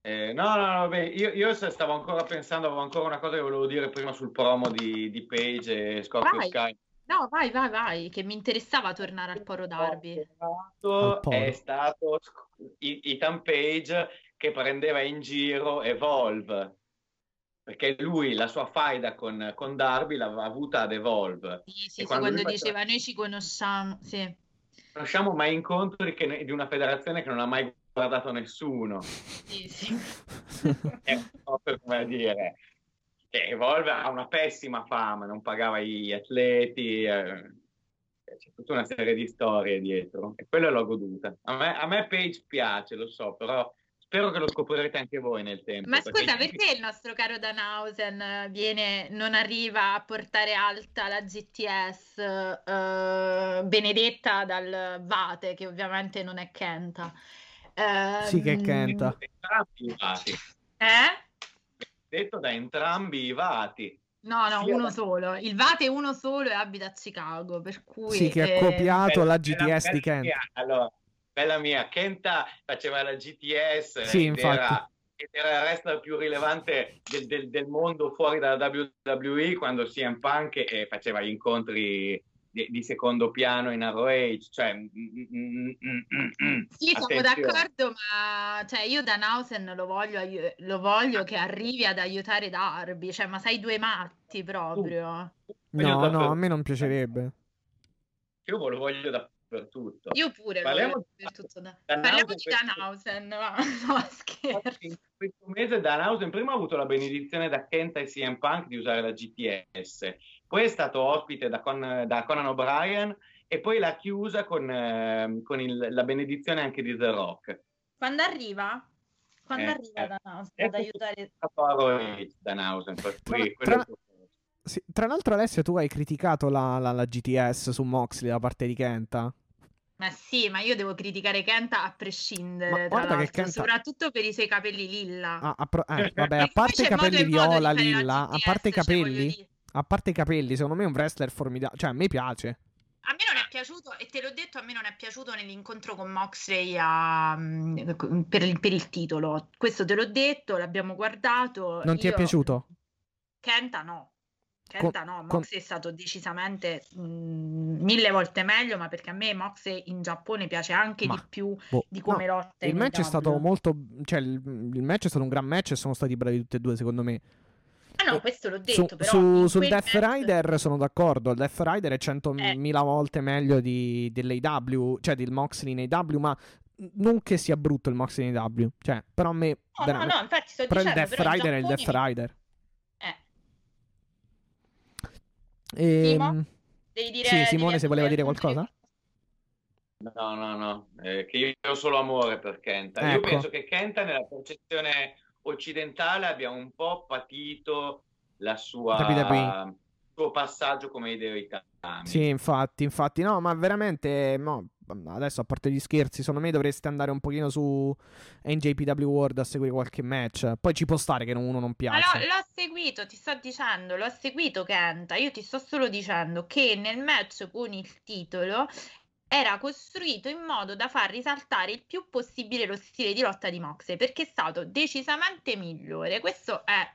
S4: Eh, no, no, no, vabbè, io, io, stavo ancora pensando, avevo ancora una cosa che volevo dire prima sul promo di, di Page e Scorpio vai. Sky.
S3: No, vai, vai, vai, che mi interessava tornare al Poro Darby.
S4: È stato Ethan Page che prendeva in giro Evolve. perché lui la sua faida con, con Darby l'aveva avuta ad Evolve.
S3: Sì, sì,
S4: E
S3: sì,
S4: quando
S3: quando diceva
S4: faceva-
S3: noi ci conosciamo, sì.
S4: Conosciamo mai incontri che- di una federazione che non ha mai guardato nessuno.
S3: Sì, sì.
S4: È un po' per come dire che Evolve ha una pessima fama, non pagava gli atleti, eh, c'è tutta una serie di storie dietro e quello l'ho goduta. A me, a me Page piace, lo so, però spero che lo scoprirete anche voi nel tempo.
S3: Ma scusa, perché il nostro caro Danhausen eh, viene, non arriva a portare alta la GTS eh, benedetta dal Vate, che ovviamente non è Kenta?
S2: Sì, che è Kenta.
S4: Entrambi i vati,
S3: Eh?
S4: detto da entrambi i vati.
S3: No, no,
S4: Sì,
S3: uno solo. Il Vate è uno solo e abita a Chicago, per cui...
S2: Sì, che ha
S3: eh,
S2: copiato la
S4: Bella-
S2: GTS di Kent.
S4: Allora, bella mia, Kenta faceva la GTS
S2: Sì,
S4: ed
S2: infatti.
S4: era, ed era il wrestler più rilevante del, del- del mondo fuori dalla WWE quando CM Punk eh, faceva gli incontri di, di secondo piano in ROH. Cioè, mm, mm, mm, mm, mm.
S3: Sì, sono d'accordo, ma cioè, io Danhausen lo voglio, lo voglio che arrivi ad aiutare Darby, cioè, ma sei due matti proprio.
S2: No, no, a me non piacerebbe.
S4: Io lo voglio dappertutto.
S3: Io pure
S4: Parliamo di-
S3: per tutto da-
S4: Danhausen
S3: Parliamo di
S4: questo-
S3: Danhausen, va, no, scherzo.
S4: In questo mese Danhausen prima ha avuto la benedizione da Kenta e CM Punk di usare la GTS, poi è stato ospite da, Con- da Conan O'Brien e poi l'ha chiusa con, ehm, con il- la benedizione anche di The Rock.
S3: Quando arriva? Quando
S4: Eh,
S3: arriva
S4: eh.
S3: Danhausen ad aiutare?
S4: Danhausen, per cui
S2: Tra-
S4: quello-
S2: Sì, tra l'altro, Alessio, tu hai criticato la, la- la GTS su Moxley da parte di Kenta.
S3: Ma sì, ma io devo criticare Kenta a prescindere,
S2: Ma
S3: tra
S2: guarda che
S3: l'altro,
S2: Kenta-
S3: soprattutto per i suoi capelli lilla.
S2: Ah, a pro- eh, vabbè, a parte i capelli viola, lilla, a
S3: GTS,
S2: parte i
S3: cioè,
S2: capelli,
S3: dire.
S2: a parte i capelli, secondo me è un wrestler formidabile. Cioè, a me piace.
S3: A me non è piaciuto, e te l'ho detto, a me non è piaciuto nell'incontro con Moxley a- mm, per, il, per il titolo. Questo te l'ho detto, l'abbiamo guardato.
S2: Non ti è
S3: io-
S2: piaciuto?
S3: Kenta no. Kenta no,
S2: con-
S3: Moxley è stato decisamente mm, mille volte meglio, ma perché a me Moxley in Giappone piace anche
S2: Ma-
S3: di più
S2: Boh,
S3: di come
S2: no,
S3: lotta
S2: Il match è stato molto. Cioè, il, il match è stato un gran match e sono stati bravi tutti e due, secondo me.
S3: Ah no, questo l'ho
S2: Su,
S3: detto, però
S2: su- sul Death
S3: match-
S2: Rider sono d'accordo. Il Death Rider è 100.000
S3: Eh.
S2: volte meglio di, dell'AW, cioè del Moxley in AW, ma non che sia brutto il Moxley in AW. Cioè, però a me.
S3: No, no,
S2: veramente-
S3: no, infatti sto
S2: però il
S3: dicendo,
S2: Death
S3: però in
S2: Rider è il Death Rider.
S3: Eh,
S2: Ehm,
S3: Simo? devi dire...
S2: sì,
S3: devi
S2: Simone, se voleva dire qualcosa.
S4: No, no, no, eh, che io ho solo amore per Kenta. Io
S2: Ecco.
S4: penso che Kenta nella percezione occidentale abbia un po' patito la sua, il suo passaggio come idea italiana.
S2: Sì, infatti, infatti, no, ma veramente, no, adesso a parte gli scherzi, secondo me dovreste andare un pochino su NJPW World a seguire qualche match. Poi ci può stare che uno non
S3: Ma
S2: piaccia.
S3: l'ho, seguito, ti sto dicendo, l'ho seguito Kenta. Io ti sto solo dicendo che nel match con il titolo era costruito in modo da far risaltare il più possibile lo stile di lotta di Moxley, perché è stato decisamente migliore. Questo è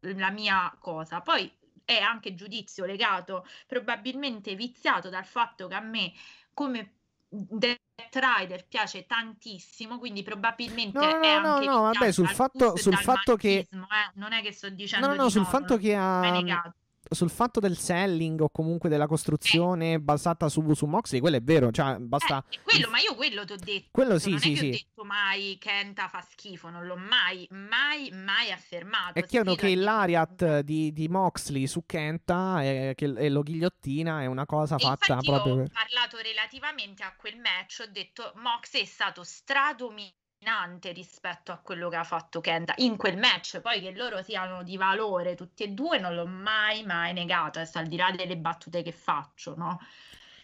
S3: la mia cosa. Poi è anche giudizio legato, probabilmente viziato dal fatto che a me come Death Rider piace tantissimo, quindi probabilmente
S2: No, no,
S3: è
S2: no,
S3: anche
S2: no, vabbè, sul fatto- sul fatto che-
S3: eh, Non è che sto dicendo
S2: No, no, no, sul
S3: no,
S2: fatto che ha-. Sul fatto del selling o comunque della costruzione basata su, su Moxley, quello è vero, cioè basta...
S3: Eh, quello, ma io quello ti ho detto.
S2: Quello sì,
S3: non
S2: sì,
S3: è
S2: sì.
S3: ho detto mai Kenta fa schifo, non l'ho mai, mai, mai affermato.
S2: È chiaro che l'ariat di, di Moxley su Kenta e, che, e lo ghigliottina è una cosa
S3: E
S2: fatta proprio
S3: io ho
S2: per...
S3: parlato relativamente a quel match, ho detto Moxley è stato stradominante rispetto a quello che ha fatto Kenta in quel match, poi che loro siano di valore tutti e due non l'ho mai mai negato, adesso al di là delle battute che faccio, no?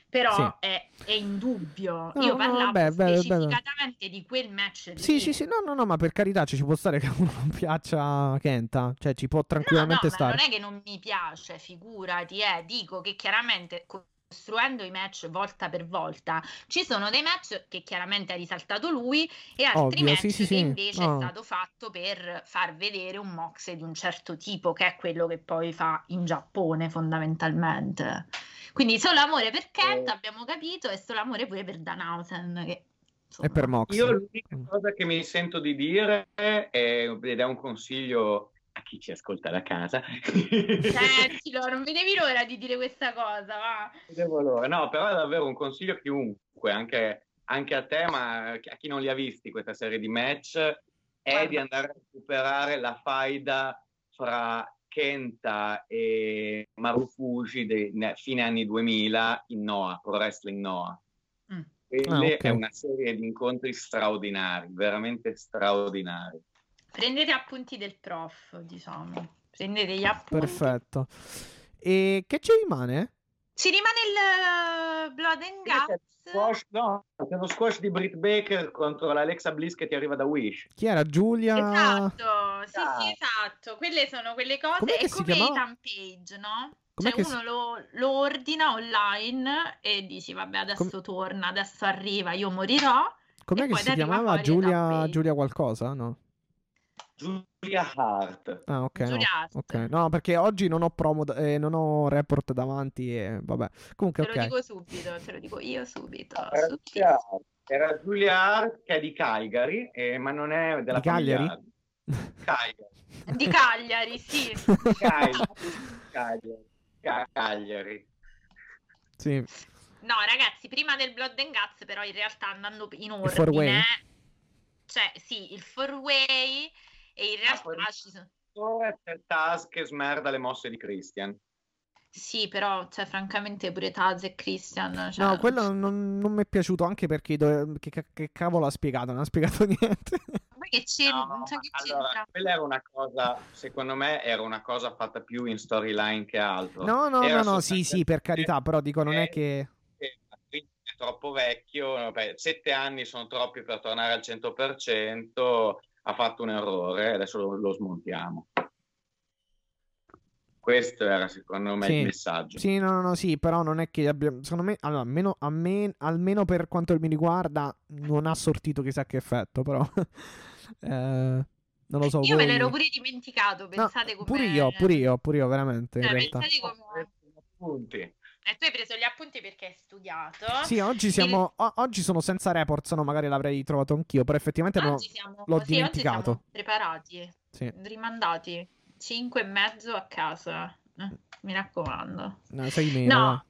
S3: Però
S2: Sì.
S3: è, è indubbio,
S2: No,
S3: io
S2: no,
S3: parlavo
S2: vabbè, beh, beh, beh.
S3: specificatamente di quel match lì.
S2: Sì, sì, sì, no, no, no, ma per carità ci, ci può stare che a uno non piaccia Kenta, cioè ci può tranquillamente
S3: no, no,
S2: stare.
S3: ma non è che non mi piace, figurati, eh, dico che chiaramente costruendo i match volta per volta ci sono dei match che chiaramente ha risaltato lui e altri
S2: Ovvio,
S3: match
S2: sì, sì,
S3: che
S2: sì,
S3: invece
S2: no.
S3: è stato fatto per far vedere un Mox di un certo tipo che è quello che poi fa in Giappone fondamentalmente. Quindi solo amore per Kent
S4: Eh.
S3: abbiamo capito e solo amore pure per Danhausen che insomma,
S2: E per Moxley.
S4: Io l'unica cosa che mi sento di dire è, ed è un consiglio a chi ci ascolta da casa.
S3: Sentilo, non vedevi l'ora di dire questa cosa, va.
S4: No, però è davvero un consiglio a chiunque, anche, anche, a te, ma a chi non li ha visti questa serie di match, è Guarda. di andare a recuperare la faida fra Kenta e Marufuji dei fine anni 2000 in Noah, Pro Wrestling Noah. Mm. Ah, okay. è una serie di incontri straordinari, veramente straordinari.
S3: Prendete appunti del prof, diciamo. Prendete gli appunti.
S2: Perfetto. E che ci rimane?
S3: Ci rimane il uh, Blood and Guts.
S4: Squash, no, c'è lo squash di Britt Baker contro l'Alexa Bliss che ti arriva da Wish.
S2: Chi era? Giulia?
S3: Esatto, sì, ah. sì, esatto. Quelle sono quelle cose. Com'è è come Ethan Page, no? Com'è cioè uno si... lo, lo, ordina online e dici vabbè adesso Com... torna, adesso arriva, io morirò.
S2: Com'è che si chiamava Giulia, Giulia qualcosa? No?
S4: Giulia Hart.
S2: Ah, ok. No. okay. no, perché oggi non ho promo, eh, non ho report davanti e vabbè. Comunque,
S3: te
S2: ok.
S3: lo dico subito, te lo dico io subito.
S4: Era, subito. Era Giulia Hart che è di Calgary, eh, ma non è della
S2: di Cagliari?
S4: Cagliari.
S3: Di Cagliari, sì.
S4: Cagliari. Cagliari. Cagliari.
S2: Sì.
S3: No, ragazzi, prima del Blood and Guts, però in realtà andando in ordine, cioè sì, il four way e in realtà ah, ci sono...
S4: Taz che smerda le mosse di Christian.
S3: Sì, però, cioè, francamente, pure Taz e Christian. Cioè...
S2: No, quello non, non mi è piaciuto anche perché dove... che, che, cavolo ha spiegato? Non ha spiegato niente.
S3: Ma che c'entra? No, cioè, che
S4: allora, c'entra? quella era una cosa, secondo me, era una cosa fatta più in storyline che altro.
S2: No, no, era no, no, sì, sì, per carità, però dico, non è che
S4: è troppo vecchio, vabbè, sette anni sono troppi per tornare al 100%, ha fatto un errore, adesso lo, lo smontiamo. Questo era secondo me
S2: sì.
S4: il messaggio.
S2: Sì, no, no, sì, però non è che abbiamo. Secondo me, allora, almeno, me, almeno per quanto mi riguarda, non ha sortito chissà che effetto, però. eh, non lo so.
S3: Io voi... me l'ero pure dimenticato. Pensate no,
S2: come. Pure io, pure io, pure io, veramente. Cioè, in realtà.
S3: Pensate come. E tu hai preso gli appunti perché hai studiato.
S2: Sì, oggi siamo. Il... O- oggi sono senza report, se no magari l'avrei trovato anch'io. Però effettivamente oggi no, siamo... l'ho sì, dimenticato.
S3: Preparati. Sì. Rimandati. 5 e mezzo a casa. Eh, mi raccomando.
S2: No, sei meno.
S3: No.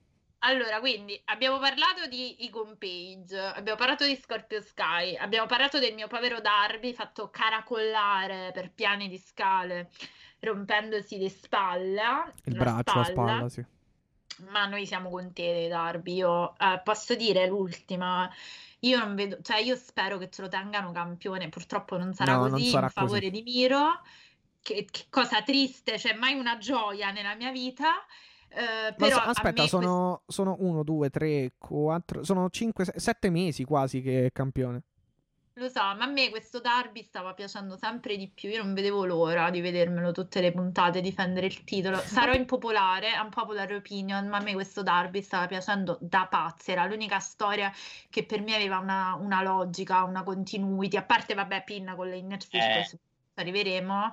S3: Allora, quindi abbiamo parlato di Egon Page, abbiamo parlato di Scorpio Sky, abbiamo parlato del mio povero Darby fatto caracollare per piani di scale, rompendosi le spalle.
S2: Il braccio, spalla. la spalla, sì.
S3: Ma noi siamo con te, Darby. Io eh, posso dire l'ultima. Io non vedo, cioè io spero che ce lo tengano campione, purtroppo non sarà no, così non sarà in favore così. di Miro che, che, cosa triste, c'è mai una gioia nella mia vita. Eh, però
S2: so, aspetta, sono, questo... sono 1, 2, 3, 4, sono 5, 7 mesi quasi che è campione.
S3: Lo so, ma a me questo Darby stava piacendo sempre di più. Io non vedevo l'ora di vedermelo tutte le puntate, difendere il titolo. Sarò impopolare, un popular opinion, ma a me questo Darby stava piacendo da pazzi. Era l'unica storia che per me aveva una, una logica, una continuity. A parte, vabbè, Pin con le inner eh. arriveremo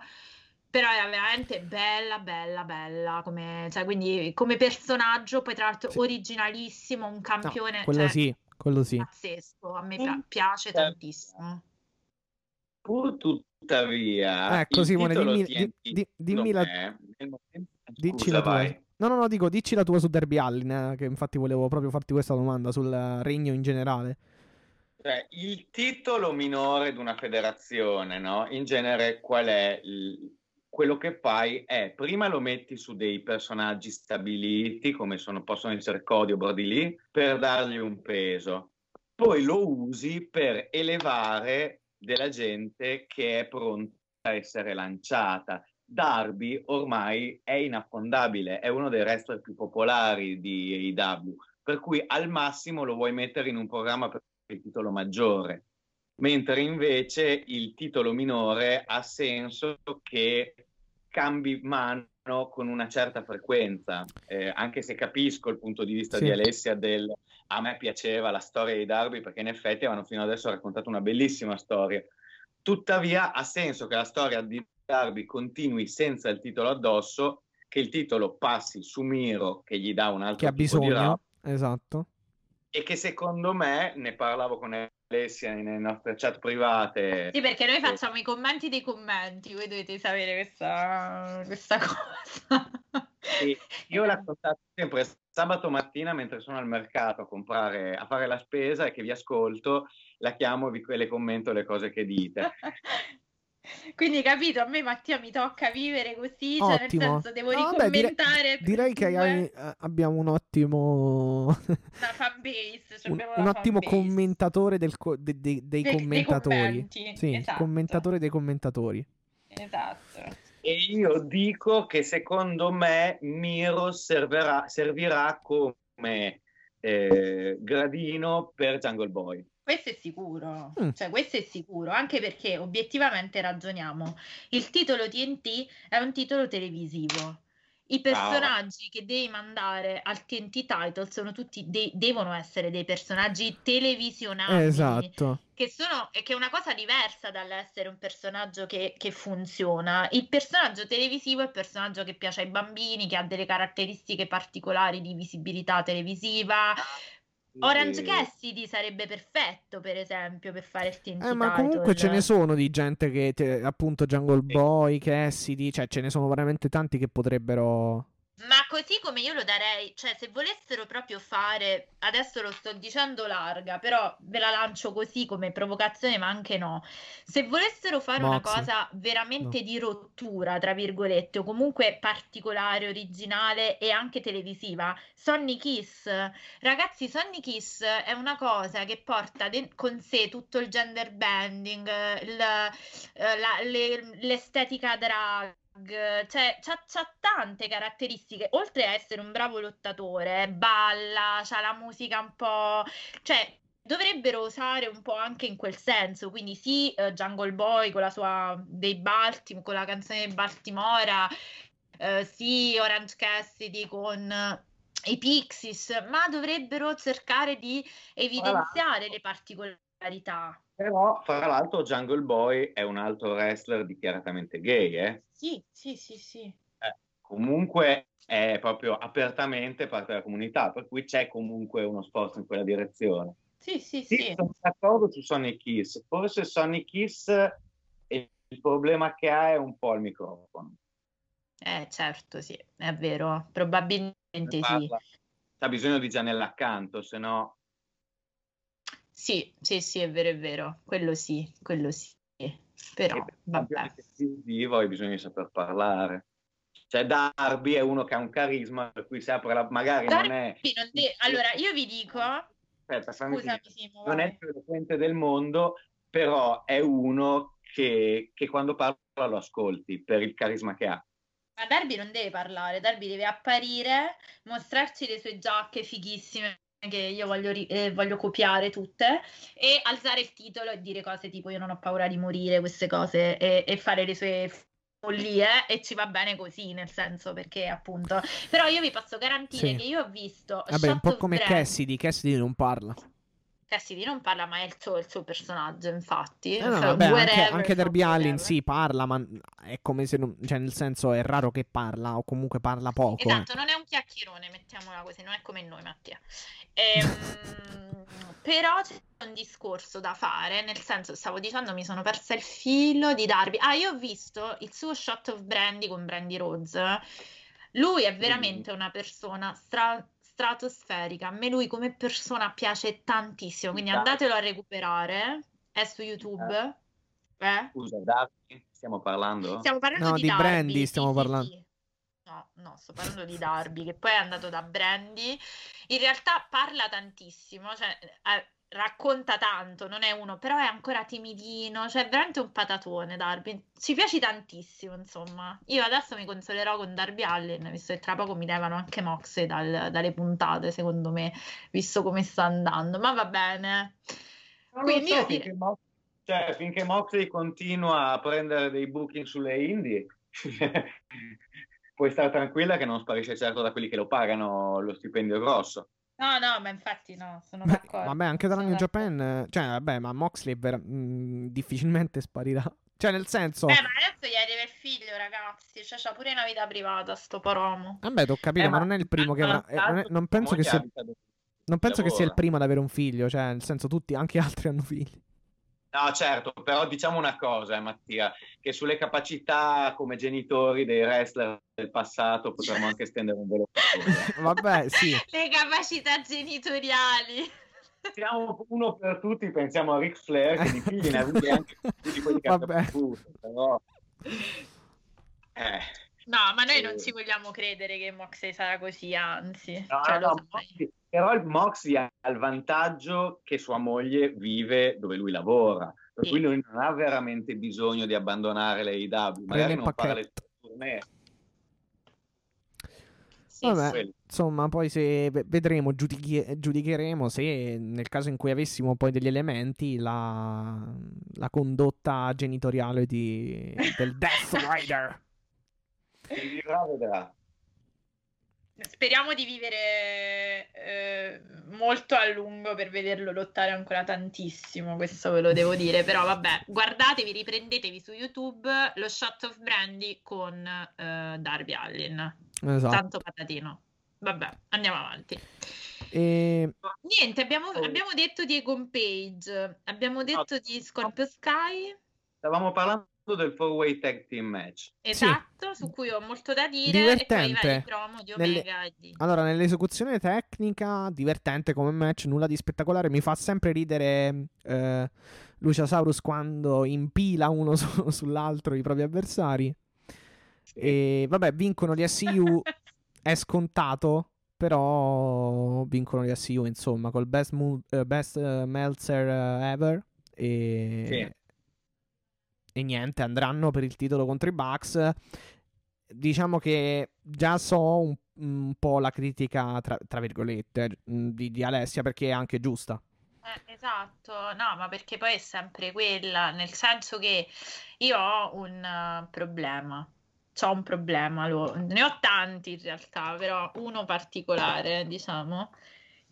S3: però era veramente bella, bella, bella, come, cioè, quindi come personaggio, poi tra l'altro originalissimo, un campione...
S2: No, quello
S3: cioè,
S2: sì, quello sì.
S3: Pazzesco, a me mm. piace tantissimo.
S4: Pur tuttavia...
S2: Ecco Simone, dimmi, di, di, dimmi la... Me, dici la tua. Vai. No, no, no, dico, dici la tua su Derby Allin, eh, che infatti volevo proprio farti questa domanda sul regno in generale.
S4: Cioè, il titolo minore di una federazione, no? In genere qual è il, quello che fai è prima lo metti su dei personaggi stabiliti, come sono, possono essere Cody o Brody Lee, per dargli un peso. Poi lo usi per elevare della gente che è pronta a essere lanciata. Darby ormai è inaffondabile, è uno dei wrestler più popolari di AEW, per cui al massimo lo vuoi mettere in un programma per il titolo maggiore mentre invece il titolo minore ha senso che cambi mano con una certa frequenza, eh, anche se capisco il punto di vista sì. di Alessia del a me piaceva la storia di Darby perché in effetti avevano fino adesso raccontato una bellissima storia. Tuttavia ha senso che la storia di Darby continui senza il titolo addosso, che il titolo passi su Miro che gli dà un altro
S2: che ha bisogno, esatto.
S4: E che secondo me, ne parlavo con Alessia nelle nostre chat private.
S3: Sì, perché noi facciamo i commenti dei commenti, voi dovete sapere questa, questa cosa.
S4: Sì, io la contatto sempre sabato mattina mentre sono al mercato a comprare, a fare la spesa e che vi ascolto, la chiamo e le commento le cose che dite.
S3: Quindi capito, a me Mattia mi tocca vivere così, cioè nel senso devo
S2: no, beh,
S3: ricommentare.
S2: direi, direi che hai, eh, abbiamo un ottimo
S3: una fanbase, cioè
S2: un, un ottimo
S3: fanbase.
S2: commentatore del co- de, de, dei
S3: De,
S2: commentatori.
S3: Dei
S2: sì,
S3: esatto.
S2: commentatore dei commentatori.
S3: Esatto.
S4: E io dico che secondo me Miro servirà, servirà come eh, gradino per Jungle Boy.
S3: Questo è sicuro, mm. cioè questo è sicuro, anche perché obiettivamente ragioniamo. Il titolo TNT è un titolo televisivo. I personaggi ah. che devi mandare al TNT title sono tutti de- devono essere dei personaggi televisionali.
S2: Esatto.
S3: Che, sono, che è una cosa diversa dall'essere un personaggio che, che funziona. Il personaggio televisivo è il personaggio che piace ai bambini, che ha delle caratteristiche particolari di visibilità televisiva. Orange Cassidy sarebbe perfetto, per esempio, per fare il TNT
S2: eh, ma comunque ce ne sono di gente che, te, appunto, Jungle Boy, Cassidy, cioè ce ne sono veramente tanti che potrebbero...
S3: Ma così come io lo darei, cioè se volessero proprio fare, adesso lo sto dicendo larga, però ve la lancio così come provocazione, ma anche no. Se volessero fare Moxie. una cosa veramente no. di rottura, tra virgolette, o comunque particolare, originale e anche televisiva, Sonny Kiss. Ragazzi, Sonny Kiss è una cosa che porta de- con sé tutto il gender bending, le, l'estetica drag cioè c'ha, c'ha, tante caratteristiche oltre a essere un bravo lottatore balla, c'ha la musica un po' cioè dovrebbero usare un po' anche in quel senso quindi sì uh, Jungle Boy con la sua dei Baltimore con la canzone di Baltimora uh, sì Orange Cassidy con uh, i Pixies ma dovrebbero cercare di evidenziare voilà. le particolarità
S4: però, fra l'altro, Jungle Boy è un altro wrestler dichiaratamente gay, eh?
S3: Sì, sì, sì, sì.
S4: Eh, comunque è proprio apertamente parte della comunità, per cui c'è comunque uno sforzo in quella direzione.
S3: Sì, sì, sì.
S4: sì. Sono d'accordo su Sonny Kiss. Forse Sonny Kiss il problema che ha è un po' il microfono.
S3: Eh, certo, sì, è vero. Probabilmente sì.
S4: Ha bisogno di Gianella accanto, se no
S3: sì, sì, sì, è vero, è vero, quello sì, quello sì, però vabbè.
S4: Vivo hai bisogno di saper parlare. Cioè Darby è uno che ha un carisma per cui si apre la... magari
S3: Darby
S4: non è...
S3: Non de... Allora, io vi dico...
S4: Aspetta, Scusami, Simo, non è il più del mondo, però è uno che, che quando parla lo ascolti per il carisma che ha.
S3: Ma Darby non deve parlare, Darby deve apparire, mostrarci le sue giacche fighissime che io voglio, ri- eh, voglio, copiare tutte e alzare il titolo e dire cose tipo io non ho paura di morire, queste cose e, e fare le sue follie e ci va bene così nel senso perché appunto però io vi posso garantire
S2: sì.
S3: che io ho visto
S2: vabbè un po' come. Cassidy Cassidy non parla
S3: Cassidy non parla ma è il suo, il suo personaggio infatti
S2: eh no, cioè, vabbè, anche, anche Derby Allin sì parla ma è come se non cioè nel senso è raro che parla o comunque parla poco
S3: esatto eh. non è un chiacchierone mettiamola così non è come noi Mattia Ehm, però c'è un discorso da fare, nel senso, stavo dicendo, mi sono persa il filo di Darby. Ah, io ho visto il suo shot of Brandy con Brandy Rose. Lui è veramente una persona stra- stratosferica. A me lui come persona piace tantissimo, quindi andatelo a recuperare. È su YouTube.
S4: Eh? Scusa, Darby, stiamo parlando?
S3: Stiamo parlando
S2: no,
S3: di,
S2: di
S3: Darby,
S2: Brandy, stiamo
S3: sì,
S2: parlando.
S3: Sì. No, no, sto parlando di Darby, che poi è andato da Brandy. In realtà parla tantissimo, cioè eh, racconta tanto, non è uno, però è ancora timidino, cioè è veramente un patatone Darby. Ci piace tantissimo, insomma. Io adesso mi consolerò con Darby Allen, visto che tra poco mi levano anche Moxley dal, dalle puntate, secondo me, visto come sta andando, ma va bene.
S4: Non Quindi so, finché, Mo- cioè, finché Moxley continua a prendere dei booking sulle indie puoi stare tranquilla che non sparisce certo da quelli che lo pagano lo stipendio grosso.
S3: No, no, ma infatti no, sono Beh, d'accordo.
S2: Vabbè, anche dalla New Japan, cioè, vabbè, ma Moxley vera- mh, difficilmente sparirà. Cioè, nel senso...
S3: Eh, ma adesso gli arriva il figlio, ragazzi, cioè, c'ha pure una vita privata, sto paromo.
S2: Vabbè, ho capito, eh, ma, ma, non è il primo che avrà... Eh, non, è, non, penso che sia... Non penso che sia il primo ad avere un figlio, cioè, nel senso, tutti, anche altri hanno figli.
S4: No, certo, però diciamo una cosa, eh, Mattia, che sulle capacità come genitori dei wrestler del passato potremmo anche stendere un velo.
S2: Vabbè, sì.
S3: Le capacità genitoriali.
S4: Siamo uno per tutti, pensiamo a Ric Flair, che di figli ne ha avuti anche di quelli che
S2: Vabbè.
S4: però... Eh,
S3: No, ma noi
S4: Sì.
S3: non ci vogliamo credere che Moxley sarà così, anzi.
S4: no,
S3: Cioè,
S4: no,
S3: lo
S4: no,
S3: sai.
S4: Moxley- però il Moxley ha il vantaggio che sua moglie vive dove lui lavora, per
S3: Sì.
S4: cui lui non ha veramente bisogno di abbandonare l'AEW, magari
S2: il
S4: non fare le tournée.
S3: Sì,
S2: Vabbè. Insomma, poi se ve- vedremo, giudichi- giudicheremo se nel caso in cui avessimo poi degli elementi la, la condotta genitoriale di, del Death Rider.
S4: Vivrà, vedrà.
S3: Speriamo di vivere eh, molto a lungo per vederlo lottare ancora tantissimo, questo ve lo devo dire, però vabbè, guardatevi, riprendetevi su YouTube lo shot of Brandy con eh, Darby Allin,
S2: Esatto.
S3: tanto patatino. Vabbè, andiamo avanti.
S2: E
S3: Niente, abbiamo, abbiamo detto di Egon Page, abbiamo detto di Scorpio Sky,
S4: Stavamo parlando del four-way tag team match.
S3: esatto, su cui ho molto da dire, e
S2: Divertente.
S3: di
S2: Nelle-
S3: di...
S2: allora, nell'esecuzione tecnica, divertente come match, nulla di spettacolare. Mi fa sempre ridere eh, Luciasaurus quando impila uno su- sull'altro i propri avversari. E vabbè, vincono gli SCU. è scontato, però vincono gli SCU, insomma, col best, mo- eh, best eh, Meltzer eh, ever. E... e niente, andranno per il titolo contro i Bucks. Diciamo che già so un, un po' la critica, tra, tra virgolette, mh, di, di Alessia, perché è anche giusta.
S3: Eh, esatto, no, ma perché poi è sempre quella, nel senso che io ho un eh, problema, ho un problema, lo- ne ho tanti in realtà, però uno particolare, diciamo,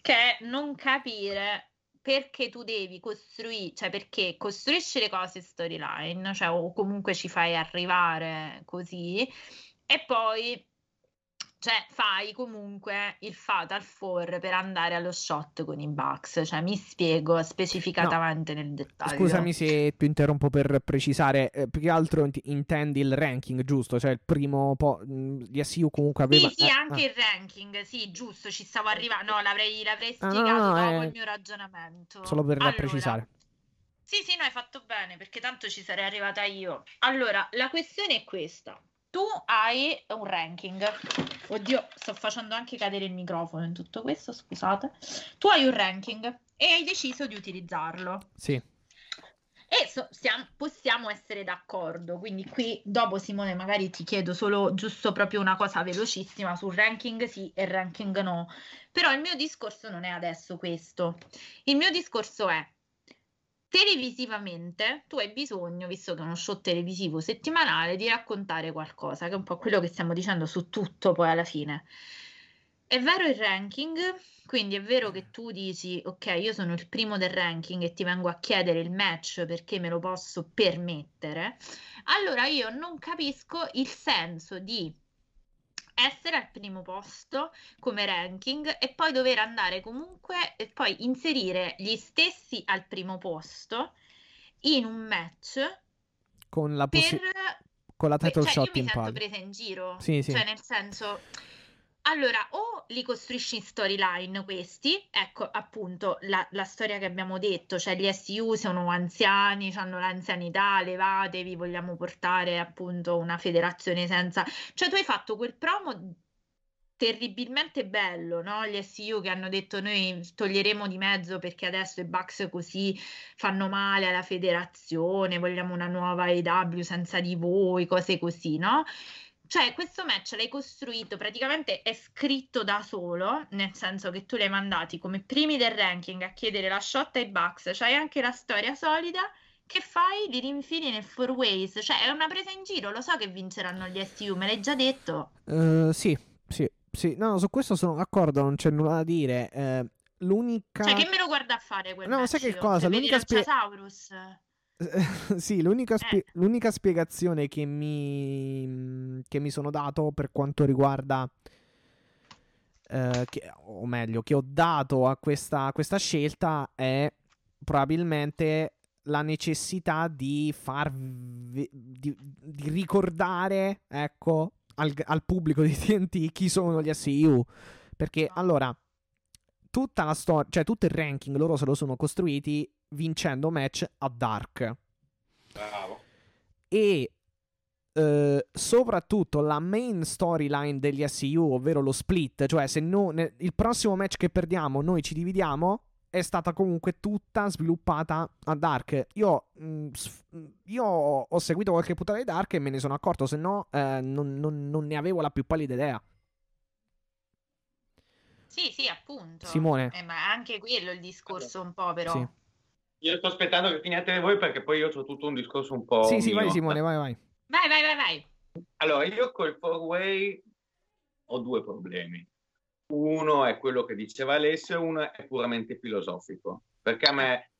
S3: che è non capire perché tu devi costruire, cioè perché costruisci le cose storyline, cioè o comunque ci fai arrivare così, e poi cioè, fai comunque il Fatal Four per andare allo shot con i Bucks. Cioè, mi spiego specificatamente nel dettaglio.
S2: Scusami se ti interrompo per precisare, eh, più che altro int- intendi il ranking, giusto? Cioè il primo po'... Gli SU comunque aveva...
S3: Sì, sì,
S2: eh,
S3: anche
S2: ah.
S3: il ranking, sì, giusto, ci stavo arrivando. No, l'avrei, l'avrei
S2: Ah, no,
S3: spiegato
S2: no,
S3: dopo
S2: eh,
S3: il mio ragionamento.
S2: Solo per
S3: Allora,
S2: precisare.
S3: Sì, sì, no, hai fatto bene, perché tanto ci sarei arrivata io. Allora, la questione è questa. Tu hai un ranking. Oddio, sto facendo anche cadere il microfono in tutto questo, scusate. Tu hai un ranking e hai deciso di utilizzarlo.
S2: Sì.
S3: E so- siam- possiamo essere d'accordo, quindi qui dopo Simone magari ti chiedo solo giusto proprio una cosa velocissima sul ranking sì e ranking no, però il mio discorso non è adesso questo, il mio discorso è televisivamente tu hai bisogno, visto che è uno show televisivo settimanale, di raccontare qualcosa, che è un po' quello che stiamo dicendo su tutto poi alla fine. È vero il ranking, quindi è vero che tu dici, ok, io sono il primo del ranking e ti vengo a chiedere il match perché me lo posso permettere. Allora io non capisco il senso di essere al primo posto come ranking e poi dover andare comunque e poi inserire gli stessi al primo posto in un match
S2: Con la,
S3: per
S2: possi- con la
S3: Beh,
S2: title
S3: cioè, io
S2: shot
S3: mi
S2: in
S3: sento presa in giro.
S2: Sì, sì.
S3: Cioè, nel senso, allora, o li costruisci in storyline questi, ecco appunto la, la storia che abbiamo detto, cioè gli SU sono anziani, hanno l'anzianità, levatevi, vogliamo portare appunto una federazione senza... Cioè, tu hai fatto quel promo terribilmente bello, no? Gli SU che hanno detto noi toglieremo di mezzo perché adesso i Bucks così fanno male alla federazione, vogliamo una nuova AEW senza di voi, cose così, no? Cioè, questo match l'hai costruito, praticamente è scritto da solo, nel senso che tu li hai mandati come primi del ranking a chiedere la shot ai Bucks, c'hai anche la storia solida, che fai? Li rinfili nel four ways, cioè è una presa in giro, lo so che vinceranno gli SU, me l'hai già detto.
S2: Eh, sì, sì, sì. No, su questo sono d'accordo, non c'è nulla da dire. Eh, l'unica...
S3: Cioè, che me lo guarda a fare quel
S2: No,
S3: match?
S2: sai che cosa?
S3: Vedi
S2: L'unica
S3: Lanciasaurus.
S2: sì, l'unica,
S3: Eh.
S2: spie- l'unica spiegazione che mi... che mi sono dato per quanto riguarda eh, che, o meglio, che ho dato a questa, a questa scelta è probabilmente la necessità di far di, di ricordare, ecco, al, al, pubblico di TNT chi sono gli SEU. Perché allora, tutta la storia, cioè tutto il ranking loro se lo sono costruiti vincendo match a Dark.
S4: Bravo.
S2: E eh, soprattutto la main storyline degli SU, ovvero lo split, cioè se no, nel, il prossimo match che perdiamo noi ci dividiamo, è stata comunque tutta sviluppata a Dark. Io, mh, mm, mm, io ho seguito qualche puntata di Dark e me ne sono accorto, se no eh, non, non, non, ne avevo la più pallida idea.
S3: Sì, sì, appunto.
S2: Simone.
S3: Eh, ma anche quello il discorso un po', però. Sì.
S4: Io sto aspettando che finiate voi perché poi io ho tutto un discorso un po'.
S2: Sì,
S4: mio.
S2: sì, vai Simone, vai, vai.
S3: Vai, vai, vai, vai.
S4: Allora, io col four way ho due problemi. Uno è quello che diceva Alessio e uno è puramente filosofico. Perché a me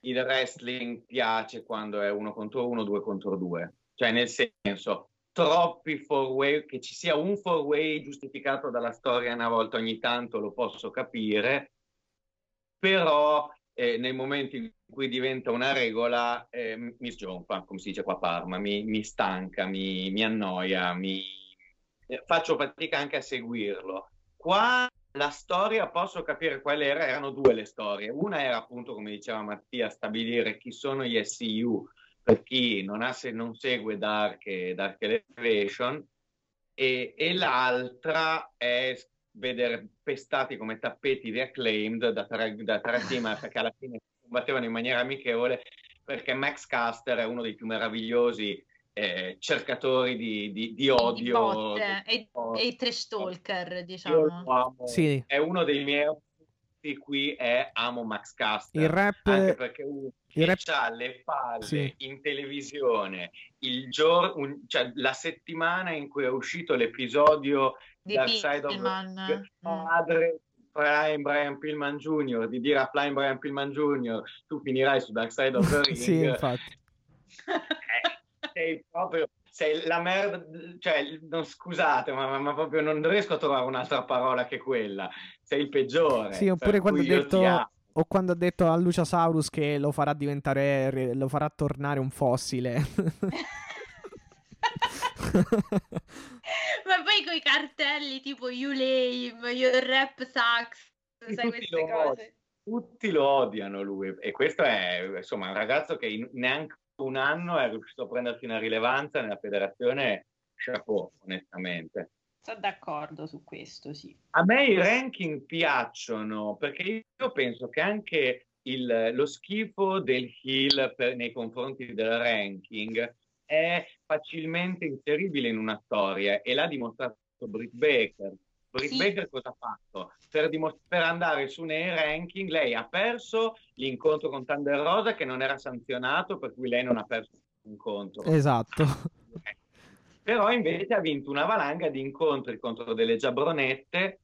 S4: il wrestling piace quando è uno contro uno, due contro due. Cioè, nel senso, troppi four way, che ci sia un four way giustificato dalla storia una volta ogni tanto lo posso capire, però eh, nei momenti in cui diventa una regola eh, mi sgiompa, come si dice qua a Parma, mi, mi stanca, mi, mi annoia, mi... Eh, faccio fatica anche a seguirlo. Qua la storia posso capire qual era, erano due le storie. Una era appunto, come diceva Mattia, stabilire chi sono gli SEU per chi non, ha, se non segue Dark, Dark Elevation e, e l'altra è vedere pestati come tappeti di acclaimed da tre, da tre team perché alla fine combattevano in maniera amichevole perché Max Caster è uno dei più meravigliosi eh, cercatori di, di, di odio
S3: di e, e i trash talker diciamo.
S2: sì.
S4: è uno dei miei di qui è amo Max Caster.
S2: Il rap
S4: anche perché uno il rap... ha le palle sì. in televisione. Il giorno cioè la settimana in cui è uscito l'episodio
S3: di Dark Side of
S4: padre Brian, Brian Pillman Jr. di dire a Brian Brian Pillman Jr. tu finirai su Dark Side of the Ring
S2: sì infatti
S4: eh, sei proprio sei la merda cioè non, scusate ma, ma, proprio non riesco a trovare un'altra parola che quella sei il peggiore
S2: sì oppure quando ha detto o quando ha detto a Luciasaurus che lo farà diventare lo farà tornare un fossile
S3: Ma poi con i cartelli tipo You Lame, Your Rap Sucks, sai queste cose.
S4: Tutti lo odiano lui e questo è insomma un ragazzo che in neanche un anno è riuscito a prendersi una rilevanza nella federazione, chapeau onestamente.
S3: Sono d'accordo su questo, sì.
S4: A me i ranking piacciono perché io penso che anche il, lo schifo del heel per, nei confronti del ranking è facilmente inseribile in una storia e l'ha dimostrato Britt Baker. Britt sì. Baker cosa ha fatto? Per, dimostr- per, andare su nei ranking lei ha perso l'incontro con Thunder Rosa che non era sanzionato per cui lei non ha perso l'incontro.
S2: Esatto.
S4: Però invece ha vinto una valanga di incontri contro delle giabronette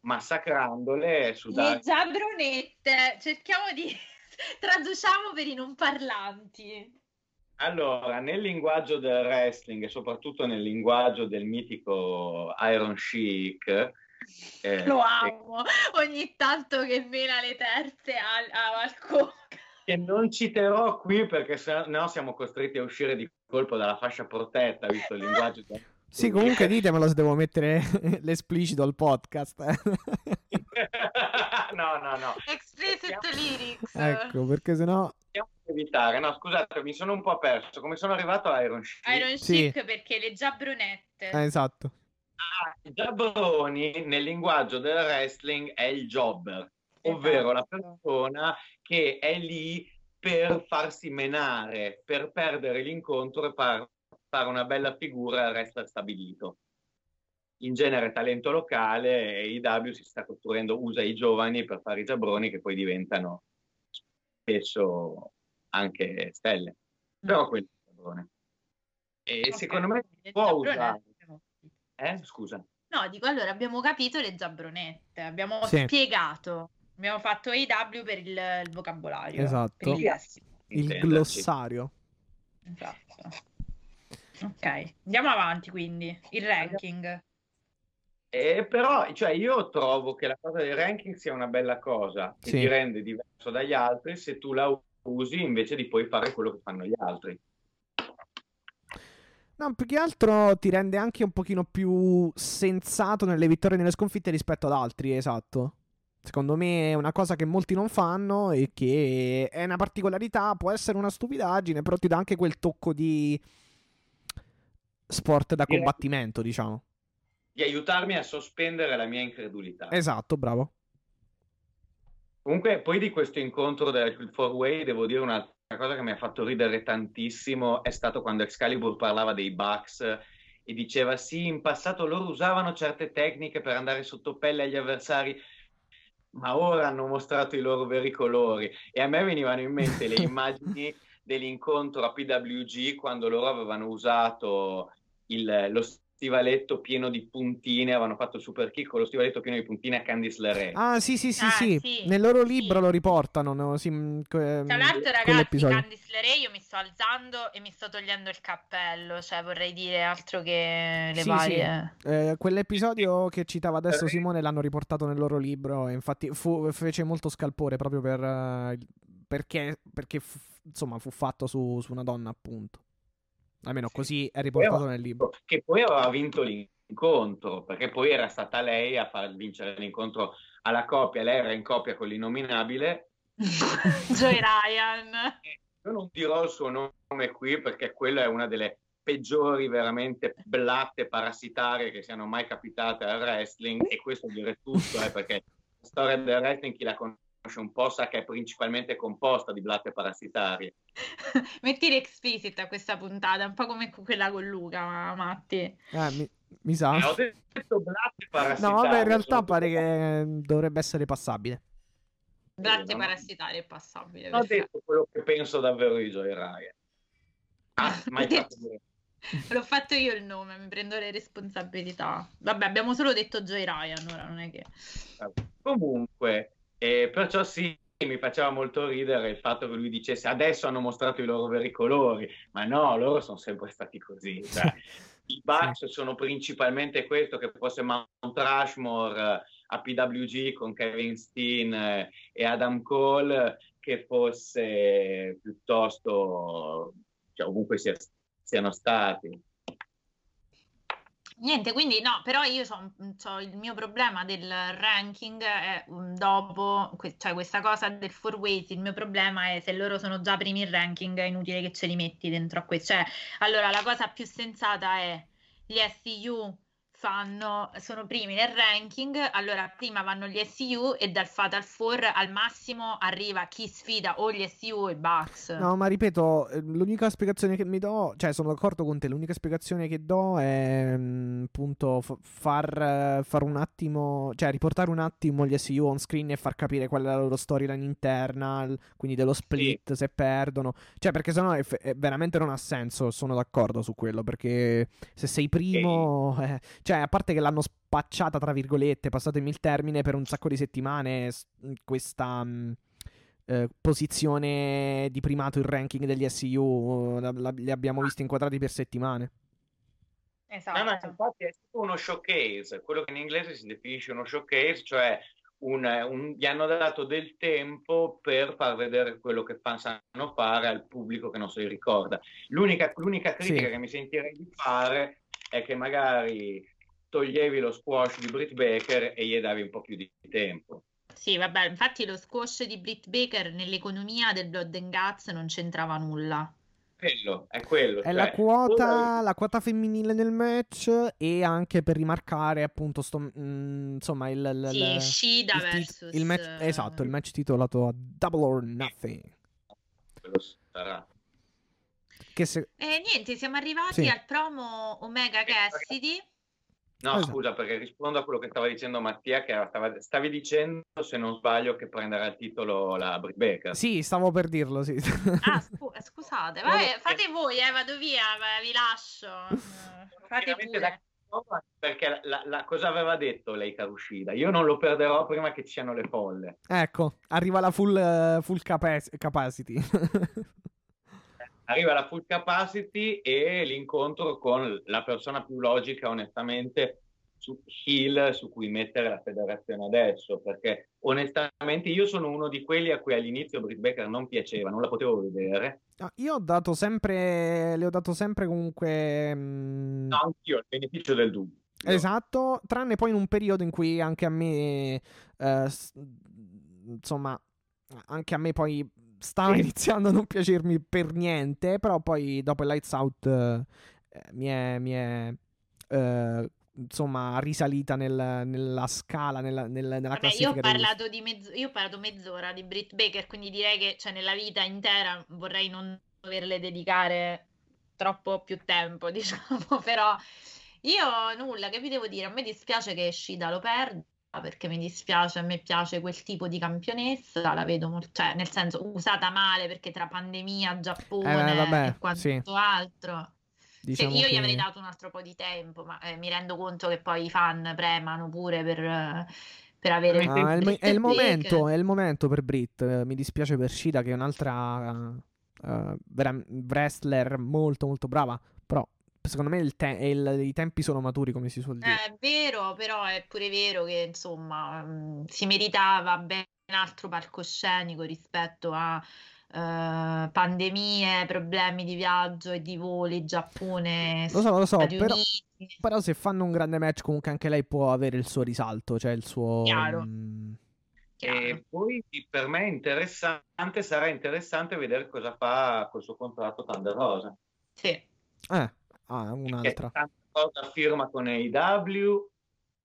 S4: massacrandole su
S3: Le giabronette, cerchiamo di traduciamo per i non parlanti.
S4: Allora, nel linguaggio del wrestling e soprattutto nel linguaggio del mitico Iron Sheik,
S3: eh, lo amo ogni tanto che mena le terze a, a Valcoca.
S4: Che non citerò qui perché se no siamo costretti a uscire di colpo dalla fascia protetta, visto il linguaggio. Del...
S2: Sì, comunque ditemelo se devo mettere l'esplicito al podcast.
S4: no, no, no.
S3: Explicit lyrics.
S2: Ecco, perché sennò
S4: evitare. No, scusate, mi sono un po' perso. Come sono arrivato a Iron Sheik?
S3: Iron sì. perché le giabronette.
S2: Eh, esatto.
S4: Ah, i giabroni nel linguaggio del wrestling è il jobber, ovvero la esatto. persona che è lì per farsi menare, per perdere l'incontro e far, fare una bella figura al resto stabilito. In genere talento locale e IW si sta costruendo, usa i giovani per fare i giabroni che poi diventano spesso anche stelle, però mm. quello è il. E okay. secondo me può usare... Eh, scusa.
S3: No, dico allora, abbiamo capito le giabronette, abbiamo sì. spiegato, abbiamo fatto AW per il, il vocabolario.
S2: Esatto.
S3: Il,
S2: il glossario.
S3: Esatto. Ok, andiamo avanti quindi, il ranking.
S4: Eh, però, cioè, io trovo che la cosa del ranking sia una bella cosa, che
S2: Sì.
S4: ti rende diverso dagli altri se tu la usi invece di poi fare quello che fanno gli altri.
S2: No, più che altro ti rende anche un pochino più sensato nelle vittorie e nelle sconfitte rispetto ad altri, esatto. Secondo me è una cosa che molti non fanno e che è una particolarità, può essere una stupidaggine, però ti dà anche quel tocco di sport da combattimento, diciamo.
S4: Di aiutarmi a sospendere la mia incredulità.
S2: Esatto, bravo.
S4: Comunque, poi di questo incontro del Four Way, devo dire un'altra cosa che mi ha fatto ridere tantissimo è stato quando Excalibur parlava dei Bucks e diceva sì, in passato loro usavano certe tecniche per andare sotto pelle agli avversari, ma ora hanno mostrato i loro veri colori. E a me venivano in mente le immagini dell'incontro a PWG quando loro avevano usato il- lo stivaletto pieno di puntine, avevano fatto il super kick con lo stivaletto pieno di puntine a Candice LeRae.
S2: Ah, sì, sì, sì,
S3: Ah,
S2: sì.
S3: sì,
S2: Nel loro
S3: sì.
S2: libro lo riportano. no? Sì, mm, que-
S3: Tra l'altro, ragazzi. Candice LeRae, io mi sto alzando e mi sto togliendo il cappello, cioè vorrei dire altro che le
S2: Sì,
S3: varie...
S2: Eh, quell'episodio che citava adesso
S4: Eh.
S2: Simone l'hanno riportato nel loro libro e infatti fu- fece molto scalpore proprio per, eh, perché, perché fu, insomma fu fatto su, su una donna appunto. Almeno
S4: Sì.
S2: così è riportato nel libro.
S4: che poi aveva vinto l'incontro, perché poi era stata lei a far vincere l'incontro alla coppia, lei era in coppia con l'innominabile.
S3: Joy Ryan.
S4: Io non dirò il suo nome qui perché quella è una delle peggiori veramente blatte parassitarie che siano mai capitate al wrestling e questo dire tutto, eh, perché la storia del wrestling chi la conosce un po' sa che è principalmente composta di blatte parassitarie.
S3: Metti explicit a questa puntata, un po' come quella con Luca, ma- Matti.
S2: Eh, mi, mi sa.
S4: Eh, ho detto blatte parassitarie.
S2: No, vabbè, in realtà
S4: sono
S2: pare che dovrebbe essere passabile.
S3: Blatte
S4: no.
S3: parassitarie è passabile.
S4: Non ho detto quello che penso davvero di Joy Ryan. Ah, mai fatto.
S3: L'ho fatto io il nome, mi prendo le responsabilità. Vabbè, abbiamo solo detto Joy Ryan, ora non è che...
S4: Comunque, eh, perciò sì, mi faceva molto ridere il fatto che lui dicesse adesso hanno mostrato i loro veri colori, ma no, loro sono sempre stati così. cioè, I Bucks sono principalmente questo che fosse Mount Rushmore eh, a PWG con Kevin Steen eh, e Adam Cole, che fosse piuttosto, cioè, ovunque sia- siano stati.
S3: Niente, quindi no, però io ho il mio problema del ranking è um, dopo, cioè questa cosa del four weight, il mio problema è se loro sono già primi in ranking è inutile che ce li metti dentro a questo. Cioè, allora la cosa più sensata è gli SU fanno, sono primi nel ranking, allora prima vanno gli SU e dal Fatal Four al massimo arriva chi sfida o gli SU o i Bucks.
S2: No, ma ripeto, eh, l'unica spiegazione che mi do, cioè sono d'accordo con te, l'unica spiegazione che do è mm, appunto far, far un attimo, cioè riportare un attimo gli SU on screen e far capire qual è la loro storyline interna, quindi dello split se perdono, cioè perché sennò è, è veramente non ha senso, sono d'accordo su quello, perché se sei primo, eh, cioè a parte che l'hanno spacciata tra virgolette, passatemi il termine, per un sacco di settimane questa... mm, eh, posizione di primato il ranking degli SU la- la- li abbiamo visti inquadrati per settimane
S3: Esatto.
S4: No, no, infatti è tipo uno showcase, quello che in inglese si definisce uno showcase, cioè un- un- gli hanno dato del tempo per far vedere quello che fan, sanno fare al pubblico che non se li ricorda. L'unica, l'unica critica
S2: Sì.
S4: che mi sentirei di fare è che magari toglievi lo squash di Britt Baker e gli davi un po' più di tempo.
S3: Sì, vabbè, infatti lo squash di Britt Baker nell'economia del Blood and Guts non c'entrava nulla.
S4: Quello, è quello.
S2: è
S4: cioè,
S2: la quota, la quota femminile nel match e anche per rimarcare appunto sto, mm, insomma il, il-
S3: Sì,
S2: il-
S3: Shida
S2: il
S3: versus...
S2: il match, esatto il match titolato a Double or Nothing
S4: quello sarà.
S2: che se,
S3: E niente, siamo arrivati
S2: Sì.
S3: al promo Omega Cassidy.
S4: No,
S2: Esatto.
S4: scusa, perché rispondo a quello che stava dicendo Mattia, che era- stava- stavi dicendo, se non sbaglio, che prenderà il titolo la Britt Baker.
S2: sì stavo per dirlo sì
S3: Ah, scu- scusate,
S4: No, no,
S3: vabbè,
S4: eh.
S3: fate voi, eh, vado via, vi lascio. Eh, Fate pure.
S4: d'accordo, Perché la, la- cosa aveva detto lei Karushida? Io non lo perderò prima che ci siano le folle.
S2: ecco arriva la full, eh, full capac- capacity
S4: Arriva la full capacity e l'incontro con la persona più logica, onestamente, su, heel su cui mettere la federazione adesso, perché onestamente io sono uno di quelli a cui all'inizio Britt Baker non piaceva, non la potevo vedere.
S2: No, io ho dato sempre, le ho dato sempre comunque... Mh...
S4: No, anch'io, il beneficio del dubbio.
S2: Esatto, tranne poi in un periodo in cui anche a me, eh, insomma, anche a me poi stava iniziando a non piacermi per niente, però poi dopo il Lights Out eh, mi è, mi è eh, insomma risalita nel, nella scala, nella, nel, nella Vabbè, classifica.
S3: Io ho, parlato di mezzo, io ho parlato mezz'ora di Britt Baker, quindi direi che cioè, nella vita intera vorrei non doverle dedicare troppo più tempo, diciamo, però io nulla, che vi devo dire? A me dispiace che Shida lo perda perché mi dispiace, a me piace quel tipo di campionessa, la vedo molto, cioè nel senso usata male perché tra pandemia, Giappone
S2: eh, vabbè,
S3: e quanto
S2: sì.
S3: altro.
S2: Diciamo
S3: io
S2: che...
S3: gli avrei dato un altro po' di tempo, ma eh, mi rendo conto che poi i fan premano pure per, per avere
S2: ah, è, il, è, il momento, è il momento per Brit. Mi dispiace per Shida che è un'altra uh, wrestler molto molto brava, secondo me il te- il, i tempi sono maturi, come si suol dire.
S3: È vero, però è pure vero che insomma mh, si meritava ben altro palcoscenico rispetto a uh, pandemie, problemi di viaggio e di voli, Giappone,
S2: lo so, lo so,
S3: Stati
S2: però,
S3: Uniti.
S2: però se fanno un grande match comunque anche lei può avere il suo risalto, cioè il suo...
S3: Chiaro.
S2: mh,
S4: E poi per me è interessante, sarà interessante vedere cosa fa col suo contratto Thunder Rosa.
S3: Sì.
S2: Eh, ah, un'altra.
S4: Rosa firma con AEW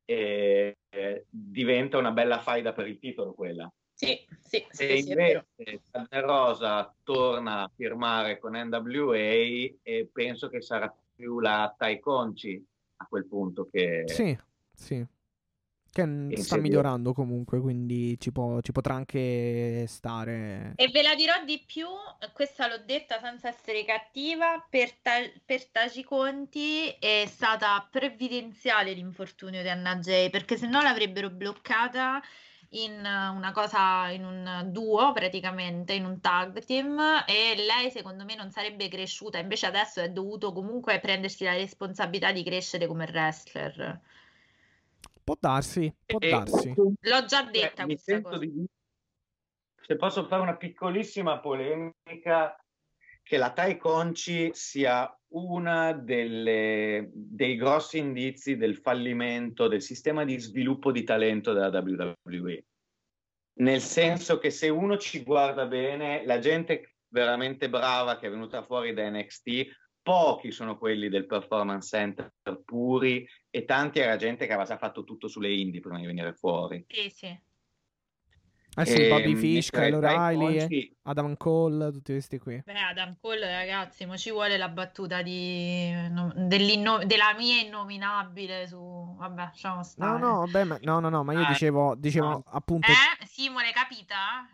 S4: e diventa una bella faida per il titolo quella.
S3: Sì, sì, sì,
S4: E
S3: sì,
S4: invece Thunder Rosa torna a firmare con NWA e penso che sarà più la Tai Conci a quel punto che...
S2: Sì, sì. Che n- sta migliorando comunque, quindi ci, può- ci potrà anche stare.
S3: E ve la dirò di più, questa l'ho detta senza essere cattiva, per, Ta- per Taci Conti è stata previdenziale l'infortunio di Anna Jay, perché se no l'avrebbero bloccata in una cosa, in un duo praticamente, in un tag team e lei secondo me non sarebbe cresciuta, invece adesso è dovuto comunque prendersi la responsabilità di crescere come wrestler.
S2: Può darsi, può
S4: E-
S2: darsi.
S3: L'ho già detta
S4: mi
S3: questa cosa.
S4: di se posso fare una piccolissima polemica che la Tai Conci sia una delle, dei grossi indizi del fallimento del sistema di sviluppo di talento della WWE. Nel senso che se uno ci guarda bene, la gente veramente brava che è venuta fuori da NXT, pochi sono quelli del performance center puri e tanti era gente che aveva già fatto tutto sulle indie prima di venire fuori.
S3: Sì, sì.
S2: Eh sì,
S4: E,
S2: Bobby Fish, Kyle O'Reilly, Adam Cole, tutti questi qui.
S3: Beh, Adam Cole, ragazzi, ma ci vuole la battuta di, no- della mia innominabile su... Vabbè, lasciamo
S2: No,
S3: stare.
S2: no, beh, ma, no, no, no, ma io
S4: Ah,
S2: dicevo, dicevo
S4: no.
S2: appunto...
S3: Eh, Simone, capita?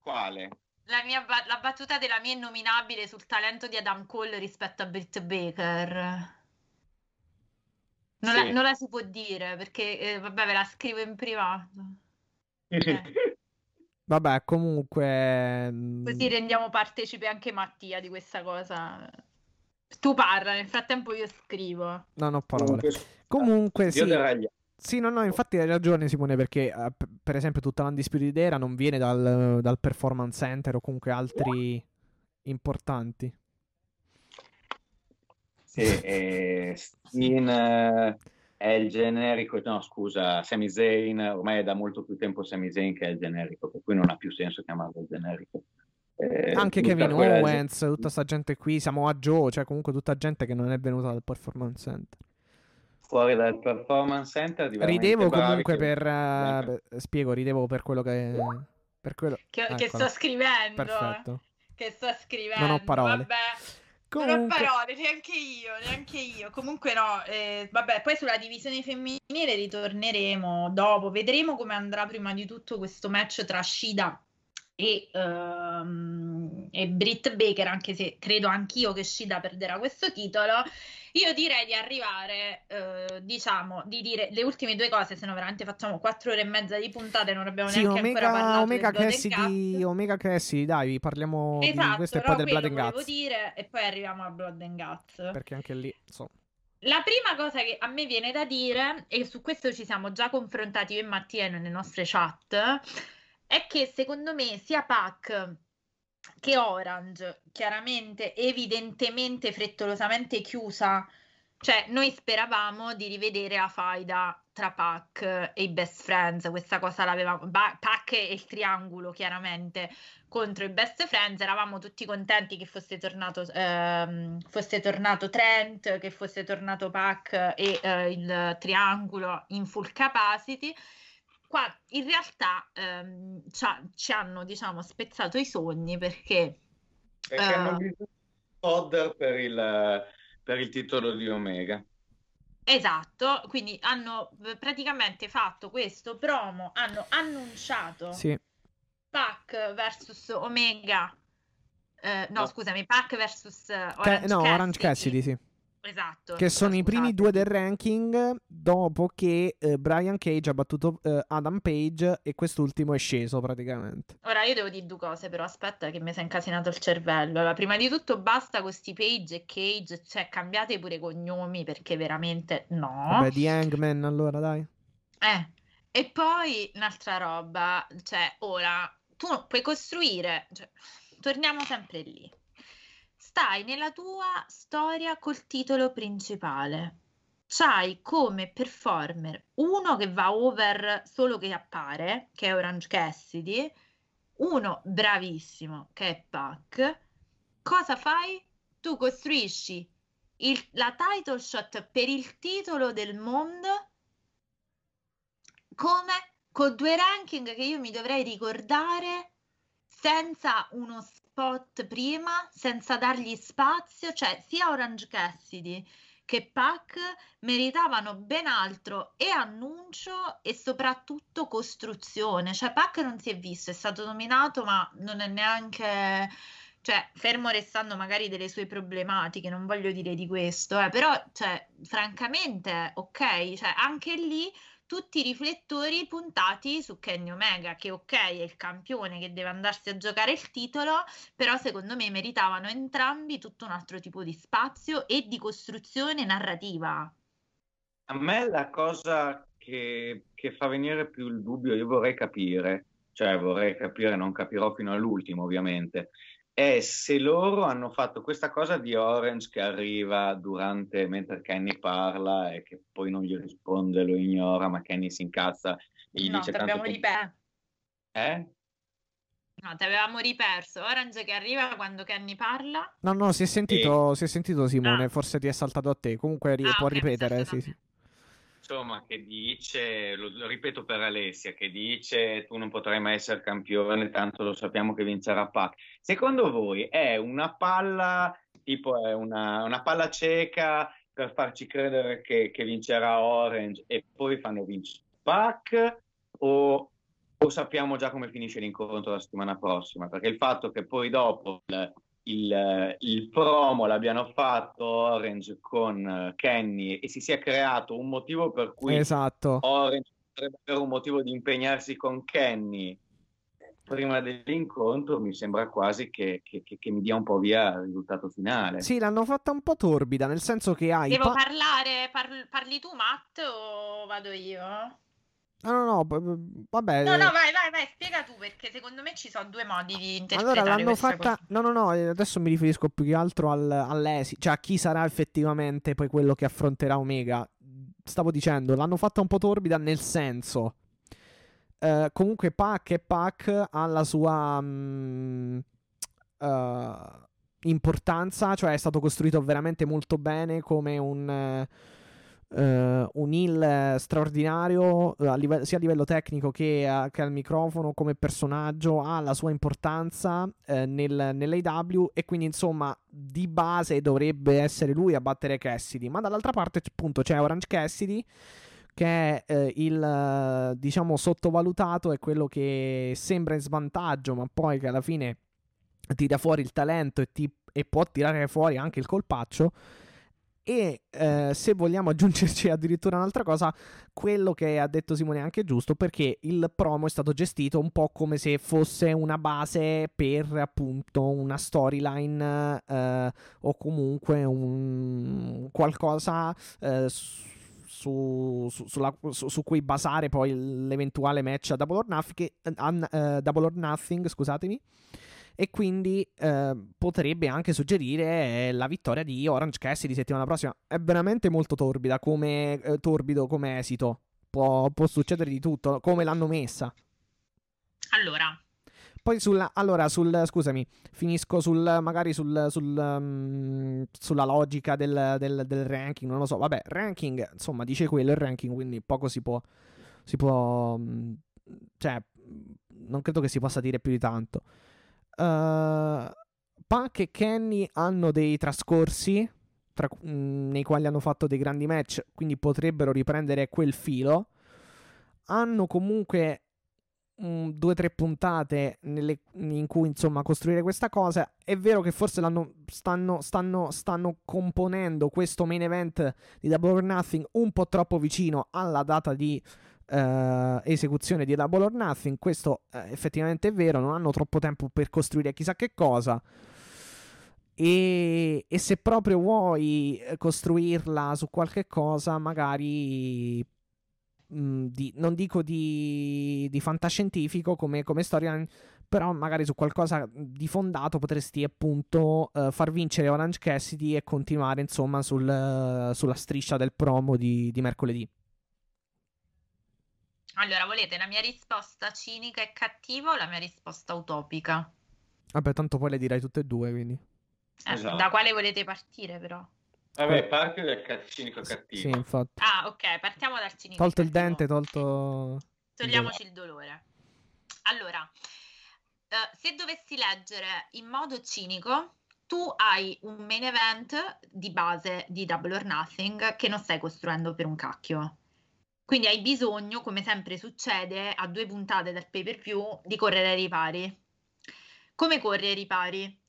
S4: Quale?
S3: La, mia ba- la battuta della mia innominabile sul talento di Adam Cole rispetto a Britt Baker. Non, la,
S4: Sì.
S3: non la si può dire perché, eh, vabbè, ve la scrivo in privato. Eh.
S2: Vabbè, comunque... mm,
S3: Così rendiamo partecipe anche Mattia di questa cosa. Tu parla, nel frattempo io scrivo.
S2: Non ho parole.
S4: Comunque,
S2: Comunque sì. Sì, no, no, infatti hai ragione Simone perché eh, p- per esempio tutta l'Undisputed Era non viene dal, dal Performance Center o comunque altri importanti.
S4: Sì, e Steen eh, è il generico, no scusa, Sami Zayn, ormai è da molto più tempo Sami Zayn che è il generico, per cui non ha più senso chiamarlo il generico. Eh,
S2: Anche Kevin Owens, tutta sta gente qui, Samoa Joe, cioè comunque tutta gente che non è venuta dal Performance Center.
S4: Fuori dal performance center
S2: Ridevo
S4: bravi
S2: comunque
S4: che-
S2: per... beh, spiego, ridevo per quello che... Per quello...
S3: Che, che
S2: Eccola.
S3: sto scrivendo.
S2: Perfetto.
S3: Che sto scrivendo.
S2: Non ho parole.
S3: Vabbè. Non ho
S2: Comunque...
S3: parole, neanche io, neanche io. Comunque no, eh, vabbè, poi sulla divisione femminile ritorneremo dopo. Vedremo come andrà prima di tutto questo match tra Shida e, ehm, e Britt Baker, anche se credo anch'io che Shida perderà questo titolo. Io direi di arrivare, eh, diciamo, di dire le ultime due cose, se no veramente facciamo quattro ore e mezza di puntate non abbiamo
S2: Sì,
S3: neanche ancora
S2: Omega,
S3: parlato
S2: Omega, Cassidy. Omega Cassidy, dai, parliamo di
S3: Esatto,
S2: questo e poi del Blood and Guts.
S3: dire e poi arriviamo a Blood and Guts.
S2: Perché anche lì, insomma.
S3: La prima cosa che a me viene da dire, e su questo ci siamo già confrontati io e Mattia nelle nostre chat, è che secondo me sia Pac che Orange, chiaramente, evidentemente, frettolosamente chiusa, cioè noi speravamo di rivedere la faida tra Pac e i best friends, questa cosa l'avevamo, Pac e il triangolo chiaramente contro i best friends, eravamo tutti contenti che fosse tornato, ehm, fosse tornato Trent, che fosse tornato Pac e eh, il triangolo in full capacity. Qua in realtà ehm, ci hanno diciamo spezzato i sogni perché
S4: perché uh, hanno bisogno Odder per il, per il titolo di Omega.
S3: Esatto, quindi hanno praticamente fatto questo promo, hanno annunciato
S2: sì.
S3: Pac versus Omega. Eh, no, no, scusami, Pac versus Orange Ca-
S2: no,
S3: Cassidy.
S2: Orange Cassidy, sì.
S3: Esatto.
S2: Che sono i primi due del ranking dopo che eh, Brian Cage ha battuto eh, Adam Page e quest'ultimo è sceso praticamente.
S3: Ora io devo dire due cose, però aspetta che mi si è incasinato il cervello. Allora, prima di tutto basta con questi Page e Cage, cioè cambiate pure i cognomi perché veramente no.
S2: Vabbè, di Hangman allora, dai.
S3: Eh, e poi un'altra roba, cioè ora tu puoi costruire, cioè, torniamo sempre lì stai nella tua storia col titolo principale. C'hai come performer uno che va over solo che appare, che è Orange Cassidy, uno bravissimo, che è Puck. Cosa fai? Tu costruisci il, la title shot per il titolo del mondo come con due ranking che io mi dovrei ricordare senza uno spot prima senza dargli spazio, cioè sia Orange Cassidy che Pac meritavano ben altro e annuncio e soprattutto costruzione. Cioè Pac non si è visto, è stato nominato ma non è neanche cioè, fermo restando magari delle sue problematiche, non voglio dire di questo, eh, però, cioè, francamente, ok, cioè, anche lì tutti i riflettori puntati su Kenny Omega, che ok è il campione che deve andarsi a giocare il titolo, però secondo me meritavano entrambi tutto un altro tipo di spazio e di costruzione narrativa.
S4: A me la cosa che, che fa venire più il dubbio, io vorrei capire, cioè vorrei capire, non capirò fino all'ultimo ovviamente, è se loro hanno fatto questa cosa di Orange che arriva durante, mentre Kenny parla e che poi non gli risponde, lo ignora, ma Kenny si incazza e gli
S3: no,
S4: dice...
S3: No, abbiamo riperso.
S4: Eh?
S3: No, ti avevamo riperso. Orange che arriva quando Kenny parla.
S2: No, no, si è sentito, e... si è sentito Simone, ah. forse ti è saltato a te. Comunque ri- ah, può okay, ripetere, sì, sì
S4: insomma, che dice, lo, ripeto per Alessia, che dice tu non potrai mai essere campione, tanto lo sappiamo che vincerà Pac. Secondo voi è una palla, tipo è una, una palla cieca per farci credere che, che, vincerà Orange e poi fanno vincere Pac o, o sappiamo già come finisce l'incontro la settimana prossima? Perché il fatto che poi dopo il, il, il, promo l'abbiano fatto Orange con eh, Kenny e si sia creato un motivo per cui
S2: esatto.
S4: Orange potrebbe avere un motivo di impegnarsi con Kenny prima dell'incontro mi sembra quasi che, che, che, che, mi dia un po' via il risultato finale.
S2: Sì, l'hanno fatta un po' torbida, nel senso che hai...
S3: Devo pa- parlare, par- parli tu Matt o vado io?
S2: No, no, no, vabbè.
S3: No, no, vai, vai, vai, spiega tu perché secondo me ci sono due modi di interpretare
S2: Allora, l'hanno fatta...
S3: Cosa.
S2: No, no, no, eh, adesso mi riferisco più che altro al, all'esito, cioè a chi sarà effettivamente poi quello che affronterà Omega. Stavo dicendo, l'hanno fatta un po' torbida nel senso... Uh, comunque Pac e Pac ha la sua mh, uh, importanza, cioè è stato costruito veramente molto bene come un... Uh, Uh, un heal straordinario uh, a live- sia a livello tecnico che, uh, che, al microfono come personaggio ha la sua importanza uh, nel, nell'AW e quindi insomma di base dovrebbe essere lui a battere Cassidy. Ma dall'altra parte appunto c'è Orange Cassidy che è il diciamo sottovalutato è quello che sembra in svantaggio ma poi che alla fine tira fuori il talento e, ti- e può tirare fuori anche il colpaccio E eh, se vogliamo aggiungerci addirittura un'altra cosa, quello che ha detto Simone è anche giusto perché il promo è stato gestito un po' come se fosse una base per appunto una storyline eh, o comunque un qualcosa eh, su, su, sulla, su, su, cui basare poi l'eventuale match a Double or Nothing, uh, Double or Nothing scusatemi e quindi eh, potrebbe anche suggerire eh, la vittoria di Orange Cassidy settimana prossima. È veramente molto torbida come, eh, torbido come esito. Può, può, succedere di tutto, come l'hanno messa.
S3: Allora.
S2: Poi sulla, allora, sul, scusami, finisco sul, magari sul, sul, um, sulla logica del, del, del, ranking, non lo so. Vabbè, ranking, insomma, dice quello il ranking, quindi poco si può, si può, mm, cioè, non credo che si possa dire più di tanto. Uh, Punk e Kenny hanno dei trascorsi tra, mh, mm, nei quali hanno fatto dei grandi match, quindi potrebbero riprendere quel filo. Hanno comunque mm, due o tre puntate nelle, in cui insomma costruire questa cosa. È vero che forse stanno, stanno, stanno, componendo questo main event di Double or Nothing un po' troppo vicino alla data di uh, esecuzione di Double or Nothing. Questo uh, effettivamente è vero, non hanno troppo tempo per costruire chissà che cosa. E, e, se proprio vuoi eh, costruirla su qualche cosa, magari mh, mm, di, non dico di, di fantascientifico come, come storia, però magari su qualcosa di fondato potresti appunto uh, far vincere Orange Cassidy e continuare insomma sul, uh, sulla striscia del promo di, di mercoledì.
S3: Allora, volete la mia risposta cinica e cattiva o la mia risposta utopica?
S2: Vabbè, tanto poi le dirai tutte e due, quindi.
S3: Eh, esatto. Da quale volete partire, però?
S4: Vabbè, parti dal cinico cattivo.
S2: Sì, infatti.
S3: Ah, ok, partiamo dal cinico
S2: Tolto
S3: cattivo.
S2: il dente, tolto...
S3: Togliamoci il dolore. Allora, uh, se dovessi leggere in modo cinico, tu hai un main event di base di Double or Nothing che non stai costruendo per un cacchio. Quindi hai bisogno, come sempre succede, a due puntate del pay per view, di correre ai ripari. Come corri ai ripari?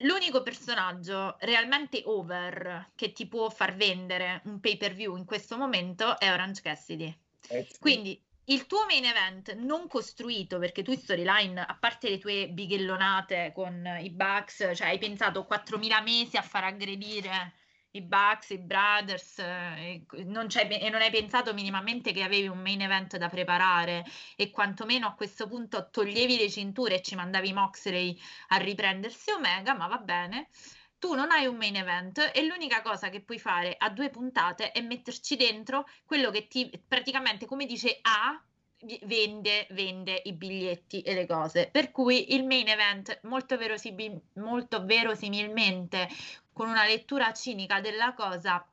S3: L'unico personaggio realmente over che ti può far vendere un pay per view in questo momento è Orange Cassidy. Eh. Quindi il tuo main event non costruito perché tu in storyline, a parte le tue bighellonate con i Bucks, cioè hai pensato 4.000 mesi a far aggredire i Bucks, i Brothers, eh, non e non hai pensato minimamente che avevi un main event da preparare e quantomeno a questo punto toglievi le cinture e ci mandavi Moxley a riprendersi Omega, ma va bene. Tu non hai un main event e l'unica cosa che puoi fare a due puntate è metterci dentro quello che ti praticamente, come dice A, vende, vende i biglietti e le cose. Per cui il main event, molto, verosimil- molto verosimilmente, con una lettura cinica della cosa,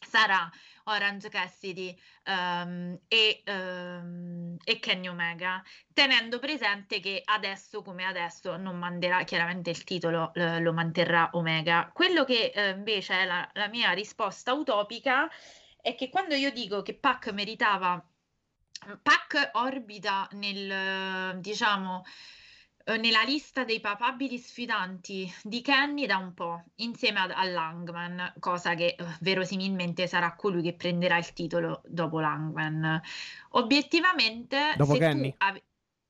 S3: sarà Orange Cassidy um, e, um, e, Kenny Omega, tenendo presente che adesso come adesso non manderà chiaramente il titolo, eh, lo manterrà Omega. Quello che eh, invece è la, la mia risposta utopica è che quando io dico che Pac meritava Pac orbita nel, diciamo, eh, nella lista dei papabili sfidanti di Kenny da un po', insieme ad, a Langman, cosa che eh, verosimilmente sarà colui che prenderà il titolo dopo Langman. Obiettivamente,
S2: dopo Kenny.
S3: Ave-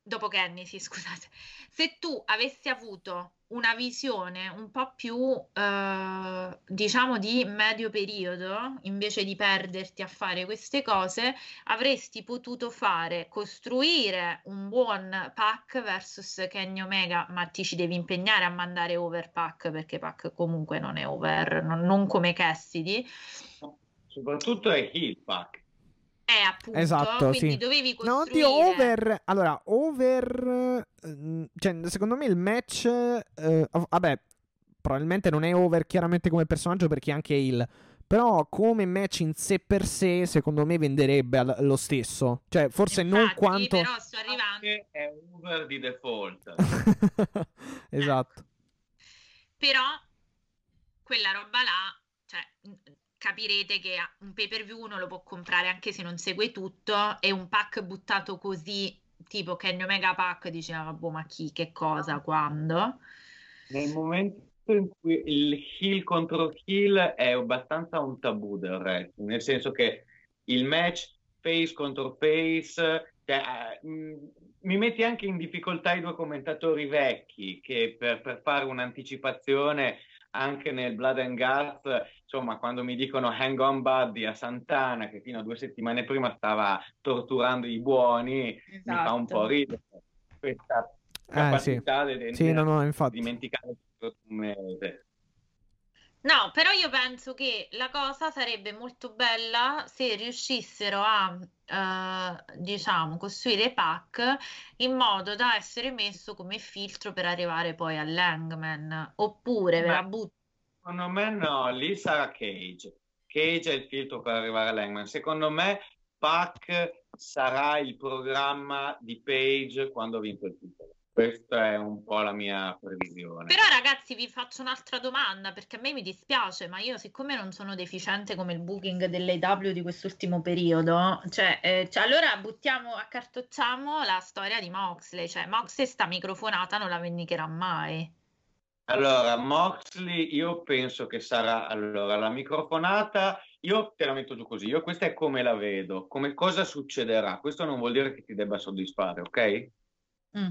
S3: dopo Kenny, sì, scusate. Se tu avessi avuto una visione un po' più, eh, diciamo, di medio periodo, invece di perderti a fare queste cose, avresti potuto fare, costruire un buon pack versus Kenny Omega, ma ti ci devi impegnare a mandare over pack perché pack comunque non è over, non, non come Cassidy.
S4: Soprattutto è heel pack.
S3: Eh, appunto,
S2: esatto,
S3: quindi
S2: sì.
S3: dovevi costruire...
S2: No, oddio, over... Allora, over... Ehm, cioè, secondo me il match... Eh, vabbè, probabilmente non è over chiaramente come personaggio perché anche il... Però come match in sé per sé, secondo me venderebbe lo stesso. Cioè, forse
S3: Infatti,
S2: non quanto...
S3: però sto arrivando...
S4: È over di default.
S2: esatto.
S3: Però quella roba là, cioè capirete che un pay per view uno lo può comprare anche se non segue tutto e un pack buttato così tipo Kenny Omega Pack diceva boh ma chi che cosa quando?
S4: Nel momento in cui il heel contro heel è abbastanza un tabù del wrestling, nel senso che il match face contro face, cioè, uh, mi metti anche in difficoltà i due commentatori vecchi che per, per fare un'anticipazione anche nel Blood and Guts, insomma, quando mi dicono hang on buddy a Santana, che fino a due settimane prima stava torturando i buoni, esatto. mi fa un po' ridere questa capacità
S2: eh, sì. di, sì, no, no, infatti.
S4: dimenticare un mese.
S3: No, però io penso che la cosa sarebbe molto bella se riuscissero a, eh, diciamo, costruire pack in modo da essere messo come filtro per arrivare poi all'Hangman, oppure ve la butto.
S4: Secondo me no, lì sarà Cage. Cage è il filtro per arrivare all'Hangman. Secondo me pack sarà il programma di Page quando ha vinto il titolo. Questa è un po' la mia previsione.
S3: Però ragazzi vi faccio un'altra domanda perché a me mi dispiace, ma io siccome non sono deficiente come il booking dell'AW di quest'ultimo periodo, cioè, eh, cioè, allora buttiamo, accartocciamo la storia di Moxley, cioè Moxley sta microfonata non la vendicherà mai.
S4: Allora, Moxley, io penso che sarà allora la microfonata. Io te la metto giù così. Io questa è come la vedo, come cosa succederà. Questo non vuol dire che ti debba soddisfare, ok? Mm.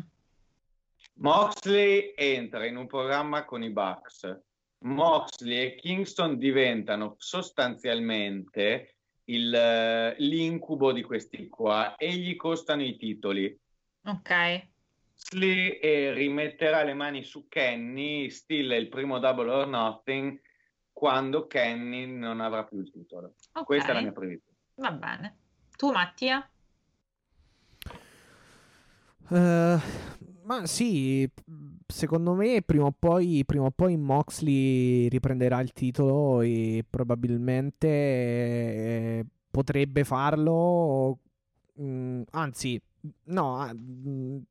S4: Moxley entra in un programma con i Bucks. Moxley e Kingston diventano sostanzialmente il, l'incubo di questi qua e gli costano i titoli.
S3: Ok.
S4: Moxley eh, rimetterà le mani su Kenny, stile il primo Double or Nothing, quando Kenny non avrà più il titolo. Okay. Questa è la mia previsione.
S3: Va bene. Tu Mattia?
S2: Uh, ma sì, secondo me prima o, poi, prima o poi Moxley riprenderà il titolo e probabilmente eh, potrebbe farlo. Mm, anzi, no, ah, mh,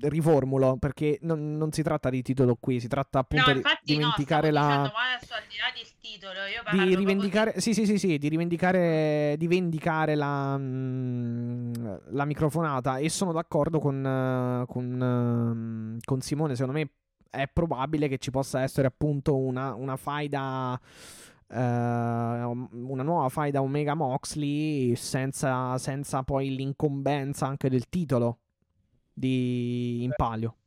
S2: riformulo perché non, non, si tratta di titolo qui, si tratta appunto no, di dimenticare
S3: no,
S2: la.
S3: Dicendo, adesso, al di là del titolo, io
S2: di rivendicare, di... sì, sì, sì, sì, di rivendicare, di vendicare la, mm, la microfonata. E sono d'accordo con, con, con, Simone. Secondo me è probabile che ci possa essere appunto una, una faida. Uh, una nuova faida Omega Moxley senza, senza poi l'incombenza anche del titolo di Impalio.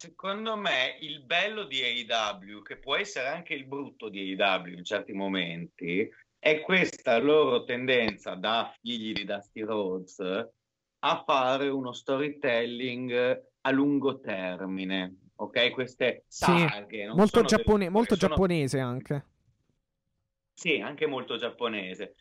S4: Secondo me il bello di AEW, che può essere anche il brutto di AEW in certi momenti, è questa loro tendenza da figli di Dusty Rhodes a fare uno storytelling a lungo termine, ok? Queste saghe.
S2: Sì, molto, giappone- delle... molto sono... giapponese anche.
S4: Sì, anche molto giapponese.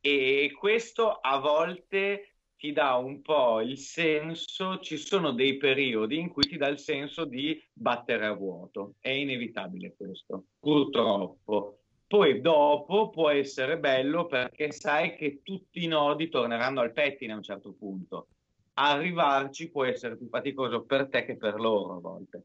S4: E questo a volte ti dà un po' il senso, ci sono dei periodi in cui ti dà il senso di battere a vuoto, è inevitabile questo, purtroppo. Poi dopo può essere bello perché sai che tutti i nodi torneranno al pettine a un certo punto. Arrivarci può essere più faticoso per te che per loro a volte.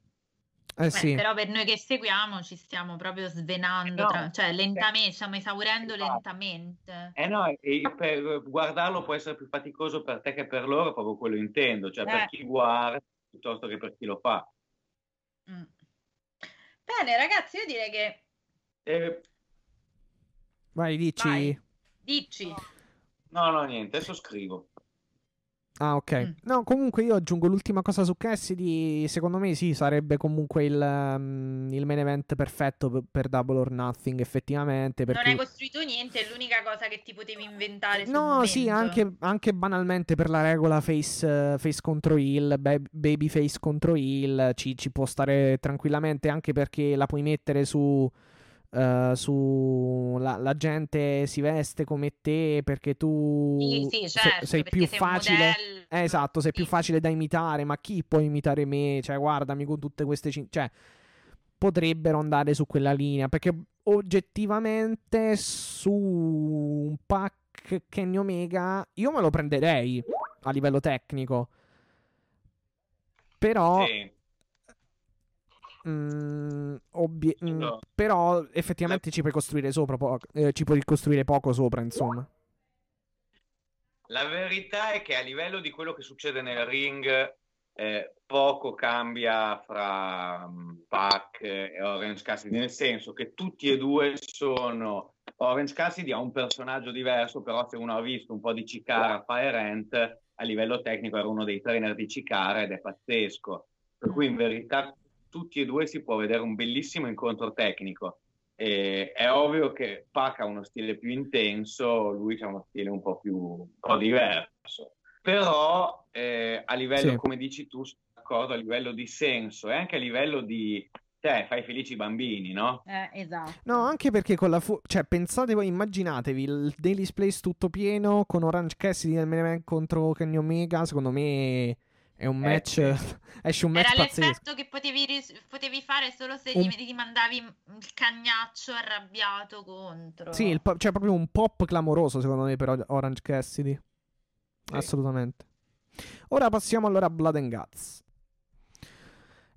S2: Eh, Beh, sì.
S3: Però per noi che seguiamo ci stiamo proprio svenando, eh no, tra... cioè lentamente, stiamo esaurendo lentamente.
S4: Eh no, e per guardarlo può essere più faticoso per te che per loro, proprio quello intendo, cioè eh. per chi guarda piuttosto che per chi lo fa.
S3: Mm. Bene ragazzi, io direi che...
S4: Eh...
S2: Vai, dici. Vai.
S3: Dici.
S4: No, no, niente, adesso scrivo.
S2: Ah, ok. Mm. No, comunque io aggiungo l'ultima cosa su Cassidy. Secondo me sì, sarebbe comunque il, um, il main event perfetto per, per, Double or Nothing, effettivamente. Perché...
S3: Non hai costruito niente, è l'unica cosa che ti potevi inventare.
S2: No,
S3: momento.
S2: sì, anche, anche, banalmente per la regola face, uh, face contro heel, baby face contro heel, ci, ci può stare tranquillamente, anche perché la puoi mettere su Uh, su la, la, gente si veste come te perché tu
S3: sì, sì, certo,
S2: sei, sei più sei facile eh, esatto sei sì. più facile da imitare ma chi può imitare me? Cioè guardami con tutte queste cin- cioè potrebbero andare su quella linea perché oggettivamente su un pack Kenny Omega io me lo prenderei a livello tecnico. Però
S4: sì
S2: Mm, obie- mm, no. Però effettivamente ci puoi costruire sopra po- eh, ci puoi costruire poco sopra, insomma.
S4: La verità è che a livello di quello che succede nel ring, eh, poco cambia fra um, Pac e Orange Cassidy, nel senso che tutti e due sono Orange Cassidy ha un personaggio diverso, però se uno ha visto un po' di Cicara Fire Ant, a livello tecnico era uno dei trainer di Cicara ed è pazzesco. Per cui in verità tutti e due si può vedere un bellissimo incontro tecnico. E è ovvio che Pac ha uno stile più intenso, lui ha uno stile un po' più un po' diverso. Però eh, a livello, sì. come dici tu, sono d'accordo, a livello di senso e anche a livello di cioè, fai felici i bambini, no?
S3: Eh, esatto.
S2: No, anche perché con la fu- cioè, pensate voi, immaginatevi il Daily Place tutto pieno con Orange Cassidy nel main contro Kenny Omega, secondo me è un match, eh, esce un match
S3: Era
S2: pazzesco.
S3: l'effetto che potevi, ris- potevi fare solo se un... gli, mandavi il cagnaccio arrabbiato contro.
S2: Sì, po- cioè proprio un pop clamoroso secondo me per Orange Cassidy. Sì. Assolutamente. Ora passiamo allora a Blood and Guts.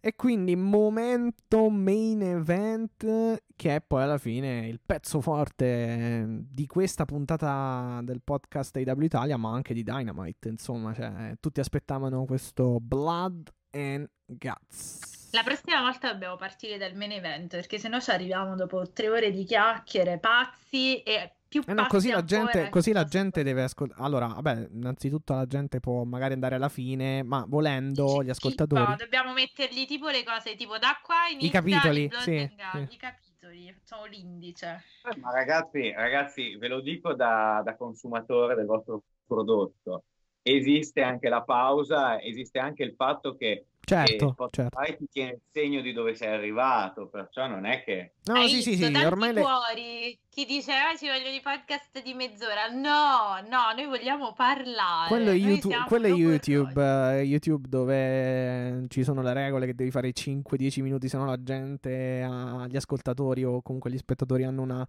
S2: E quindi momento main event che è poi alla fine il pezzo forte di questa puntata del podcast AW Italia, ma anche di Dynamite, insomma, cioè, tutti aspettavano questo Blood and Guts.
S3: La prossima volta dobbiamo partire dal main event, perché sennò ci arriviamo dopo tre ore di chiacchiere pazzi e più
S2: eh no, così la gente, così la gente deve ascoltare. Allora, vabbè, innanzitutto la gente può magari andare alla fine, ma volendo gli ascoltatori.
S3: Tipo, dobbiamo mettergli tipo le cose tipo da qua inizia
S2: I capitoli, sì,
S3: sì. I capitoli, sono l'indice.
S4: Eh, ma ragazzi, ragazzi, ve lo dico da, da consumatore del vostro prodotto. Esiste anche la pausa, esiste anche il fatto che
S2: Certo, certo.
S4: ti tiene il segno di dove sei arrivato, perciò non è che...
S3: No, Hai sì, sì, sì, ormai le... fuori chi diceva ah, ci voglio di podcast di mezz'ora. No, no, noi vogliamo parlare.
S2: Quello è YouTube, quello è YouTube, uh, YouTube dove ci sono le regole che devi fare 5-10 minuti, se no la gente, uh, gli ascoltatori o comunque gli spettatori hanno una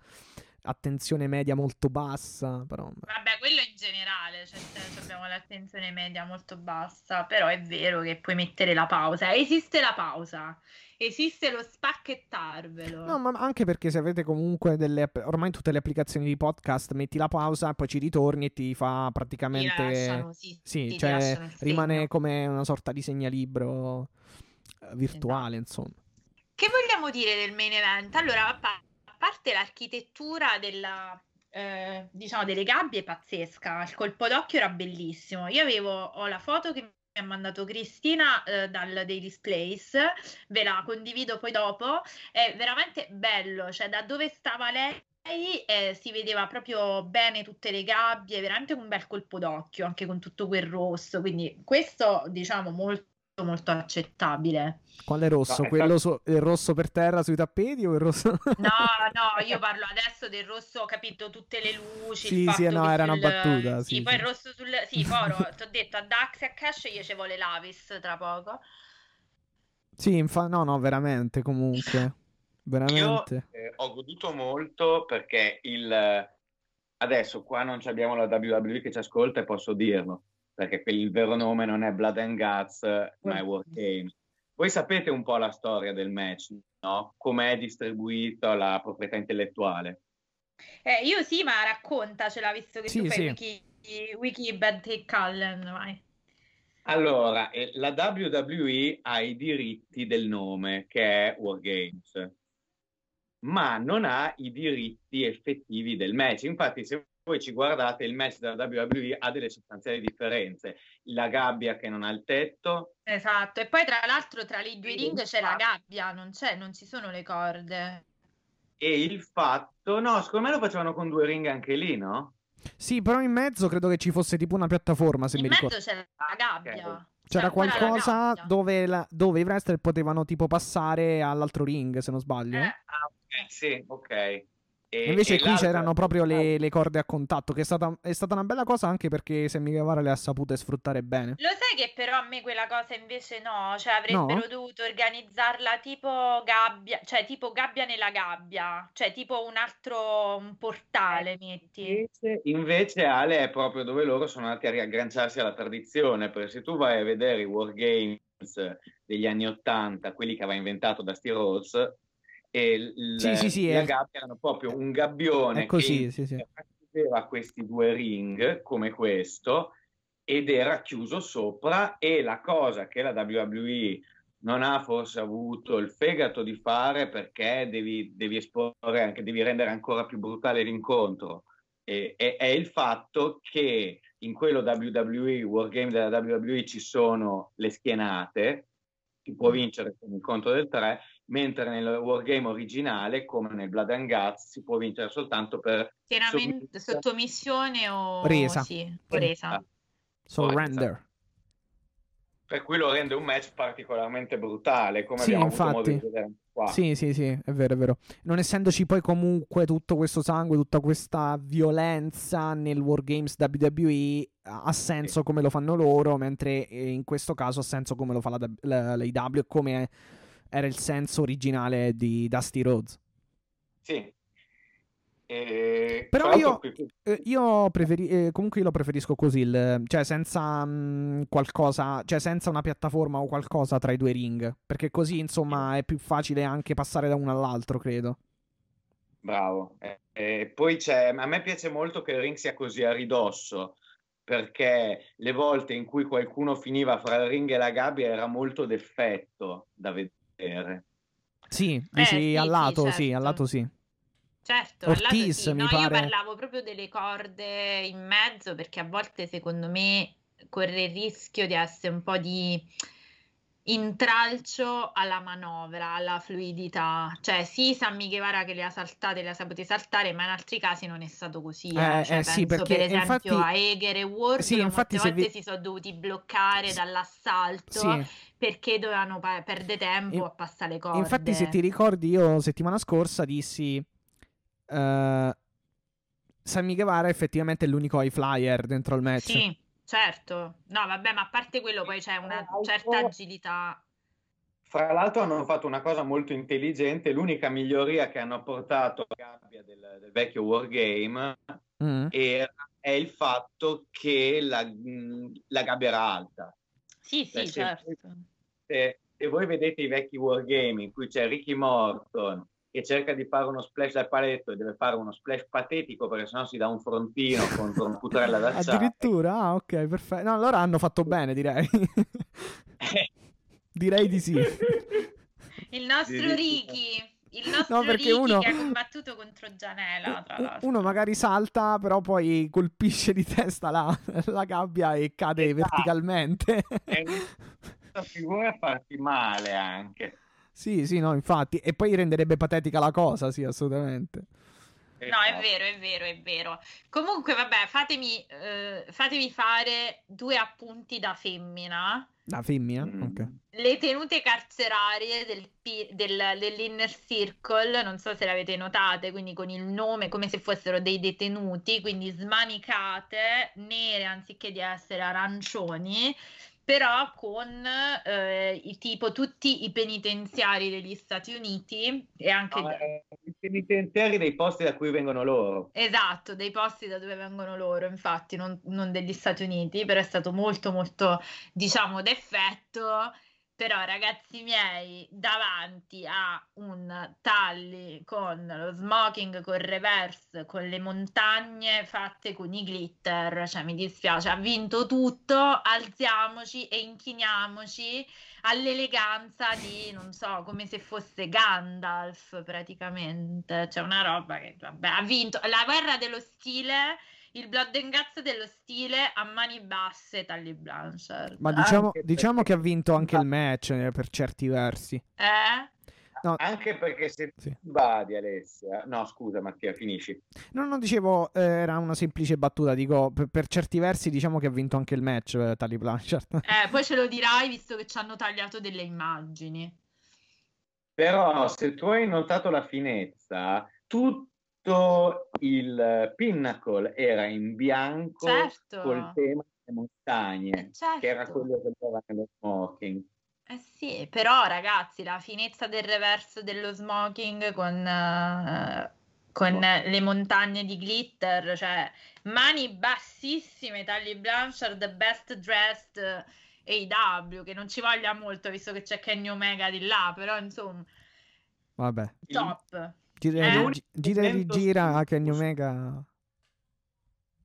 S2: attenzione media molto bassa. Però...
S3: Vabbè, quello in generale, cioè, abbiamo l'attenzione media molto bassa, però è vero che puoi mettere la pausa. Esiste la pausa, esiste lo spacchettarvelo.
S2: No, ma anche perché se avete comunque delle ormai tutte le applicazioni di podcast, metti la pausa, poi ci ritorni e ti fa praticamente
S3: lasciano, sì,
S2: sì cioè rimane come una sorta di segnalibro eh, virtuale, esatto. insomma.
S3: Che vogliamo dire del main event? Allora, a parte l'architettura della, eh, diciamo delle gabbie pazzesca, il colpo d'occhio era bellissimo. Io avevo ho la foto che mi ha mandato Cristina eh, dal Daily Place, ve la condivido poi dopo. È veramente bello, cioè da dove stava lei eh, si vedeva proprio bene tutte le gabbie, veramente un bel colpo d'occhio anche con tutto quel rosso. Quindi questo diciamo molto molto accettabile.
S2: Quale rosso? No, Quello so- il rosso per terra sui tappeti o il rosso?
S3: no, no, io parlo adesso del rosso, ho capito, tutte le luci.
S2: Sì, sì, no, era sul... una battuta.
S3: Sì,
S2: sì
S3: poi il rosso sul... Sì, poi ti ho detto, a Dax e a Cash gli ci vuole l'Avis tra poco.
S2: Sì, infa... no, no, veramente, comunque. Veramente.
S4: Io eh, ho goduto molto perché il... Adesso qua non abbiamo la WWE che ci ascolta e posso dirlo perché il vero nome non è Blood and Guts, ma è War Games. Voi sapete un po' la storia del match, no? Com'è distribuito la proprietà intellettuale?
S3: Eh, io sì, ma raccontacela, visto che sì, tu fai sì. wiki, wiki Bad Take Cullen, vai.
S4: Allora, eh, la WWE ha i diritti del nome, che è War Games, ma non ha i diritti effettivi del match. Infatti, se voi ci guardate, il match della WWE ha delle sostanziali differenze. La gabbia che non ha il tetto.
S3: Esatto, e poi tra l'altro tra i due ring c'è la gabbia, non, c'è, non ci sono le corde.
S4: E il fatto, no, secondo me lo facevano con due ring anche lì, no?
S2: Sì, però in mezzo credo che ci fosse tipo una piattaforma, se
S3: in
S2: mi ricordo.
S3: In mezzo c'è la gabbia. Okay.
S2: C'era qualcosa dove, la, dove, i wrestler potevano tipo passare all'altro ring, se non sbaglio. Eh,
S4: ah, ok, sì, ok.
S2: E, Invece e qui c'erano proprio le, le, corde a contatto, che è stata, è stata, una bella cosa anche perché se Guevara le ha sapute sfruttare bene.
S3: Lo sai che però a me quella cosa invece no, cioè avrebbero no? dovuto organizzarla tipo gabbia, cioè tipo gabbia nella gabbia, cioè tipo un altro un portale, metti.
S4: Invece, invece Ale è proprio dove loro sono andati a riagganciarsi alla tradizione, perché se tu vai a vedere i Wargames degli anni Ottanta, quelli che aveva inventato Dusty Rhodes, e il,
S2: sì, sì, sì,
S4: la
S2: è...
S4: gabbia erano proprio un gabbione
S2: è così,
S4: che
S2: sì,
S4: aveva questi due ring come questo ed era chiuso sopra e la cosa che la WWE non ha forse avuto il fegato di fare perché devi, devi esporre anche, devi rendere ancora più brutale l'incontro. E, è, è il fatto che in quello WWE, Wargame della WWE, ci sono le schienate, si può vincere con il conto del 3, mentre nel Wargame originale, come nel Blood and Guts, si può vincere soltanto per
S3: Chiaramente sottomissione o
S2: resa.
S3: Sì, o resa.
S2: Surrender.
S4: Per cui lo rende un match particolarmente brutale, come
S2: Sì,
S4: abbiamo avuto modo
S2: infatti.
S4: di vedere qua.
S2: Sì, sì, sì, è vero, è vero. Non essendoci poi comunque tutto questo sangue, tutta questa violenza nel Wargames WWE, ha senso come lo fanno loro, mentre eh, in questo caso ha senso come lo fa la, la, la AEW e come era il senso originale di Dusty Rhodes.
S4: Sì. E,
S2: Però io- Eh, io preferi- eh, comunque io lo preferisco così, il- cioè senza mh, qualcosa, cioè senza una piattaforma o qualcosa tra i due ring, perché così insomma è più facile anche passare da uno all'altro, credo.
S4: Bravo. E, e poi c'è, a me piace molto che il ring sia così a ridosso, perché le volte in cui qualcuno finiva fra il ring e la gabbia era molto d'effetto da vedere.
S2: Sì, dici
S3: Eh, sì,
S2: al
S3: sì,
S2: lato, sì,
S3: certo.
S2: al lato sì.
S3: Certo, al lato
S2: Ortiz,
S3: sì.
S2: mi
S3: No, io
S2: pare-
S3: parlavo proprio delle corde in mezzo perché a volte secondo me corre il rischio di essere un po' di intralcio alla manovra, alla fluidità. Cioè, sì, Sammy Guevara che le ha saltate, le ha sapute saltare, ma in altri casi non è stato così. eh.
S2: Eh,
S3: Cioè,
S2: eh, sì, perché
S3: per esempio
S2: infatti-
S3: a Eger e Ward,
S2: Sì,
S3: molte volte
S2: vi-
S3: si sono dovuti bloccare
S2: Sì.
S3: dall'assalto
S2: Sì.
S3: perché dovevano pa- perdere tempo
S2: In-
S3: a passare le corde.
S2: Infatti, se ti ricordi, io settimana scorsa dissi. eh, Sammy Guevara effettivamente è l'unico high flyer dentro il match.
S3: Sì, certo. No, vabbè, ma a parte quello poi c'è una certa agilità.
S4: Fra l'altro hanno fatto una cosa molto intelligente, l'unica miglioria che hanno portato alla gabbia del, del vecchio Wargame
S2: Mm.
S4: era, è il fatto che la, mh, la gabbia era alta.
S3: Sì, sì,
S4: Beh, sì.
S3: certo.
S4: Se, se voi vedete i vecchi Wargame in cui c'è Ricky Morton che cerca di fare uno splash dal paletto e deve fare uno splash patetico perché sennò si dà un frontino contro una putrella d'acciaio.
S2: Addirittura, ah, ok, perfetto. No, allora hanno fatto bene, direi. direi di sì.
S3: Il nostro. Ricky, il nostro
S2: No, perché
S3: Ricky
S2: uno-
S3: che ha combattuto contro Gianella, tra l'altro.
S2: Uno magari salta, però poi colpisce di testa la, la gabbia e cade
S4: Esatto.
S2: verticalmente.
S4: È una figura a farti male anche.
S2: Sì, sì, no, infatti. E poi renderebbe patetica la cosa, sì, assolutamente.
S3: No, è vero, è vero, è vero. Comunque, vabbè, fatemi, eh, fatevi fare due appunti da femmina.
S2: La femmina?
S4: Mm.
S2: Ok.
S3: Le tenute carcerarie del del- dell'Inner Circle, non so se le avete notate, quindi con il nome come se fossero dei detenuti, quindi smanicate, nere anziché di essere arancioni, però con eh, i tipo tutti i penitenziari degli Stati Uniti e anche...
S4: No, eh, I penitenziari dei posti da cui vengono loro.
S3: Esatto, dei posti da dove vengono loro, infatti, non, non degli Stati Uniti, però è stato molto, molto, diciamo, d'effetto. Però, ragazzi miei, davanti a un Tully con lo smoking, con il reverse, con le montagne fatte con i glitter, cioè mi dispiace, ha vinto tutto, alziamoci e inchiniamoci all'eleganza di, non so, come se fosse Gandalf praticamente, c'è una roba che, vabbè, ha vinto. La guerra dello stile, il Blood and Guts dello stile a mani basse Tully Blanchard.
S2: Ma diciamo, diciamo
S4: perché-
S2: che ha vinto anche il match eh, per certi versi.
S3: Eh?
S2: No,
S4: Anche perché se
S2: Sì.
S4: ti badi, Alessia. No, scusa, Mattia, finisci.
S2: no, non dicevo, eh, era una semplice battuta. Dico, per, per certi versi, diciamo che ha vinto anche il match, eh, Tali Blanchard.
S3: Eh, poi ce lo dirai visto che ci hanno tagliato delle immagini.
S4: Però se tu hai notato la finezza, tutto il pinnacle era in bianco
S3: Certo.
S4: col tema delle montagne,
S3: Certo.
S4: che era quello che era nello smoking.
S3: Eh sì, però ragazzi, la finezza del reverso dello smoking con, eh, con le montagne di glitter, cioè mani bassissime, Tully Blanchard, best dressed AW, che non ci voglia molto visto che c'è Kenny Omega di là, però insomma,
S2: Vabbè.
S3: top.
S2: Gira,
S3: Eh?
S2: gi- gira e rigira
S4: scuso.
S2: Kenny Omega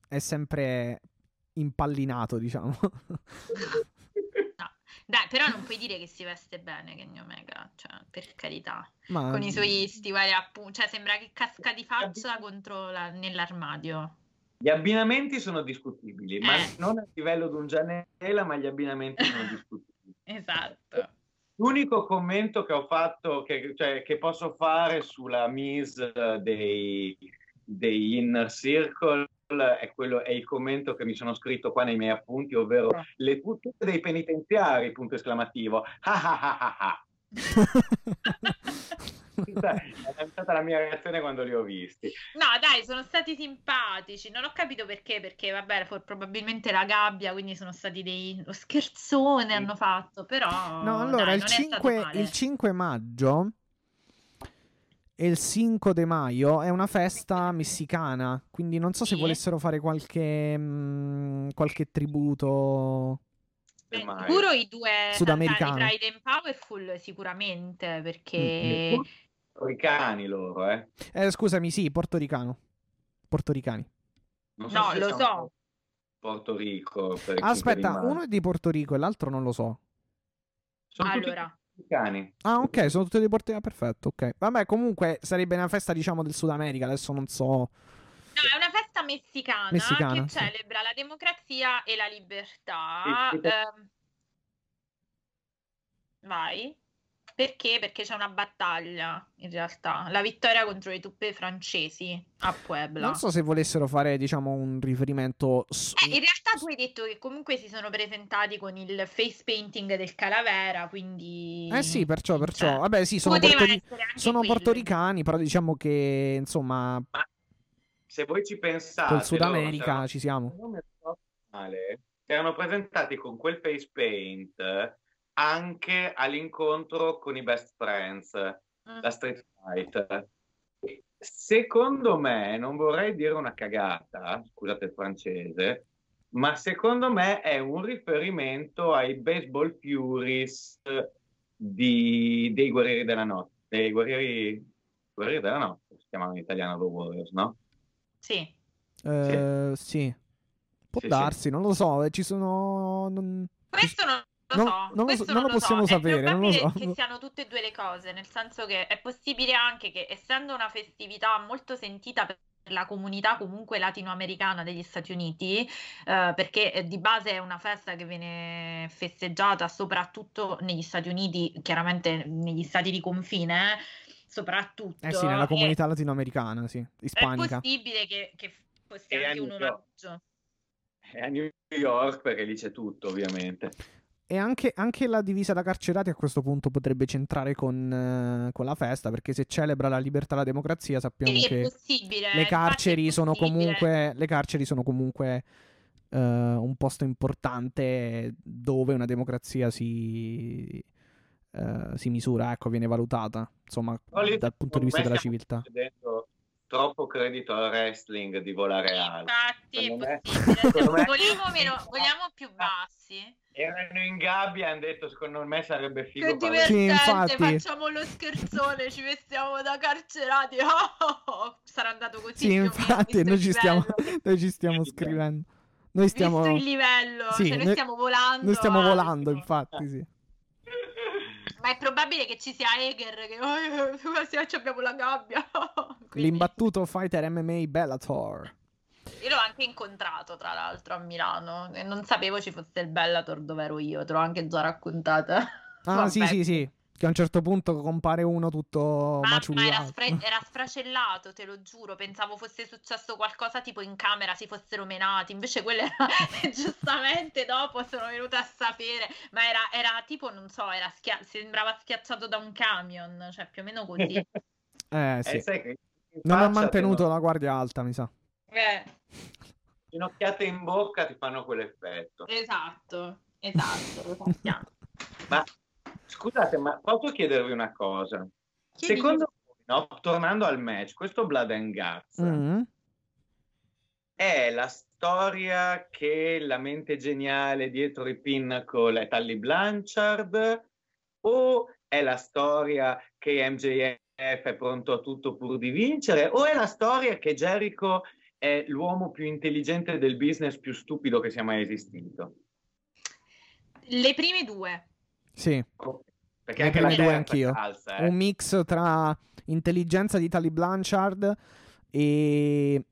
S2: è sempre impallinato, diciamo.
S3: Dai, però non puoi dire che si veste bene Kenny Omega, cioè, per carità.
S2: Ma
S3: Con i suoi stivali appunto, cioè sembra che casca di faccia contro la- nell'armadio.
S4: Gli abbinamenti sono discutibili, ma
S3: Eh.
S4: non a livello di un Gianella, ma gli abbinamenti sono discutibili.
S3: Esatto.
S4: L'unico commento che ho fatto, che, cioè, che posso fare sulla mise dei, dei Inner Circle è, quello, è il commento che mi sono scritto qua nei miei appunti, ovvero le tutte dei penitenziari, punto esclamativo. è stata la mia reazione quando li ho visti.
S3: No, dai, sono stati simpatici. Non ho capito perché, perché vabbè, for- probabilmente la gabbia, quindi sono stati dei lo scherzone hanno fatto, però
S2: No, allora
S3: dai,
S2: il,
S3: non è stato
S2: 5,
S3: male.
S2: il 5 maggio e il 5 di maio è una festa messicana, quindi non so se
S3: Sì.
S2: volessero fare qualche, mm, qualche tributo.
S3: Sicuro i due
S2: Sudamericano.
S3: i Pride and Powerful sicuramente, perché
S4: Portoricani loro, eh.
S2: Eh, scusami, sì, portoricano. Portoricani.
S4: Non
S3: No, lo so.
S4: Porto Rico.
S2: Aspetta,
S4: 5 di maggio.
S2: uno è di Porto Rico e l'altro non lo so.
S4: Sono tutti
S3: allora,
S4: portoricani.
S2: Ah, ok, sono tutti di Porto Rico, perfetto, ok. Vabbè, comunque sarebbe una festa, diciamo, del Sud America, adesso non so.
S3: no, è una festa messicana,
S2: Messicana,
S3: che
S2: sì.
S3: celebra la democrazia e la libertà.
S4: Sì, sì.
S3: Ehm, vai. Perché? Perché c'è una battaglia, in realtà. La vittoria contro le truppe francesi a Puebla.
S2: Non so se volessero fare, diciamo, un riferimento... su-
S3: Eh, in realtà tu hai detto che comunque si sono presentati con il face painting del Calavera, quindi...
S2: Eh sì, perciò, perciò.
S3: Cioè,
S2: Vabbè, sì, sono, portori- sono portoricani, però diciamo che, insomma,
S4: Se voi ci pensate,
S2: col Sud America
S4: c'erano-
S2: ci siamo.
S4: non mi male, si erano presentati con quel face paint anche all'incontro con i best friends,
S3: Mm.
S4: la Street Fight. Secondo me, non vorrei dire una cagata, scusate il francese, ma secondo me è un riferimento ai baseball furies di- dei guerrieri della notte, dei guerrieri, guerrieri della notte, si chiamano in italiano The Warriors, no?
S3: Sì.
S2: Eh, sì. Può
S4: Sì, sì.
S2: darsi, non lo so, eh, ci sono... non-
S3: Questo non
S2: Non-
S3: so,
S2: non lo so- non lo
S3: so.
S2: possiamo
S3: È
S2: sapere, non lo
S3: probabile
S2: so.
S3: che siano tutte e due le cose, nel senso che è possibile anche che, essendo una festività molto sentita per la comunità comunque latinoamericana degli Stati Uniti, eh, perché eh, di base è una festa che viene festeggiata soprattutto negli Stati Uniti, chiaramente negli stati di confine, soprattutto.
S2: Eh sì, nella
S3: e
S2: comunità latinoamericana, sì,
S3: È
S2: ispanica.
S3: possibile che, che fosse
S4: E
S3: anche un omaggio.
S4: È a New York perché lì c'è tutto, ovviamente.
S2: E anche, anche la divisa da carcerati a questo punto potrebbe centrare con, eh, con la festa, perché se celebra la libertà e la democrazia sappiamo
S3: Sì,
S2: che le carceri sono comunque, le carceri sono comunque eh, un posto importante dove una democrazia si, eh, si misura, ecco, viene valutata, insomma,
S4: lì,
S2: dal punto di vista della civiltà.
S4: troppo credito al wrestling di volare alto.
S3: Infatti,
S4: me-
S3: Vogliamo, meno, vogliamo più bassi?
S4: Erano in gabbia e hanno detto secondo me sarebbe figo
S3: Che
S2: Sì,
S3: divertente,
S2: infatti.
S3: facciamo lo scherzone, ci vestiamo da carcerati. Oh, oh, oh. Sarà andato così.
S2: Sì, infatti, noi ci stiamo, noi ci stiamo scrivendo. Noi stiamo,
S3: Visto il livello,
S2: Sì,
S3: cioè noi,
S2: noi-
S3: stiamo volando.
S2: noi stiamo
S3: alto.
S2: volando, infatti, sì.
S3: Ma è probabile che ci sia Eger che oh, se ci abbiamo la gabbia. Quindi-
S2: L'imbattuto fighter MMA Bellator.
S3: Io l'ho anche incontrato, tra l'altro, a Milano. E non sapevo ci fosse il Bellator dove ero io, te l'ho anche già raccontata.
S2: Ah,
S3: Vabbè.
S2: sì, sì, sì. Che a un certo punto compare uno tutto
S3: Ma, ma era,
S2: maciullato.
S3: sfra- era sfracellato, te lo giuro. Pensavo fosse successo qualcosa tipo in camera, si fossero menati. Invece quello era giustamente dopo sono venuta a sapere. Ma era, era tipo, non so, era schia- sembrava schiacciato da un camion, cioè più o meno così.
S2: Eh,
S4: Eh,
S2: sì.
S4: sai che in
S2: Non ha mantenuto
S4: te
S2: la guardia alta, mi sa.
S3: Eh,
S4: Ginocchiate in bocca ti fanno quell'effetto.
S3: esatto, esatto.
S4: Ma scusate, ma posso chiedervi una cosa?
S3: Chiedi-
S4: Secondo voi, no, tornando al match, questo Blood and Guts
S2: Mm.
S4: è la storia che la mente geniale dietro i Pinnacle è Tully Blanchard o è la storia che MJF è pronto a tutto pur di vincere o è la storia che Jericho è l'uomo più intelligente del business più stupido che sia mai esistito?
S3: Le prime due.
S2: Sì.
S4: Perché
S2: Le
S4: anche la
S2: prime due anch'io.
S4: calza, eh.
S2: Un mix tra intelligenza di Tali Blanchard e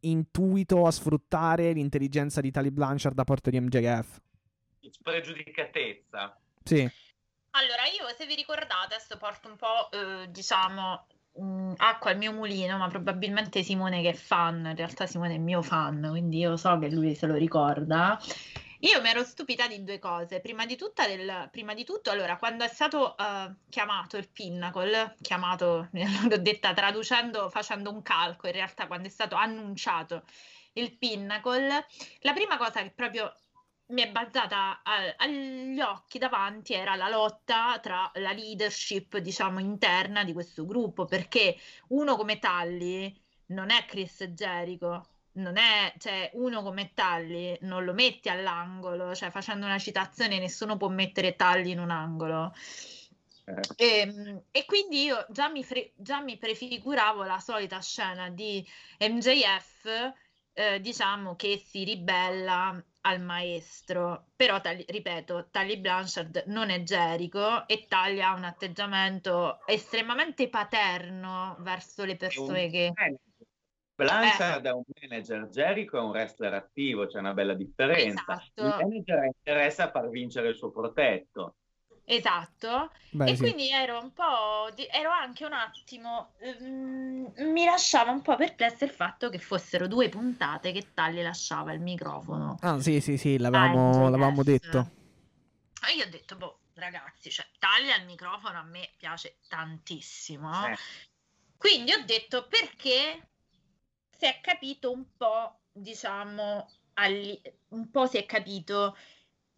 S2: intuito a sfruttare l'intelligenza di Tali Blanchard da parte di MJF.
S4: Spregiudicatezza.
S2: Sì.
S3: Allora, io se vi ricordate, adesso porto un po', eh, diciamo, mh, acqua al mio mulino, ma probabilmente Simone che è fan, in realtà Simone è mio fan, quindi io so che lui se lo ricorda. Io mi ero stupita di due cose. Prima di, del- prima di tutto, allora, quando è stato eh, chiamato il Pinnacle, chiamato, l'ho detta traducendo, facendo un calco, in realtà quando è stato annunciato il Pinnacle, la prima cosa che proprio mi è balzata a- agli occhi davanti era la lotta tra la leadership, diciamo, interna di questo gruppo, perché uno come Talli non è Chris Jericho, non è, cioè, uno come Talli non lo metti all'angolo, cioè facendo una citazione nessuno può mettere Talli in un angolo.
S4: Eh.
S3: E, e quindi io già mi, fre- già mi prefiguravo la solita scena di MJF, eh, diciamo, che si ribella al maestro, però Tali- ripeto, Tally Blanchard non è Jericho e Tally ha un atteggiamento estremamente paterno verso le persone che...
S4: Blanchard è un manager, Jericho è un wrestler attivo, c'è una bella differenza.
S3: Esatto.
S4: Il manager interessa far vincere il suo protetto.
S3: Esatto,
S2: Beh,
S3: e
S2: sì.
S3: quindi ero un po', di- ero anche un attimo, ehm, mi lasciava un po' perplessa il fatto che fossero due puntate che Tally lasciava il microfono.
S2: Ah, sì, sì, sì, l'avevamo, l'avevamo detto.
S3: E io ho detto, boh, ragazzi, cioè, Taglia il microfono a me piace tantissimo.
S4: Eh.
S3: Quindi ho detto perché si è capito un po', diciamo, alli- un po' si è capito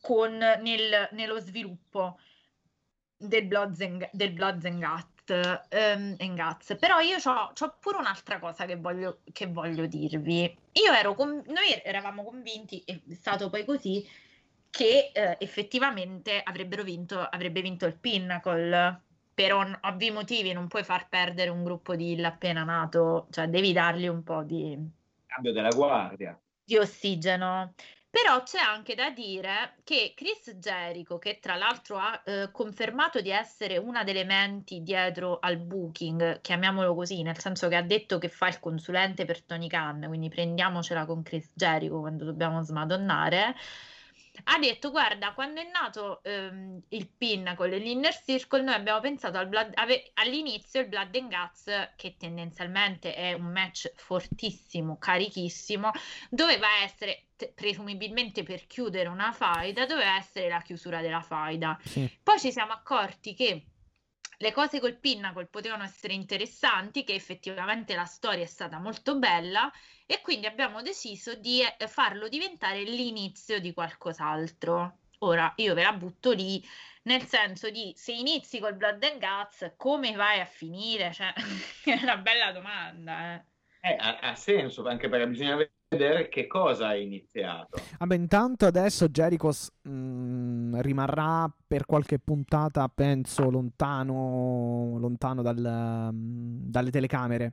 S3: con, nel- nello sviluppo del Bloods and, del Bloods and Guts, ehm, and Guts. Però io ho pure un'altra cosa che voglio, che voglio dirvi. Io ero con- noi eravamo convinti, è stato poi così, che eh, effettivamente avrebbero vinto, avrebbe vinto il Pinnacle. Per on- ovvi motivi non puoi far perdere un gruppo di Hill appena nato, cioè devi dargli un po' di,
S4: Cambio della guardia.
S3: di ossigeno. Però c'è anche da dire che Chris Jericho, che tra l'altro ha eh, confermato di essere una delle menti dietro al booking, chiamiamolo così, nel senso che ha detto che fa il consulente per Tony Khan, quindi prendiamocela con Chris Jericho quando dobbiamo smadonnare. Ha detto: Guarda, quando è nato ehm, il Pinnacle e l'Inner Circle, noi abbiamo pensato al Blood- ave- all'inizio il Blood and Guts, che tendenzialmente è un match fortissimo, carichissimo, doveva essere presumibilmente per chiudere una faida, doveva essere la chiusura della faida.
S2: Sì.
S3: Poi ci siamo accorti che le cose col Pinnacle potevano essere interessanti, che effettivamente la storia è stata molto bella e quindi abbiamo deciso di eh, farlo diventare l'inizio di qualcos'altro. Ora io ve la butto lì, nel senso di se inizi col Blood and Guts, come vai a finire? Cioè, è una bella domanda, eh.
S4: Eh, ha, ha senso, anche perché bisogna vedere che cosa ha iniziato.
S2: Vabbè, intanto adesso Jericho mh, rimarrà per qualche puntata, penso, lontano, lontano dal, mh, dalle telecamere.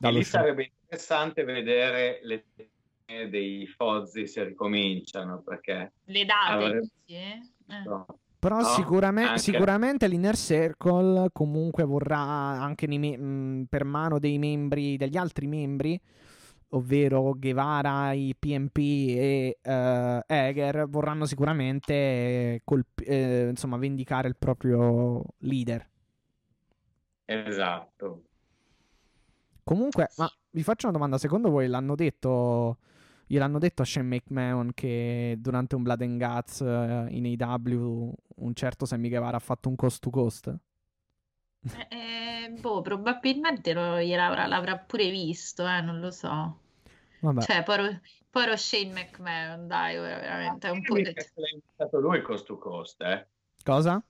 S4: E lì
S2: show.
S4: sarebbe interessante vedere le tecniche dei Fozzi se ricominciano, perché
S3: Le date,
S4: Avrebbe-?
S3: Eh.
S4: no,
S2: Però
S4: No,
S2: sicurame-
S4: anche-
S2: sicuramente l'Inner Circle comunque vorrà anche nei me- mh, per mano dei membri, degli altri membri, ovvero Guevara, i PMP e eh, Eger, vorranno sicuramente colp- eh, insomma, vendicare il proprio leader.
S4: esatto.
S2: Comunque, ma vi faccio una domanda, secondo voi l'hanno detto, gliel'hanno detto a Shane McMahon che durante un Blood and Guts eh, in AW un certo Sammy Guevara ha fatto un cost to cost?
S3: Eh, boh, probabilmente lo- gliel'avrà- l'avrà pure visto, eh, non lo so.
S2: Vabbè.
S3: Cioè, poro, poro Shane McMahon, dai, veramente è un po'...
S4: L'ha inventato lui il cost to cost, eh?
S2: Cosa?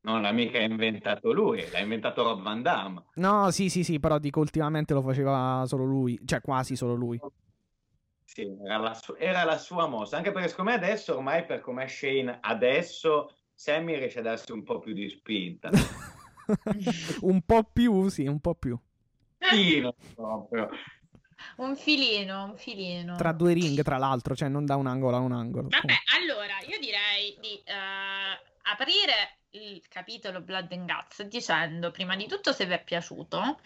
S4: Non l'ha mica inventato lui, l'ha inventato Rob Van Damme.
S2: No, sì, sì, sì, però dico ultimamente lo faceva solo lui, cioè quasi solo lui.
S4: Sì, era la, su- era la sua mossa, anche perché secondo me adesso, ormai per com'è Shane adesso, Sammy riesce a darsi un po' più di spinta.
S2: un po' più, sì, un po' più.
S4: Proprio.
S3: Un filino, un filino.
S2: Tra due ring, tra l'altro, cioè non da un angolo a un angolo.
S3: Vabbè, allora io direi di uh, aprire il capitolo Blood and Guts dicendo prima di tutto se vi è piaciuto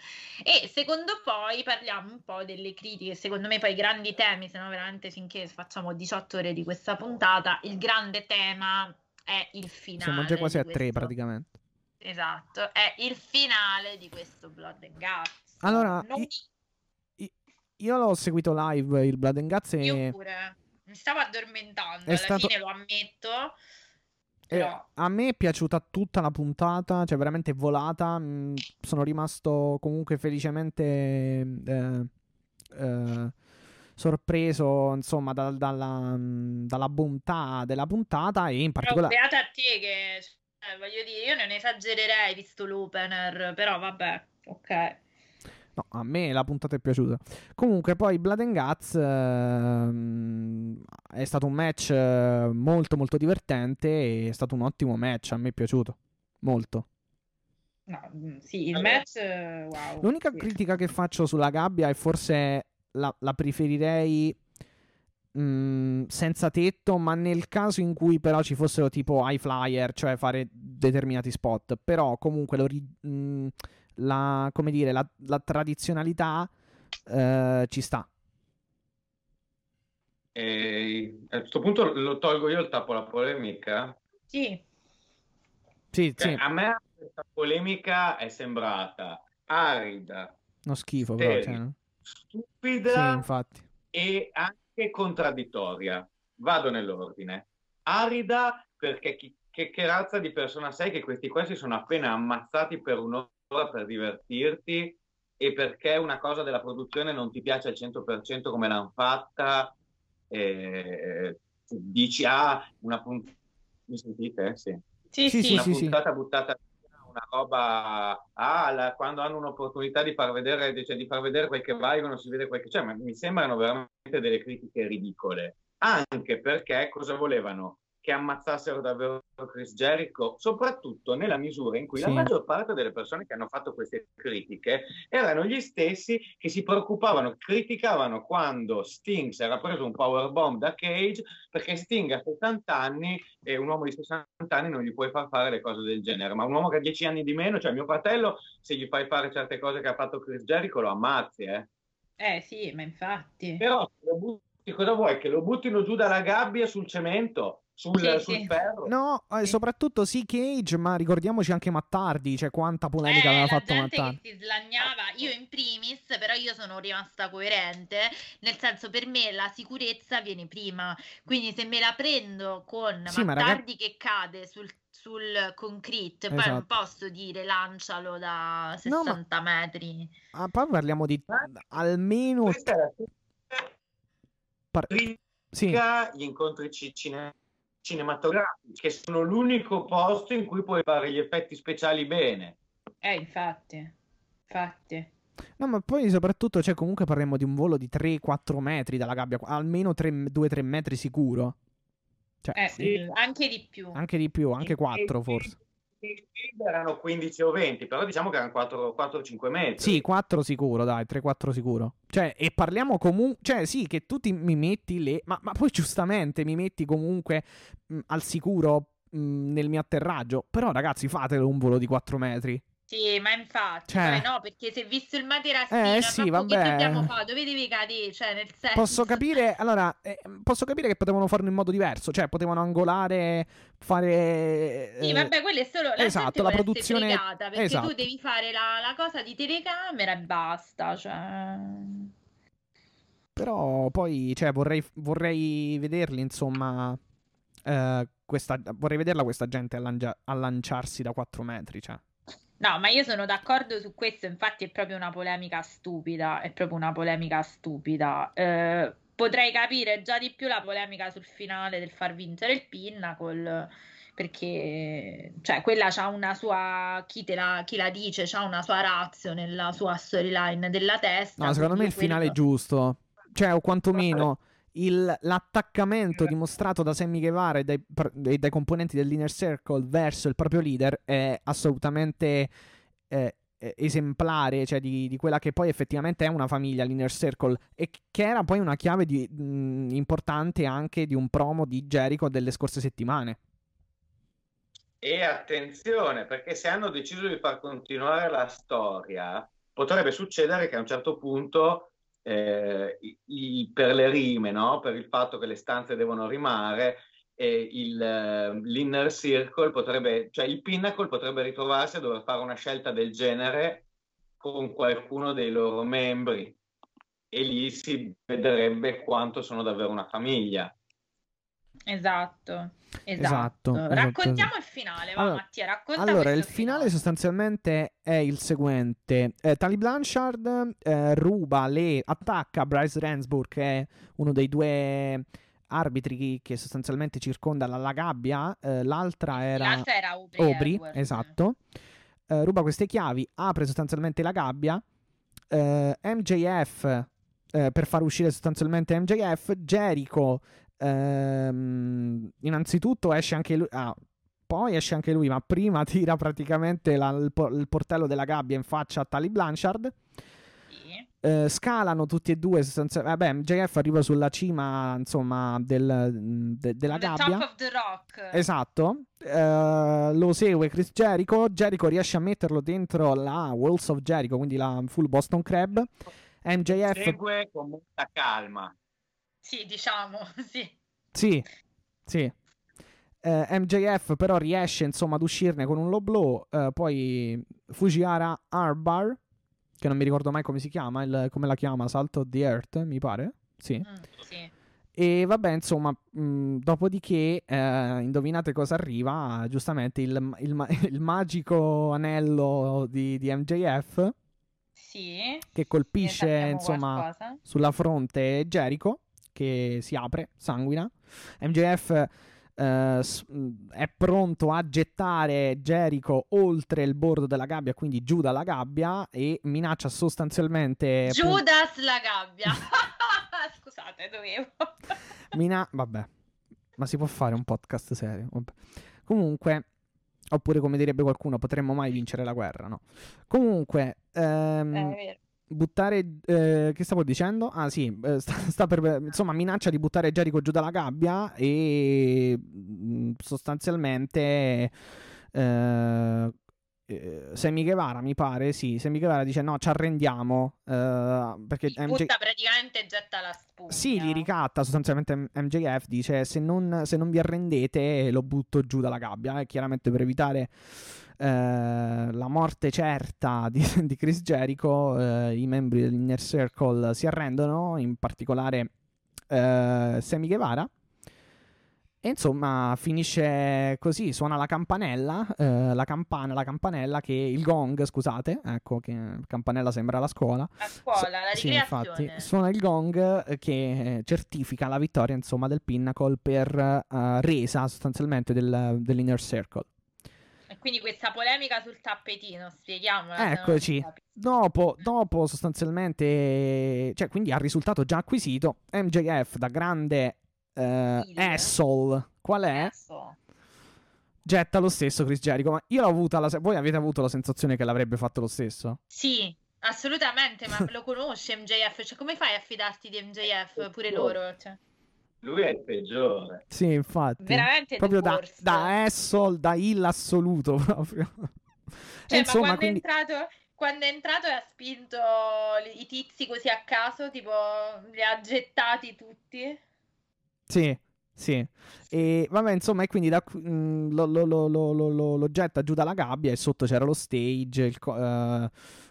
S3: e secondo poi parliamo un po' delle critiche, secondo me poi i grandi temi, se no veramente finché facciamo 18 ore di questa puntata, il grande tema è il finale.
S2: Siamo già quasi a tre praticamente.
S3: Esatto, è il finale di questo Blood and Guts.
S2: Allora, non... io, io l'ho seguito live il Blood and Guts e...
S3: Io pure, mi stavo addormentando, alla stato... fine lo ammetto
S2: però... a me è piaciuta tutta la puntata, cioè veramente volata. Mh, sono rimasto comunque felicemente eh, eh, sorpreso, insomma, da, dalla, dalla, bontà della puntata e in particolare...
S3: Però beata a te che, cioè, voglio dire, io non esagererei visto l'opener, però vabbè, ok.
S2: No, a me la puntata è piaciuta. Comunque, poi Blood and Guts ehm, è stato un match eh, molto molto divertente e è stato un ottimo match, a me è piaciuto. Molto.
S3: No, mm, sì, il match wow.
S2: L'unica
S3: sì.
S2: critica che faccio sulla gabbia è forse la, la preferirei mh, senza tetto, ma nel caso in cui però ci fossero tipo high flyer, cioè fare determinati spot, però comunque lo mh, la, come dire, la, la tradizionalità eh, ci sta.
S4: E a questo punto lo tolgo io il tappo alla polemica?
S3: Sì.
S2: Sì,
S4: cioè,
S2: sì.
S4: A me questa polemica è sembrata arida.
S2: Uno schifo, però. Cioè...
S4: Stupida.
S2: Sì, infatti.
S4: E anche contraddittoria. Vado nell'ordine. Arida perché chi, che, che razza di persona sei che questi qua si sono appena ammazzati per un'ora per divertirti e perché una cosa della produzione non ti piace al 100% come l'hanno fatta, eh, dici ah, una puntata... Mi sentite? Sì.
S3: Sì, sì,
S4: una
S2: sì,
S4: puntata sì. buttata una roba ah, la, quando hanno un'opportunità di far vedere cioè, di far vedere quel che valgono si vede quel che c'è ma mi sembrano veramente delle critiche ridicole. Anche perché cosa volevano che ammazzassero davvero Chris Jericho, soprattutto nella misura in cui sì. la maggior parte delle persone che hanno fatto queste critiche erano gli stessi che si preoccupavano, criticavano quando Sting si era preso un powerbomb da Cage perché Sting ha 70 anni e un uomo di 60 anni non gli puoi far fare le cose del genere, ma un uomo che ha 10 anni di meno, cioè mio fratello, se gli fai fare certe cose che ha fatto Chris Jericho lo ammazzi, eh?
S3: Eh sì, ma infatti.
S4: Però cosa vuoi? Che lo buttino giù dalla gabbia sul cemento? Sul, sì, sul sì. ferro.
S2: No, eh, soprattutto sì Cage, ma ricordiamoci anche Mattardi, cioè quanta polemica
S3: eh,
S2: aveva fatto
S3: Mattardi.
S2: Mattardi.
S3: che si slagnava, io in primis, però io sono rimasta coerente, nel senso per me la sicurezza viene prima, quindi se me la prendo con sì, Mattardi ragazzi... che cade sul sul concrete, poi non esatto. posso dire lancialo da 60 no, ma... metri.
S2: Ah, poi parliamo di almeno
S4: Par... sì. gli incontri cinesi cinematografici, che sono l'unico posto in cui puoi fare gli effetti speciali bene.
S3: Eh, infatti, infatti.
S2: No, ma poi soprattutto, cioè, comunque parliamo di un volo di 3-4 metri dalla gabbia, almeno 2-3 metri sicuro. Cioè,
S3: eh, sì. anche di più.
S2: Anche di più, anche 4 forse
S4: erano 15 o 20, però diciamo che erano 4-5 metri.
S2: Sì, 4 sicuro, dai, 3-4 sicuro. Cioè, e parliamo comunque, cioè sì, che tu ti, mi metti le, ma, ma, poi giustamente mi metti comunque mh, al sicuro mh, nel mio atterraggio, però ragazzi fatelo un volo di 4 metri.
S3: Sì, ma infatti, cioè... no, perché se visto il materassino,
S2: eh, sì, vabbè.
S3: che dobbiamo fare? Dove devi cadere? Cioè, nel senso...
S2: Posso capire, allora, eh, posso capire che potevano farlo in modo diverso, cioè potevano angolare, fare...
S3: Eh... Sì, vabbè, quello è solo... La
S2: esatto, la produzione...
S3: Fregata, perché esatto. tu devi fare la, la, cosa di telecamera e basta, cioè...
S2: Però poi, cioè, vorrei, vorrei vederli, insomma... Eh, questa, vorrei vederla questa gente a, lancia, a lanciarsi da 4 metri, cioè...
S3: No, ma io sono d'accordo su questo, infatti è proprio una polemica stupida, è proprio una polemica stupida. Eh, potrei capire già di più la polemica sul finale del far vincere il Pinnacle, perché cioè, quella c'ha una sua, chi, la, chi la dice, c'ha una sua razio nella sua storyline della testa.
S2: No, secondo me il finale quello... è giusto, cioè o quantomeno... Il, l'attaccamento dimostrato da Sammy Guevara e dai, e dai, componenti dell'Inner Circle verso il proprio leader è assolutamente eh, esemplare, cioè di, di, quella che poi effettivamente è una famiglia, l'Inner Circle, e che era poi una chiave di, mh, importante anche di un promo di Jericho delle scorse settimane.
S4: E attenzione, perché se hanno deciso di far continuare la storia, potrebbe succedere che a un certo punto eh, i, per le rime, no? per il fatto che le stanze devono rimare, e il, l'inner circle potrebbe, cioè il pinnacle potrebbe ritrovarsi a dover fare una scelta del genere con qualcuno dei loro membri e lì si vedrebbe quanto sono davvero una famiglia.
S3: Esatto. Esatto. esatto Raccontiamo esatto. il finale, va allora, Mattia, racconta
S2: Allora, il finale, finale, sostanzialmente è il seguente. Eh, Tali Blanchard eh, ruba le... attacca Bryce Ransburg, che è uno dei due arbitri che sostanzialmente circonda la, la gabbia. Eh, l'altra era...
S3: L'altra era Aubrey,
S2: Aubrey esatto. Eh, ruba queste chiavi, apre sostanzialmente la gabbia. Eh, MJF... Eh, per far uscire sostanzialmente MJF, Jericho Ehm, innanzitutto esce anche lui. Ah, poi esce anche lui, ma prima tira praticamente la, il, il, portello della gabbia in faccia a Tali Blanchard. Uh, scalano tutti e due. Vabbè, MJF arriva sulla cima, insomma, del, de, della the gabbia.
S3: Top of the rock.
S2: Esatto. Uh, lo segue Chris Jericho. Jericho riesce a metterlo dentro la Walls of Jericho, quindi la full Boston Crab. MJF
S4: segue con molta calma.
S3: Sì, diciamo, sì.
S2: Sì, sì. Eh, MJF però riesce insomma ad uscirne con un low blow. Eh, poi Fujiara Arbar, che non mi ricordo mai come si chiama, il, come la chiama, Salto the Earth, mi pare. Sì. Mm, sì. E vabbè, insomma, mh, dopodiché, eh, indovinate cosa arriva? Giustamente il, il, il magico anello di, di MJF.
S3: Sì.
S2: Che colpisce, insomma, qualcosa. sulla fronte Jericho che si apre, sanguina. MJF Uh, è pronto a gettare Jericho oltre il bordo della gabbia, quindi giù dalla gabbia e minaccia sostanzialmente
S3: Judas la gabbia. Scusate, dovevo.
S2: Mina- vabbè. Ma si può fare un podcast serio? Vabbè. Comunque oppure come direbbe qualcuno, potremmo mai vincere la guerra, no? Comunque ehm, eh, buttare. Eh, che stavo dicendo? Ah, sì, eh, sta, sta, per. Insomma, minaccia di buttare Jericho giù dalla gabbia e mm, sostanzialmente. Eh, eh, Semi Guevara mi pare, sì, Semi Guevara dice no, ci arrendiamo eh, perché
S3: MJ... butta praticamente getta la spugna.
S2: Sì, li ricatta sostanzialmente MJF dice se non, se non vi arrendete lo butto giù dalla gabbia, eh, chiaramente per evitare la morte certa di, di Chris Jericho, eh, i membri dell'Inner Circle si arrendono, in particolare eh, Sammy Guevara. E insomma finisce così, suona la campanella, eh, la campana, la campanella che il gong, scusate, ecco che campanella sembra la scuola.
S3: La scuola, la
S2: sì, infatti, suona il gong che certifica la vittoria insomma del Pinnacle per uh, resa sostanzialmente del, dell'Inner Circle.
S3: Quindi questa polemica sul tappetino, spieghiamola.
S2: Eccoci. Dopo, dopo, sostanzialmente, cioè quindi ha risultato già acquisito, MJF da grande eh, asshole, qual è? Asshole. Getta lo stesso Chris Jericho, ma io l'ho avuta la, voi avete avuto la sensazione che l'avrebbe fatto lo stesso?
S3: Sì, assolutamente, ma lo conosce MJF, cioè come fai a fidarti di MJF pure loro? Cioè.
S4: Lui è il peggiore.
S2: Sì, infatti.
S3: Veramente
S2: proprio da, da Essol, da il assoluto proprio.
S3: Cioè, Insomma, ma quando, quindi... è entrato, quando è entrato e ha spinto i tizi così a caso, tipo li ha gettati tutti.
S2: Sì, sì. E vabbè, insomma, e quindi da, mh, mm, lo, lo, lo, lo, getta giù dalla gabbia e sotto c'era lo stage, il, uh,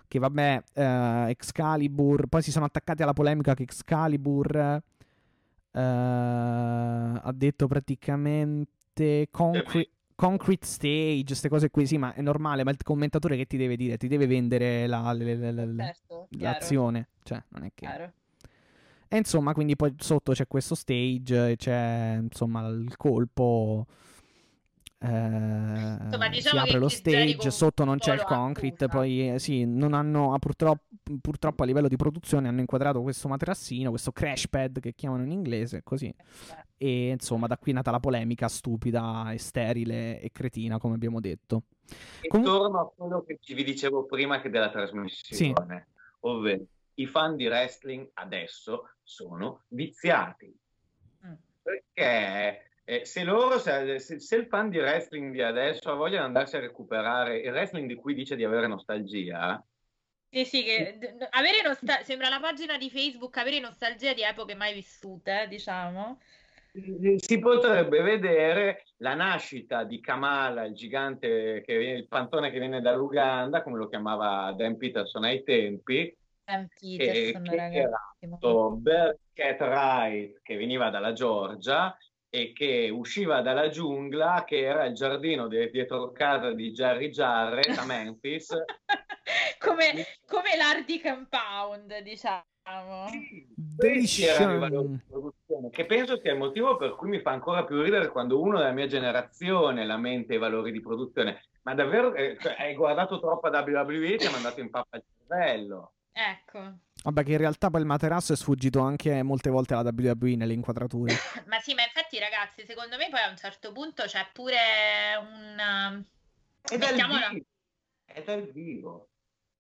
S2: che vabbè, uh, Excalibur, poi si sono attaccati alla polemica che Excalibur Uh, ha detto praticamente concre- concrete stage, queste cose qui, sì, ma è normale, ma il commentatore che ti deve dire? Ti deve vendere la, la, la, certo, l'azione, cioè non è che... Chiaro. E insomma, quindi poi sotto c'è questo stage e c'è insomma il colpo Eh,
S3: diciamo
S2: si
S3: che
S2: apre lo stage, sotto non c'è il concrete, poi eh, sì, non hanno, ah, purtroppo, purtroppo a livello di produzione hanno inquadrato questo materassino, questo crash pad che chiamano in inglese, così. E insomma, da qui è nata la polemica stupida e sterile e cretina, come abbiamo detto.
S4: E
S2: Comu-
S4: torno a quello che ci vi dicevo prima che della trasmissione, ovvero i fan di wrestling adesso sono viziati.
S3: Mm.
S4: Perché eh, se loro, se, se- il fan di wrestling di adesso ha voglia di andarsi a recuperare il wrestling di cui dice di avere nostalgia,
S3: Sì, sì, che avere nostalgia sembra la pagina di Facebook avere nostalgia di epoche mai vissute, diciamo.
S4: si potrebbe vedere la nascita di Kamala, il gigante, che il pantone che viene dall'Uganda, come lo chiamava Dan Peterson ai tempi, e
S3: Peterson,
S4: che
S3: ragazzi.
S4: era questo Bearcat Wright che veniva dalla Georgia e che usciva dalla giungla, che era il giardino di- dietro casa di Jerry Jarrett a Memphis.
S3: come, come l'Ardi Compound, diciamo.
S4: Questi erano i valori
S2: Bellissimo.
S4: di produzione, che penso sia il motivo per cui mi fa ancora più ridere quando uno della mia generazione lamenta i valori di produzione. Ma davvero eh, cioè, hai guardato troppa WWE e ti ha mandato in pappa il cervello.
S3: Ecco.
S2: Vabbè, che in realtà poi il materasso è sfuggito anche molte volte alla WWE nelle inquadrature.
S3: Ma sì, ma infatti, ragazzi, secondo me poi a un certo punto c'è pure un...
S4: È dal
S3: Mettiamola.
S4: vivo. È dal vivo.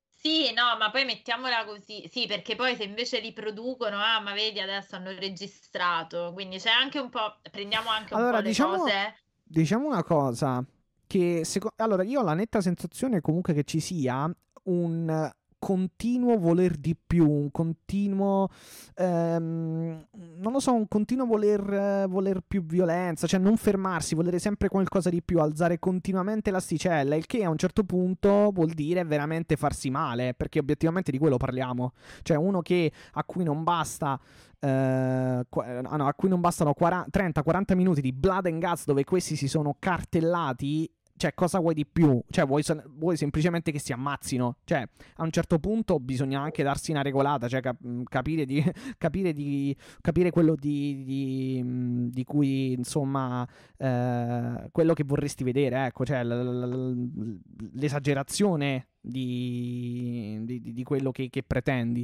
S3: Sì, no, ma poi mettiamola così. Sì, perché poi se invece li producono, ah, ma vedi, adesso hanno registrato. Quindi c'è anche un po'... Prendiamo anche un
S2: Allora,
S3: po' le
S2: diciamo-
S3: cose.
S2: Diciamo una cosa, che seco- allora io ho la netta sensazione comunque che ci sia un continuo voler di più, un continuo, ehm, non lo so, un continuo voler, voler più violenza, cioè non fermarsi, volere sempre qualcosa di più, alzare continuamente l'asticella, il che a un certo punto vuol dire veramente farsi male, perché obiettivamente di quello parliamo, cioè uno che a cui non basta eh, ah no, a cui non bastano 30-40 minuti di blood and guts dove questi si sono cartellati. Cioè, cosa vuoi di più? Cioè, vuoi, vuoi semplicemente che si ammazzino? Cioè, a un certo punto bisogna anche darsi una regolata, cioè cap- mh, capire, di, capire, di, capire quello di, di, mh, di cui, insomma, eh, quello che vorresti vedere, ecco, cioè l- l- l- l'esagerazione di, di, di- di quello che, che pretendi.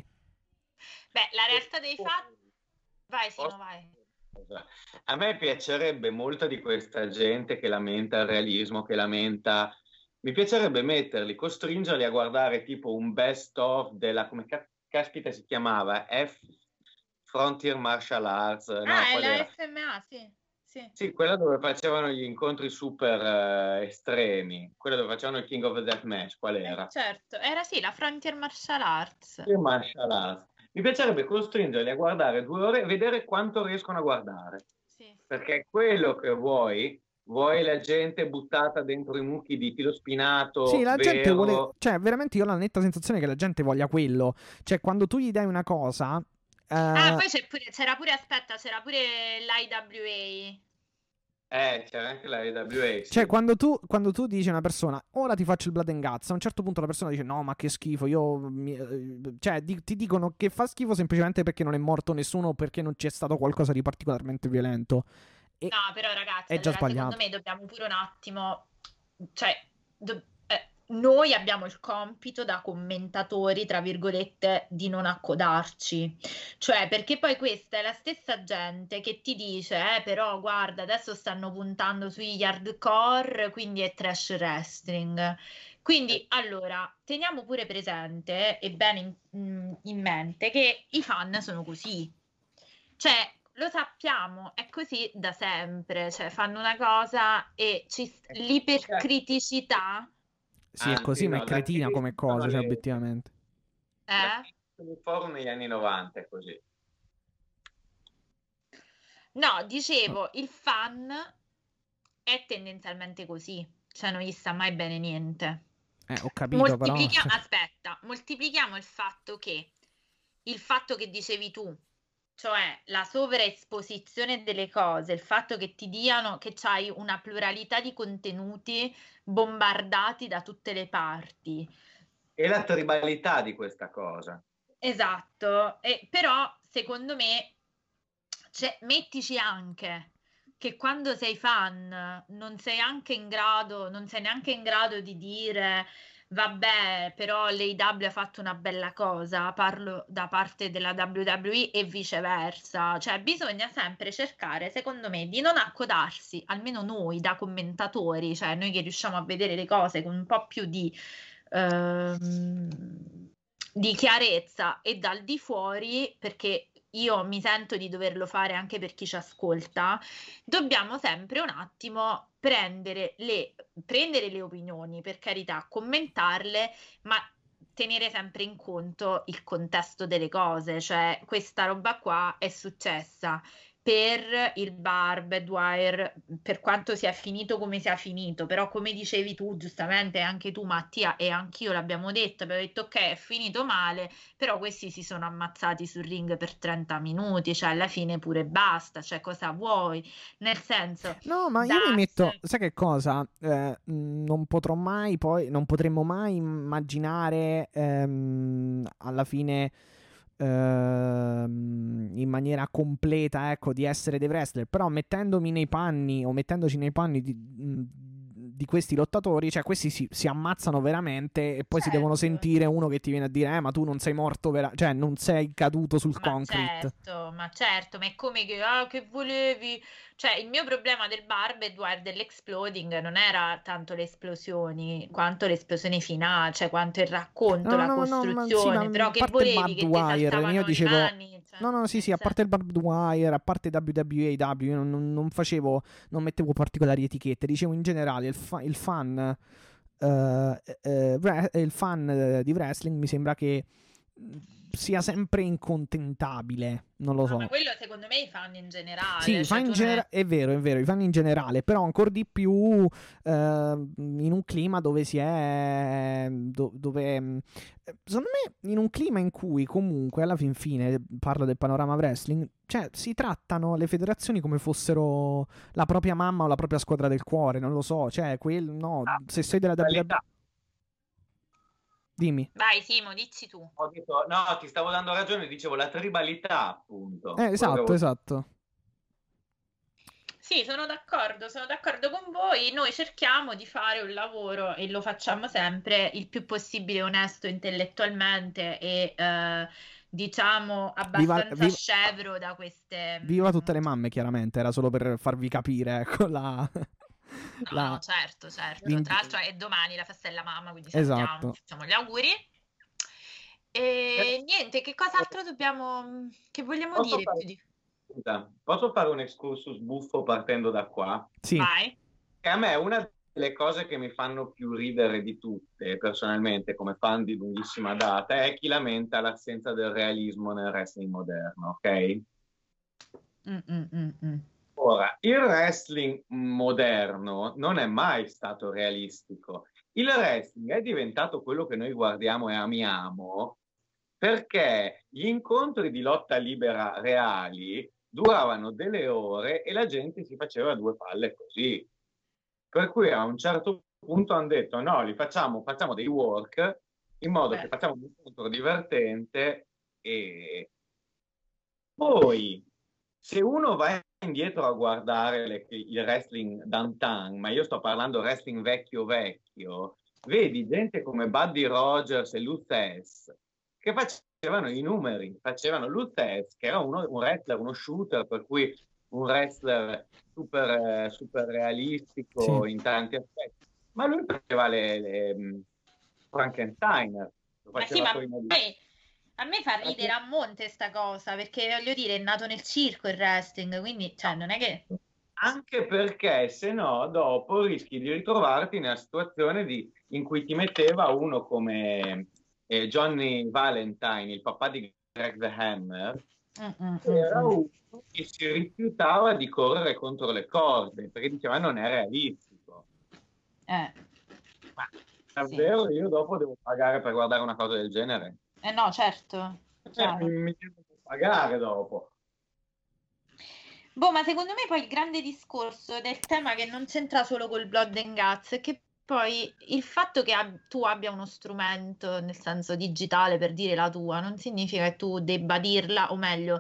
S3: Beh, la realtà dei fatti... Vai, Simo, vai.
S4: A me piacerebbe molta di questa gente che lamenta il realismo, che lamenta... Mi piacerebbe metterli, costringerli a guardare tipo un best of della... come ca- caspita si chiamava? F... Frontier Martial Arts. no,
S3: ah, è la
S4: era?
S3: FMA, sì. Sì.
S4: Sì, quella dove facevano gli incontri super eh, estremi, quella dove facevano il King of the Death Match, qual era?
S3: Eh, certo, era sì, la Frontier Martial Arts.
S4: Frontier Martial Arts. Mi piacerebbe costringerli a guardare due ore e vedere quanto riescono a guardare.
S3: Sì.
S4: perché è quello che vuoi. Vuoi la gente buttata dentro i mucchi di filo spinato,
S2: Sì, la gente
S4: vero?
S2: vuole. Cioè, veramente io ho la netta sensazione che la gente voglia quello. Cioè, quando tu gli dai una cosa. eh,
S3: Ah, poi c'è pure- c'era pure, aspetta, c'era pure l'IWA.
S4: Eh, c'era anche la AWA. sì.
S2: Cioè, quando tu, quando tu dici a una persona, ora ti faccio il blood and guts, a un certo punto la persona dice, no, ma che schifo, io... mi-" eh, Cioè, di- ti dicono che fa schifo semplicemente perché non è morto nessuno o perché non c'è stato qualcosa di particolarmente violento. E-
S3: No, però ragazzi,
S2: È già
S3: allora,
S2: sbagliato.
S3: secondo me dobbiamo pure un attimo, cioè, do- noi abbiamo il compito da commentatori, tra virgolette, di non accodarci. Cioè, perché poi questa è la stessa gente che ti dice, eh, però guarda, adesso stanno puntando sugli hardcore, quindi è trash wrestling. Quindi, allora, teniamo pure presente e bene in, in mente che i fan sono così. Cioè, lo sappiamo, è così da sempre, cioè fanno una cosa e ci, l'ipercriticità,
S2: Sì, è così, ma
S4: no,
S2: è cretina come cosa, cioè, obiettivamente.
S3: eh?
S4: Il forum negli anni 90 è così.
S3: No, dicevo, il fan è tendenzialmente così, cioè non gli sta mai bene niente.
S2: Eh, ho capito, però.
S3: Moltiplichiamo, aspetta, moltiplichiamo il fatto che il fatto che dicevi tu, cioè la sovraesposizione delle cose, il fatto che ti diano che c'hai una pluralità di contenuti bombardati da tutte le parti.
S4: E la tribalità di questa cosa.
S3: Esatto, e però secondo me cioè, mettici anche che quando sei fan non sei anche in grado, non sei neanche in grado di dire vabbè, però l'AW ha fatto una bella cosa, parlo da parte della WWE e viceversa, cioè bisogna sempre cercare, secondo me, di non accodarsi, almeno noi da commentatori, cioè noi che riusciamo a vedere le cose con un po' più di... Ehm, di chiarezza e dal di fuori, perché io mi sento di doverlo fare anche per chi ci ascolta, dobbiamo sempre un attimo prendere le, prendere le opinioni, per carità, commentarle, ma tenere sempre in conto il contesto delle cose, cioè questa roba qua è successa per il Barbed Wire, per quanto sia finito come sia finito, però come dicevi tu giustamente, anche tu Mattia e anch'io l'abbiamo detto, abbiamo detto ok è finito male, però questi si sono ammazzati sul ring per 30 minuti, cioè alla fine pure basta, cioè cosa vuoi? Nel senso...
S2: No, ma io mi metto, sai che cosa? Eh, non potrò mai poi, non potremmo mai immaginare ehm, alla fine in maniera completa, ecco, di essere dei wrestler, però mettendomi nei panni o mettendoci nei panni di, di questi lottatori, cioè questi si, si ammazzano veramente e poi certo. si devono sentire uno che ti viene a dire eh ma tu non sei morto, vera- cioè non sei caduto sul
S3: ma
S2: concrete.
S3: Certo, ma certo, ma è come che, ah, che volevi... Cioè il mio problema del Barbed dell'exploding non era tanto le esplosioni quanto le esplosioni finali, cioè quanto il racconto, no, la no, costruzione, no, però che volevi che
S2: wire, io dicevo... Mani, cioè, no, no, sì, sì, a parte il barbed wire, a parte WWE, io non, non facevo, non mettevo particolari etichette, dicevo in generale il fa- il fan. Uh, uh, il fan di wrestling mi sembra che sia sempre incontentabile. Non lo no, so.
S3: Ma quello secondo me i fan in generale.
S2: Sì, cioè, fan in genera- è vero, è vero, i fan in generale, però ancora di più eh, in un clima dove si è... Do- dove... Eh, secondo me in un clima in cui comunque alla fin fine, parlo del panorama wrestling, cioè si trattano le federazioni come fossero la propria mamma o la propria squadra del cuore, non lo so, cioè quel... No, ah, se sei della WWE... Dimmi.
S3: Vai Simo, dici tu.
S4: Ho detto, no, ti stavo dando ragione, dicevo la tribalità, appunto.
S2: Eh, esatto, Quello... esatto.
S3: Sì, sono d'accordo, sono d'accordo con voi. Noi cerchiamo di fare un lavoro e lo facciamo sempre il più possibile onesto intellettualmente e eh, diciamo abbastanza viva, viva, scevro da queste.
S2: Viva tutte le mamme, chiaramente, era solo per farvi capire ecco, la,
S3: la... no, certo, certo. Tra l'altro è domani la festa della mamma, quindi esatto. facciamo gli auguri. E eh. niente, che cos'altro dobbiamo, che vogliamo posso dire
S4: fare...
S3: più di...
S4: Scusa, posso fare un excursus buffo partendo da qua?
S2: Sì.
S3: Vai.
S4: Che a me una delle cose che mi fanno più ridere di tutte, personalmente, come fan di lunghissima data, è chi lamenta l'assenza del realismo nel wrestling moderno, ok?
S3: Mm-mm-mm.
S4: Ora, il wrestling moderno non è mai stato realistico. Il wrestling è diventato quello che noi guardiamo e amiamo perché gli incontri di lotta libera reali duravano delle ore e la gente si faceva due palle così. Per cui a un certo punto hanno detto no, li facciamo, facciamo dei work in modo Beh. che facciamo un incontro divertente e poi se uno va indietro a guardare le, il wrestling d'antan, ma io sto parlando wrestling vecchio vecchio, vedi gente come Buddy Rogers e Lutz che facevano i numeri, facevano Lutz che era uno, un wrestler, uno shooter, per cui un wrestler super, super realistico sì. in tanti aspetti, ma lui faceva le, le um, Frankenstein.
S3: Ma sì, ma poi a me fa ridere a monte sta cosa, perché voglio dire, è nato nel circo il wrestling, quindi cioè, non è che...
S4: Anche perché se no dopo rischi di ritrovarti nella situazione di, in cui ti metteva uno come eh, Johnny Valentine, il papà di Greg the Hammer,
S3: Mm-mm,
S4: era uno che si rifiutava di correre contro le corde perché diceva non è realistico.
S3: Eh.
S4: Ma davvero sì. io dopo devo pagare per guardare una cosa del genere?
S3: Eh no, certo.
S4: Eh, mi devo pagare dopo.
S3: Boh, ma secondo me poi il grande discorso del tema che non c'entra solo col Blood and Guts è che poi il fatto che ab- tu abbia uno strumento, nel senso digitale, per dire la tua, non significa che tu debba dirla, o meglio,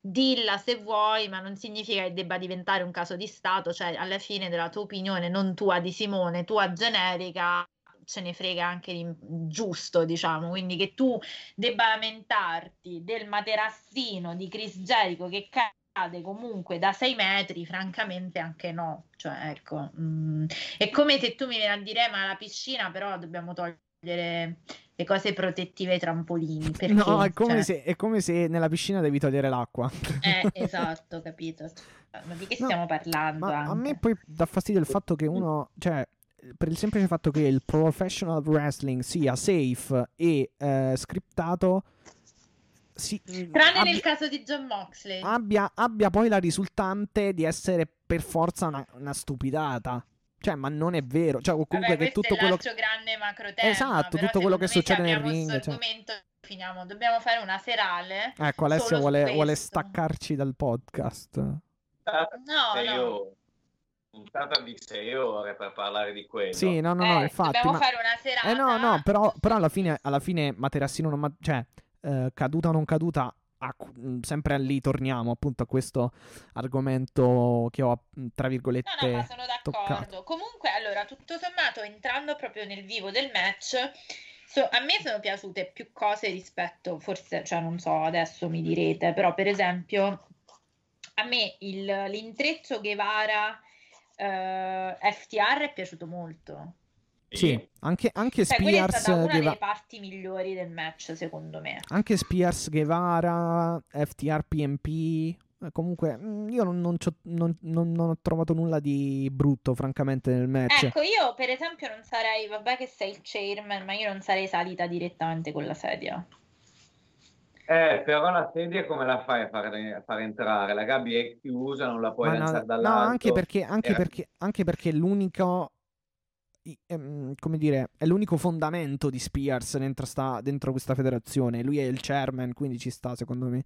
S3: dilla se vuoi, ma non significa che debba diventare un caso di Stato, cioè alla fine della tua opinione, non tua di Simone, tua generica, ce ne frega anche di giusto, diciamo, quindi che tu debba lamentarti del materassino di Chris Jericho che cade comunque da 6 metri, francamente anche no, cioè ecco, mh, è come se tu mi vieni a dire ma la piscina però dobbiamo togliere le cose protettive ai trampolini. Perché,
S2: no, è come,
S3: cioè...
S2: se, è come, se, nella piscina devi togliere l'acqua.
S3: Eh, esatto, capito. Ma di che no, stiamo parlando?
S2: A me poi dà fastidio il fatto che uno, cioè, per il semplice fatto che il professional wrestling sia safe e eh, scriptato. Si,
S3: Tranne abbia, nel caso di John Moxley.
S2: Abbia, abbia, poi la risultante di essere per forza una, una stupidata. Cioè, ma non è vero. Cioè, comunque
S3: Vabbè,
S2: che tutto quello
S3: che. grande macro tema,
S2: Esatto, tutto quello che succede nel ring.
S3: Cioè... Finiamo. Dobbiamo fare una serale.
S2: Ecco, Alessia vuole, vuole, staccarci dal podcast.
S3: No,
S4: no. Puntata di 6 ore per parlare di quello.
S2: Sì, no, no, no,
S3: eh,
S2: infatti.
S3: Dobbiamo
S2: ma...
S3: fare una serata.
S2: Eh, no, no, però, però alla fine, alla fine Materassino non. Ma... Cioè, eh, caduta o non caduta, a, mm, sempre lì torniamo appunto a questo argomento che ho mm, tra virgolette
S3: no, no, ma sono d'accordo
S2: toccato.
S3: comunque allora tutto sommato entrando proprio nel vivo del match so, a me sono piaciute più cose rispetto forse cioè non so adesso mi direte però per esempio a me il, l'intreccio Guevara eh, FTR è piaciuto molto
S2: sì, anche, anche
S3: cioè,
S2: Spears.
S3: È stata una
S2: Gueva...
S3: delle parti migliori del match, secondo me.
S2: Anche Spears, Guevara, FTR, PMP. Eh, comunque, mm, io non, non, non, non, ho trovato nulla di brutto, francamente, nel match.
S3: Ecco, io per esempio non sarei, vabbè che sei il chairman, ma io non sarei salita direttamente con la sedia.
S4: Eh, però la sedia come la fai a far, a far entrare? La gabbia è chiusa, non la puoi ma lanciare no, dall'alto.
S2: No, anche perché, anche, Era... perché, anche perché l'unico Ehm, come dire, è l'unico fondamento di Spears dentro, sta, dentro questa federazione. Lui è il chairman, quindi ci sta, secondo me.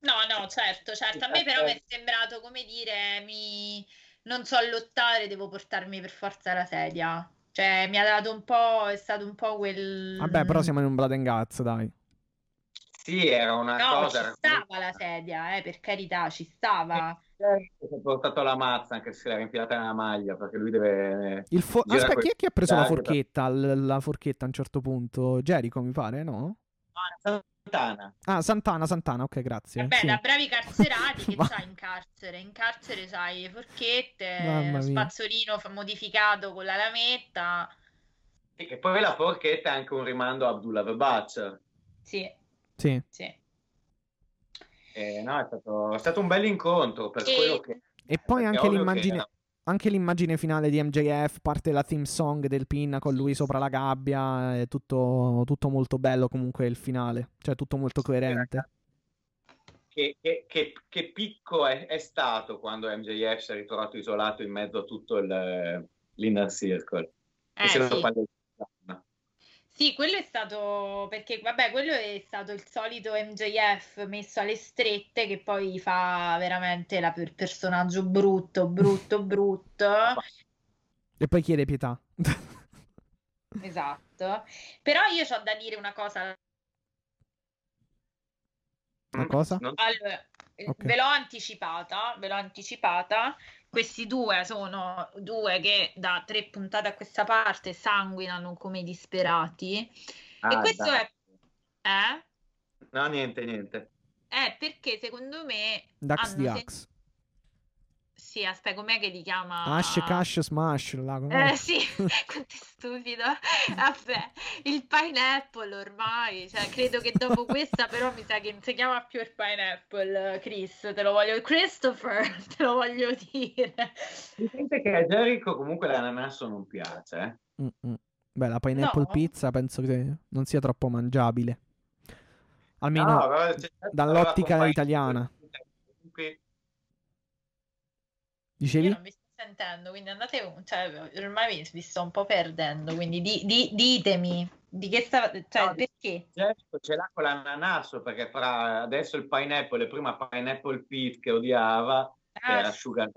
S3: No, no, certo, certo. A me però mi è sembrato come dire, mi... non so lottare, devo portarmi per forza la sedia. Cioè, mi ha dato un po', è stato un po' quel...
S2: Vabbè, però siamo in un Blood and Guts, dai.
S4: Sì, era una
S3: no,
S4: cosa...
S3: ci stava la sedia, eh, per carità, ci stava.
S4: Si è portato la mazza anche se l'era infilata nella maglia perché lui deve.
S2: Il fo- Aspetta, chi è che ha preso la forchetta? La forchetta a un certo punto? Jericho, mi pare, no?
S4: Ah, Santana.
S2: Ah, Santana, Santana, ok, grazie.
S3: Vabbè,
S2: sì.
S3: da bravi carcerati che Ma... c'hai in carcere? In carcere c'hai le forchette, lo spazzolino modificato con la lametta.
S4: E poi la forchetta è anche un rimando a Abdullah Bac.
S3: Sì.
S2: Sì.
S3: sì.
S4: Eh, no, è stato, è stato, un bel incontro per e... quello che...
S2: E poi anche l'immagine, che... anche l'immagine finale di MJF, parte la theme song del pin con lui sopra la gabbia, è tutto, tutto molto bello comunque il finale, cioè tutto molto coerente.
S4: Che, che, che, che picco è, è, stato quando MJF si è ritrovato isolato in mezzo a tutto il, l'inner circle.
S3: Eh, sì. Sì, quello è stato perché, vabbè, quello è stato il solito MJF messo alle strette che poi fa veramente la per personaggio brutto, brutto, brutto.
S2: E poi chiede pietà.
S3: esatto. Però io ho da dire una cosa.
S2: Una cosa?
S3: Allora, okay. ve l'ho anticipata, ve l'ho anticipata questi due sono due che da tre puntate a questa parte sanguinano come disperati. Ah, e questo dai. è... Eh?
S4: No, niente, niente.
S3: Eh, perché secondo me...
S2: Dax di Axe.
S3: Sì, aspetta, com'è che li chiama?
S2: Ash, Cash, Smash. Là,
S3: eh sì, quanto è stupido. Vabbè, il pineapple ormai, cioè, credo che dopo questa però mi sa che non si chiama più il pineapple, Chris, te lo voglio, Christopher, te lo voglio dire.
S4: Mi sente che a Jericho comunque l'ananasso non piace. Eh?
S2: Beh, la pineapple no. pizza penso che non sia troppo mangiabile. Almeno no, dall'ottica italiana. Dicevi?
S3: Io non vi sto sentendo, quindi andate, cioè, ormai vi, sto un po' perdendo, quindi di, di, ditemi di che sta, cioè, no, perché?
S4: Certo, ce l'ha con l'ananasso perché fra adesso il pineapple prima pineapple pit che odiava ah, era sugar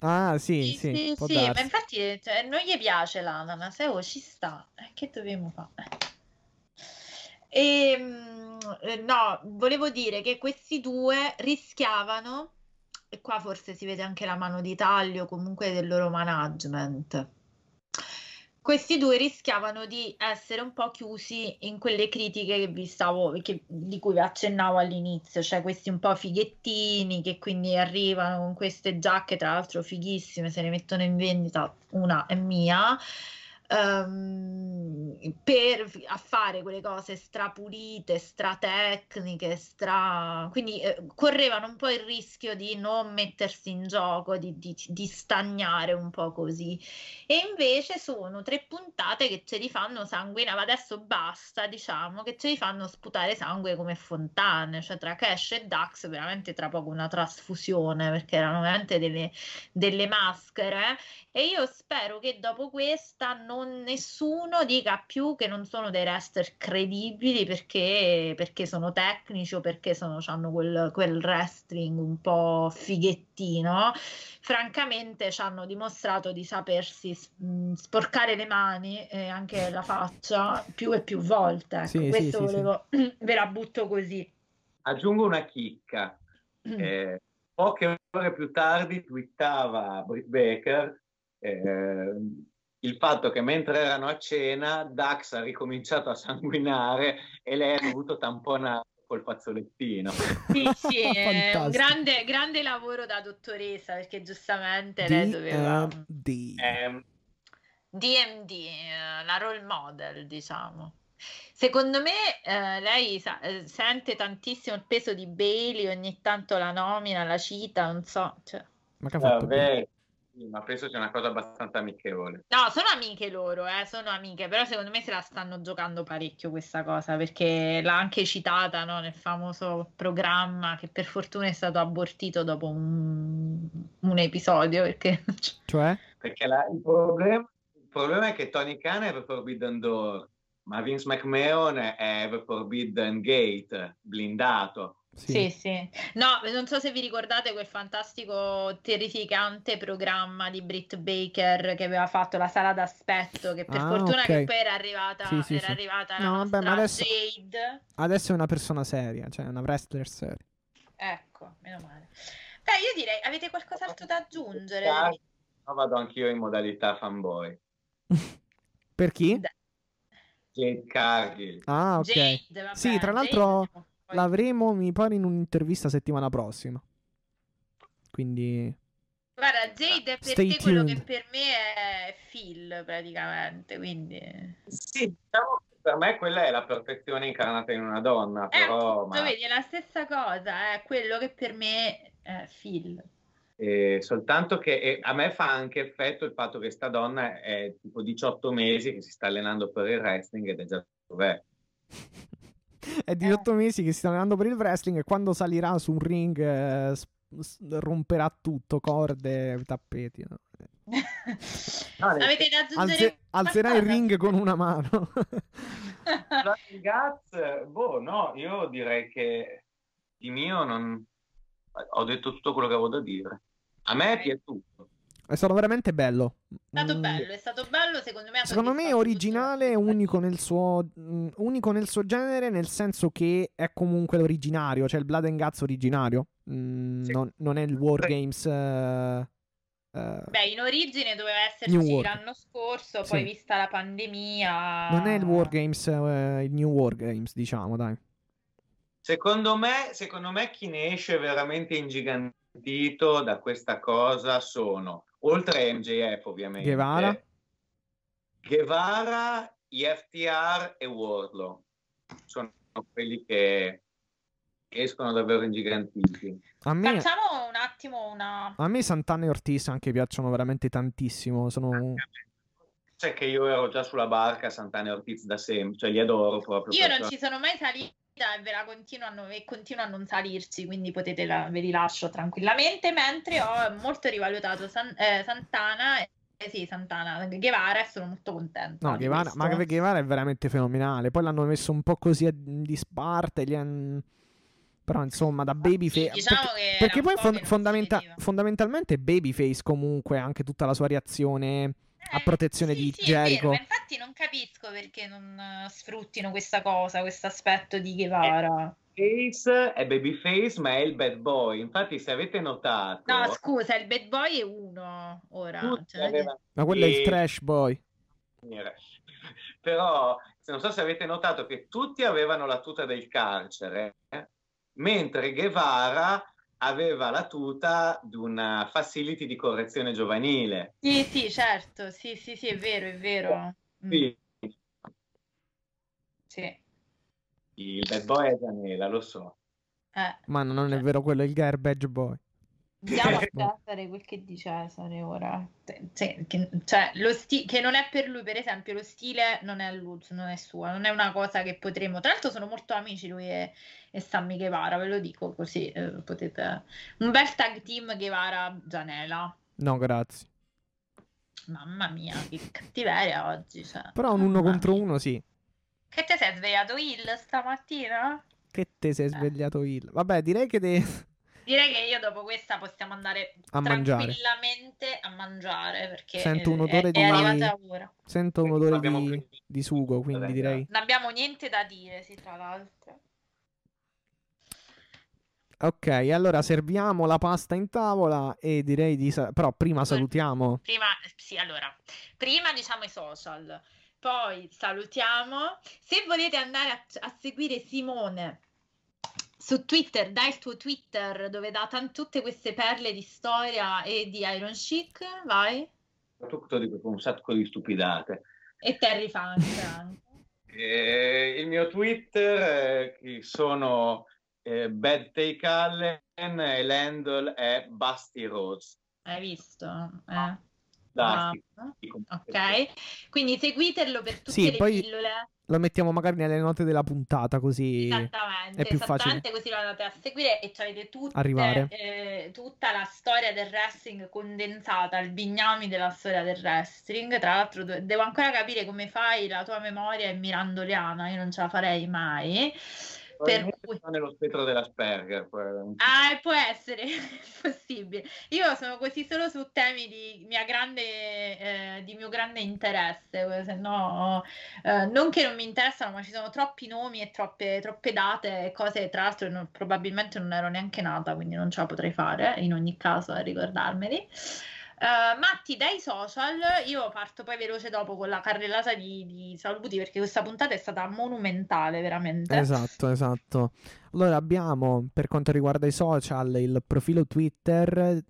S2: Ah, sì,
S3: sì,
S2: sì,
S3: sì, sì ma infatti cioè, non gli piace l'ananas, eh, oh, ci sta, eh, che dobbiamo fare? E, mm, eh, no, volevo dire che questi due rischiavano, e qua forse si vede anche la mano di taglio comunque del loro management. Questi due rischiavano di essere un po' chiusi in quelle critiche che vi stavo, che, di cui vi accennavo all'inizio, cioè questi un po' fighettini che quindi arrivano con queste giacche, tra l'altro fighissime, se ne mettono in vendita, una è mia, um, per a fare quelle cose strapulite, stratecniche, stra... quindi eh, correvano un po' il rischio di non mettersi in gioco, di, di, di, stagnare un po' così. E invece sono tre puntate che ce li fanno sanguinare, adesso basta, diciamo, che ce li fanno sputare sangue come fontane, cioè tra Cash e Dax veramente tra poco una trasfusione, perché erano veramente delle, delle maschere. E io spero che dopo questa non non nessuno dica più che non sono dei wrestler credibili perché, perché sono tecnici o perché sono, hanno quel, quel wrestling un po' fighettino. Francamente ci hanno dimostrato di sapersi sporcare le mani e anche la faccia più e più volte. Ecco, sì, questo sì, volevo, sì, ve la butto così.
S4: Aggiungo una chicca. Mm. Eh, poche ore più tardi twittava Britt Baker eh, il fatto che mentre erano a cena Dax ha ricominciato a sanguinare e lei ha dovuto tamponare col fazzolettino.
S3: Sì, sì, è un grande, grande, lavoro da dottoressa perché giustamente lei doveva...
S2: DMD.
S3: Eh, DMD, la role model, diciamo. Secondo me eh, lei sa- eh, sente tantissimo il peso di Bailey, ogni tanto la nomina, la cita, non so. Cioè...
S2: Ma che ha fatto?
S4: Vabbè, ma penso sia una cosa abbastanza amichevole.
S3: No, sono amiche loro, eh, sono amiche, però secondo me se la stanno giocando parecchio questa cosa, perché l'ha anche citata no, nel famoso programma che per fortuna è stato abortito dopo un, un episodio. Perché...
S2: Cioè?
S4: Perché la, il, problema, il, problema, è che Tony Khan è The Forbidden Door, ma Vince McMahon è The Forbidden Gate, blindato.
S3: Sì. sì, sì. No, non so se vi ricordate quel fantastico, terrificante programma di Britt Baker che aveva fatto la sala d'aspetto, che per ah, fortuna okay. che poi era arrivata, sì, sì, era arrivata no, la vabbè, ma adesso, Jade.
S2: Adesso è una persona seria, cioè una wrestler seria.
S3: Ecco, meno male. Beh, io direi, avete qualcos'altro da aggiungere?
S4: No, vado anch'io in modalità fanboy.
S2: per chi?
S4: Jade Cargill.
S2: Ah, ok. Jade, vabbè, sì, tra l'altro... Jade L'avremo, mi pare, in un'intervista settimana prossima. Quindi...
S3: Guarda, Jade è per Stay te tuned. quello che per me è Phil, praticamente, quindi...
S4: Sì, diciamo che per me quella è la perfezione incarnata in una donna, eh, però...
S3: ma... vedi, è la stessa cosa, è quello che per me è Phil.
S4: Eh, soltanto che eh, a me fa anche effetto il fatto che sta donna è tipo 18 mesi che si sta allenando per il wrestling ed è già dov'è.
S2: È 18 eh. mesi che si sta allenando per il wrestling e quando salirà su un ring eh, romperà tutto, corde, tappeti. No?
S3: Avete Alze-
S2: alzerà il ring con una mano.
S4: Guts, boh, no, io direi che di mio non ho detto tutto quello che avevo da dire. A me è piaciuto.
S2: È stato veramente bello.
S3: È stato mm. bello, è stato bello, secondo me.
S2: Secondo me è originale, unico nel, suo, mm, unico nel suo genere, nel senso che è comunque l'originario, cioè il Blood and Guts originario. Mm, sì. non, non, è il Wargames. Uh,
S3: uh, Beh, in origine doveva esserci l'anno scorso, poi sì. vista la pandemia.
S2: Non è il Wargames, uh, il New Wargames, diciamo, dai.
S4: Secondo me, secondo me chi ne esce veramente ingigantito da questa cosa sono oltre a MJF ovviamente.
S2: Guevara?
S4: Guevara, IFTR e Wardlow sono quelli che escono davvero ingigantiti.
S3: A me... Facciamo un attimo una...
S2: A me Santana e Ortiz anche piacciono veramente tantissimo. Sono...
S4: Cioè che io ero già sulla barca Santana e Ortiz da sempre, cioè li adoro proprio.
S3: Io non ci sono mai salita e ve la continuano e continua a non salirci, quindi potete la, ve li lascio tranquillamente, mentre ho molto rivalutato San, eh, Santana eh sì, Santana, Guevara e sono molto contento.
S2: No, Guevara, ma Guevara è veramente fenomenale. Poi l'hanno messo un po' così a disparte. Gli han... Però insomma, da babyface. Sì,
S3: diciamo
S2: perché, perché poi fon- fondamenta- fondamentalmente babyface comunque anche tutta la sua reazione a protezione
S3: sì,
S2: di
S3: sì, è
S2: Jericho.
S3: vero, ma infatti non capisco perché non eh, sfruttino questa cosa, questo aspetto di Guevara.
S4: Face è babyface, ma è il bad boy. Infatti, se avete notato,
S3: No, scusa, il bad boy è uno ora. cioè, è
S4: avevano
S2: Ma quello è il trash boy.
S4: Però se non so se avete notato che tutti avevano la tuta del carcere, eh, mentre Guevara aveva la tuta di una facility di correzione giovanile.
S3: Sì, sì, certo, sì, sì, sì, è vero, è vero. Mm,
S4: Sì,
S3: sì.
S4: il bad boy è Gianella, lo so.
S3: Eh,
S2: Ma no, non è vero, quello è il garbage boy.
S3: Diamo a Cesare quel che di Cesare ora. Te- sì, che, cioè, lo sti- che non è per lui, per esempio, lo stile non è Luz, non è sua, non è una cosa che potremo. Tra l'altro sono molto amici lui e, e Sammy Guevara, ve lo dico così, eh, potete... Un bel tag team Guevara-Gianela.
S2: No, grazie.
S3: Mamma mia, che cattiveria oggi. Cioè.
S2: Però un uno
S3: Mamma
S2: contro
S3: mia.
S2: uno, sì.
S3: Che te sei svegliato Will stamattina?
S2: Che te sei svegliato il. Vabbè, direi che de-
S3: Direi che io dopo questa possiamo andare
S2: A mangiare.
S3: tranquillamente a mangiare perché
S2: Sento un
S3: è-
S2: odore
S3: è,
S2: di-
S3: arrivata ora.
S2: sento un odore di, di sugo, quindi
S4: Vabbè,
S2: direi.
S3: Non abbiamo niente da dire, sì, tra l'altro.
S2: Ok, allora serviamo la pasta in tavola e direi di... Però prima salutiamo.
S3: Prima, sì, allora, prima diciamo i social, poi salutiamo. Se volete andare a, a seguire Simone su Twitter, dai il tuo Twitter dove dà tutte queste perle di storia e di Iron Chic, vai.
S4: Soprattutto dico con un sacco di stupidate.
S3: E Terry Funk anche.
S4: Eh, il mio Twitter eh, sono eh, Bad Take Allen e l'handle è Busty Rose.
S3: Hai visto? Eh. Ah, Ok, quindi seguitelo per tutte
S2: Sì,
S3: le
S2: poi-
S3: pillole.
S2: Lo mettiamo magari nelle note della puntata, così...
S3: Esattamente,
S2: è più
S3: esattamente così lo andate a seguire e avete tutte, eh, tutta la storia del wrestling condensata, il bignami della storia del wrestling. Tra l'altro devo ancora capire come fai, la tua memoria è mirandoliana, io non ce la farei mai. Per cui...
S4: nello spettro dell'Asperger. poi-
S3: Ah, può essere, possibile. Io sono così solo su temi di, mia grande, eh, di mio grande interesse, se no, eh, non che non mi interessano, ma ci sono troppi nomi e troppe, troppe date e cose, tra l'altro non- probabilmente non ero neanche nata, quindi non ce la potrei fare in ogni caso a ricordarmeli. Eh, Matti, dai social, io parto poi veloce dopo con la carrellata di, di saluti perché questa puntata è stata monumentale, veramente.
S2: Esatto, esatto. Allora abbiamo per quanto riguarda i social il profilo Twitter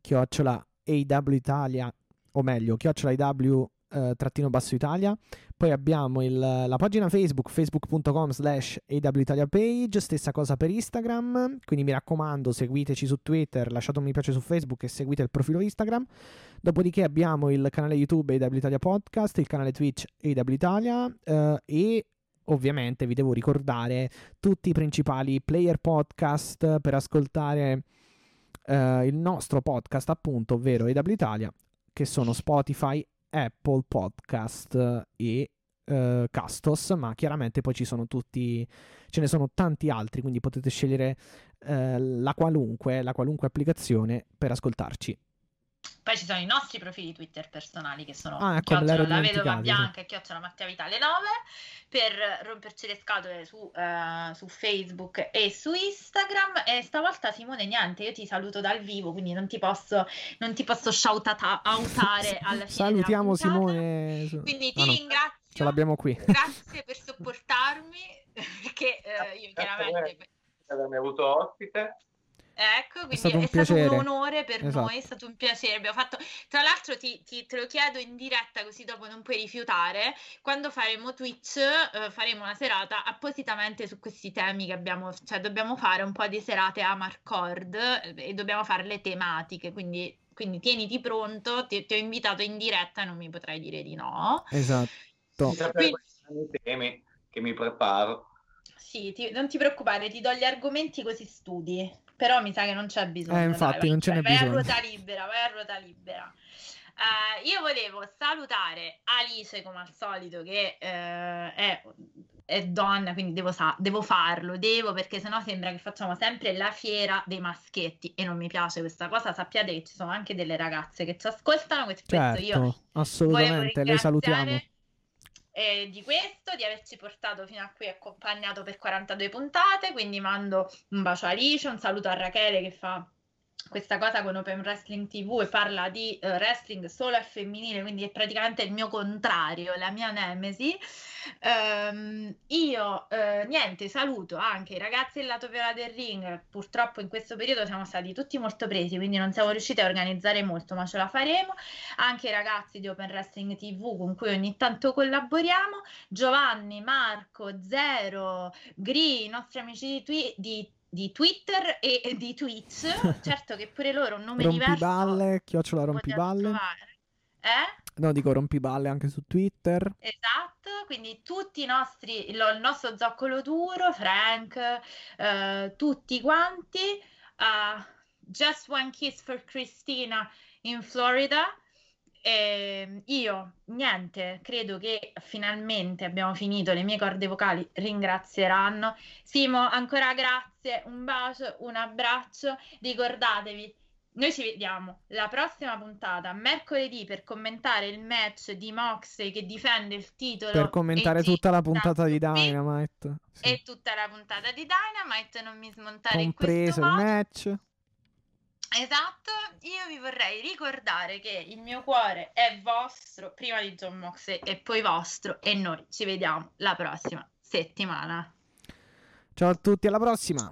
S2: chiocciola AW Italia o meglio chiocciola AW eh, trattino basso Italia. Poi abbiamo il- la pagina Facebook facebook.com slash AW Italia page, stessa cosa per Instagram, quindi mi raccomando seguiteci su Twitter, lasciate un mi piace su Facebook e seguite il profilo Instagram. Dopodiché abbiamo il canale YouTube AW Italia Podcast, il canale Twitch AW Italia eh, e ovviamente vi devo ricordare tutti i principali player podcast per ascoltare eh, il nostro podcast appunto, ovvero AW Italia, che sono Spotify, Apple Podcast e eh, Castos, ma chiaramente poi ci sono tutti, ce ne sono tanti altri, quindi potete scegliere eh, la qualunque, la qualunque applicazione per ascoltarci.
S3: Poi ci sono i nostri profili Twitter personali che sono
S2: Ah, ecco,
S3: chiocciola la vedova bianca e chiocciola Mattia Vitale 9 per romperci le scatole su, eh, su Facebook e su Instagram e stavolta Simone niente io ti saluto dal vivo quindi non ti posso non ti posso shoutata outare alla fine
S2: Salutiamo. Simone.
S3: quindi ti
S2: Ah, no,
S3: ringrazio
S2: ce l'abbiamo qui.
S3: grazie per sopportarmi perché eh, io chiaramente
S4: per avermi avuto ospite.
S3: Ecco, quindi
S2: stato un
S3: è stato un onore per
S2: Esatto.
S3: noi, è stato un piacere. Abbiamo fatto, tra l'altro, ti, ti- te lo chiedo in diretta, così dopo non puoi rifiutare. Quando faremo Twitch, eh, faremo una serata appositamente su questi temi che abbiamo, cioè dobbiamo fare un po' di serate a Marcord eh, e dobbiamo fare le tematiche. Quindi, quindi tieniti pronto, ti, ti ho invitato in diretta e non mi potrai dire di no.
S2: Esatto.
S3: Quindi-
S4: i temi che mi preparo.
S3: Sì, ti- non ti preoccupare, ti do gli argomenti così studi. Però mi sa che non c'è bisogno.
S2: Eh,
S3: dai,
S2: infatti,
S3: vai,
S2: non ce n'è
S3: vai
S2: bisogno.
S3: a ruota libera, vai a ruota libera. Eh, io volevo salutare Alice come al solito, che eh, è è donna, quindi devo, sa- devo farlo, devo perché sennò sembra che facciamo sempre la fiera dei maschetti e non mi piace questa cosa. Sappiate che ci sono anche delle ragazze che ci ascoltano, che
S2: certo,
S3: io
S2: assolutamente, le salutiamo.
S3: Eh, di questo, di averci portato fino a qui accompagnato per 42 puntate, quindi mando un bacio a Alice, un saluto a Rachele che fa questa cosa con Open Wrestling TV e parla di uh, wrestling solo al femminile, quindi è praticamente il mio contrario, la mia nemesi. Um, io uh, niente, saluto anche i ragazzi del lato viola del ring. Purtroppo in questo periodo siamo stati tutti molto presi, quindi non siamo riusciti a organizzare molto, ma ce la faremo. Anche i ragazzi di Open Wrestling TV con cui ogni tanto collaboriamo. Giovanni, Marco, Zero, Gri, i nostri amici di, twi- di Twitter e di Twitch. Certo che pure loro un nome
S2: rompiballe,
S3: diverso.
S2: chiocciola rompiballe.
S3: Eh?
S2: No, dico rompiballe anche su Twitter.
S3: Esatto, quindi tutti i nostri, il, il nostro zoccolo duro, Frank, eh, tutti quanti. Uh, Just One Kiss for Christina in Florida. E io niente, credo che finalmente abbiamo finito, le mie corde vocali ringrazieranno. Simo, ancora grazie, un bacio, un abbraccio. Ricordatevi, noi ci vediamo la prossima puntata, mercoledì, per commentare il match di Moxley che difende il titolo.
S2: Per commentare tutta la puntata di Dynamite.
S3: Sì. E tutta la puntata di Dynamite, non mi smontare
S2: Compreso
S3: in questo
S2: il match.
S3: Esatto, io vi vorrei ricordare che il mio cuore è vostro, prima di John Moxley e poi vostro e noi ci vediamo la prossima settimana.
S2: Ciao a tutti, alla prossima!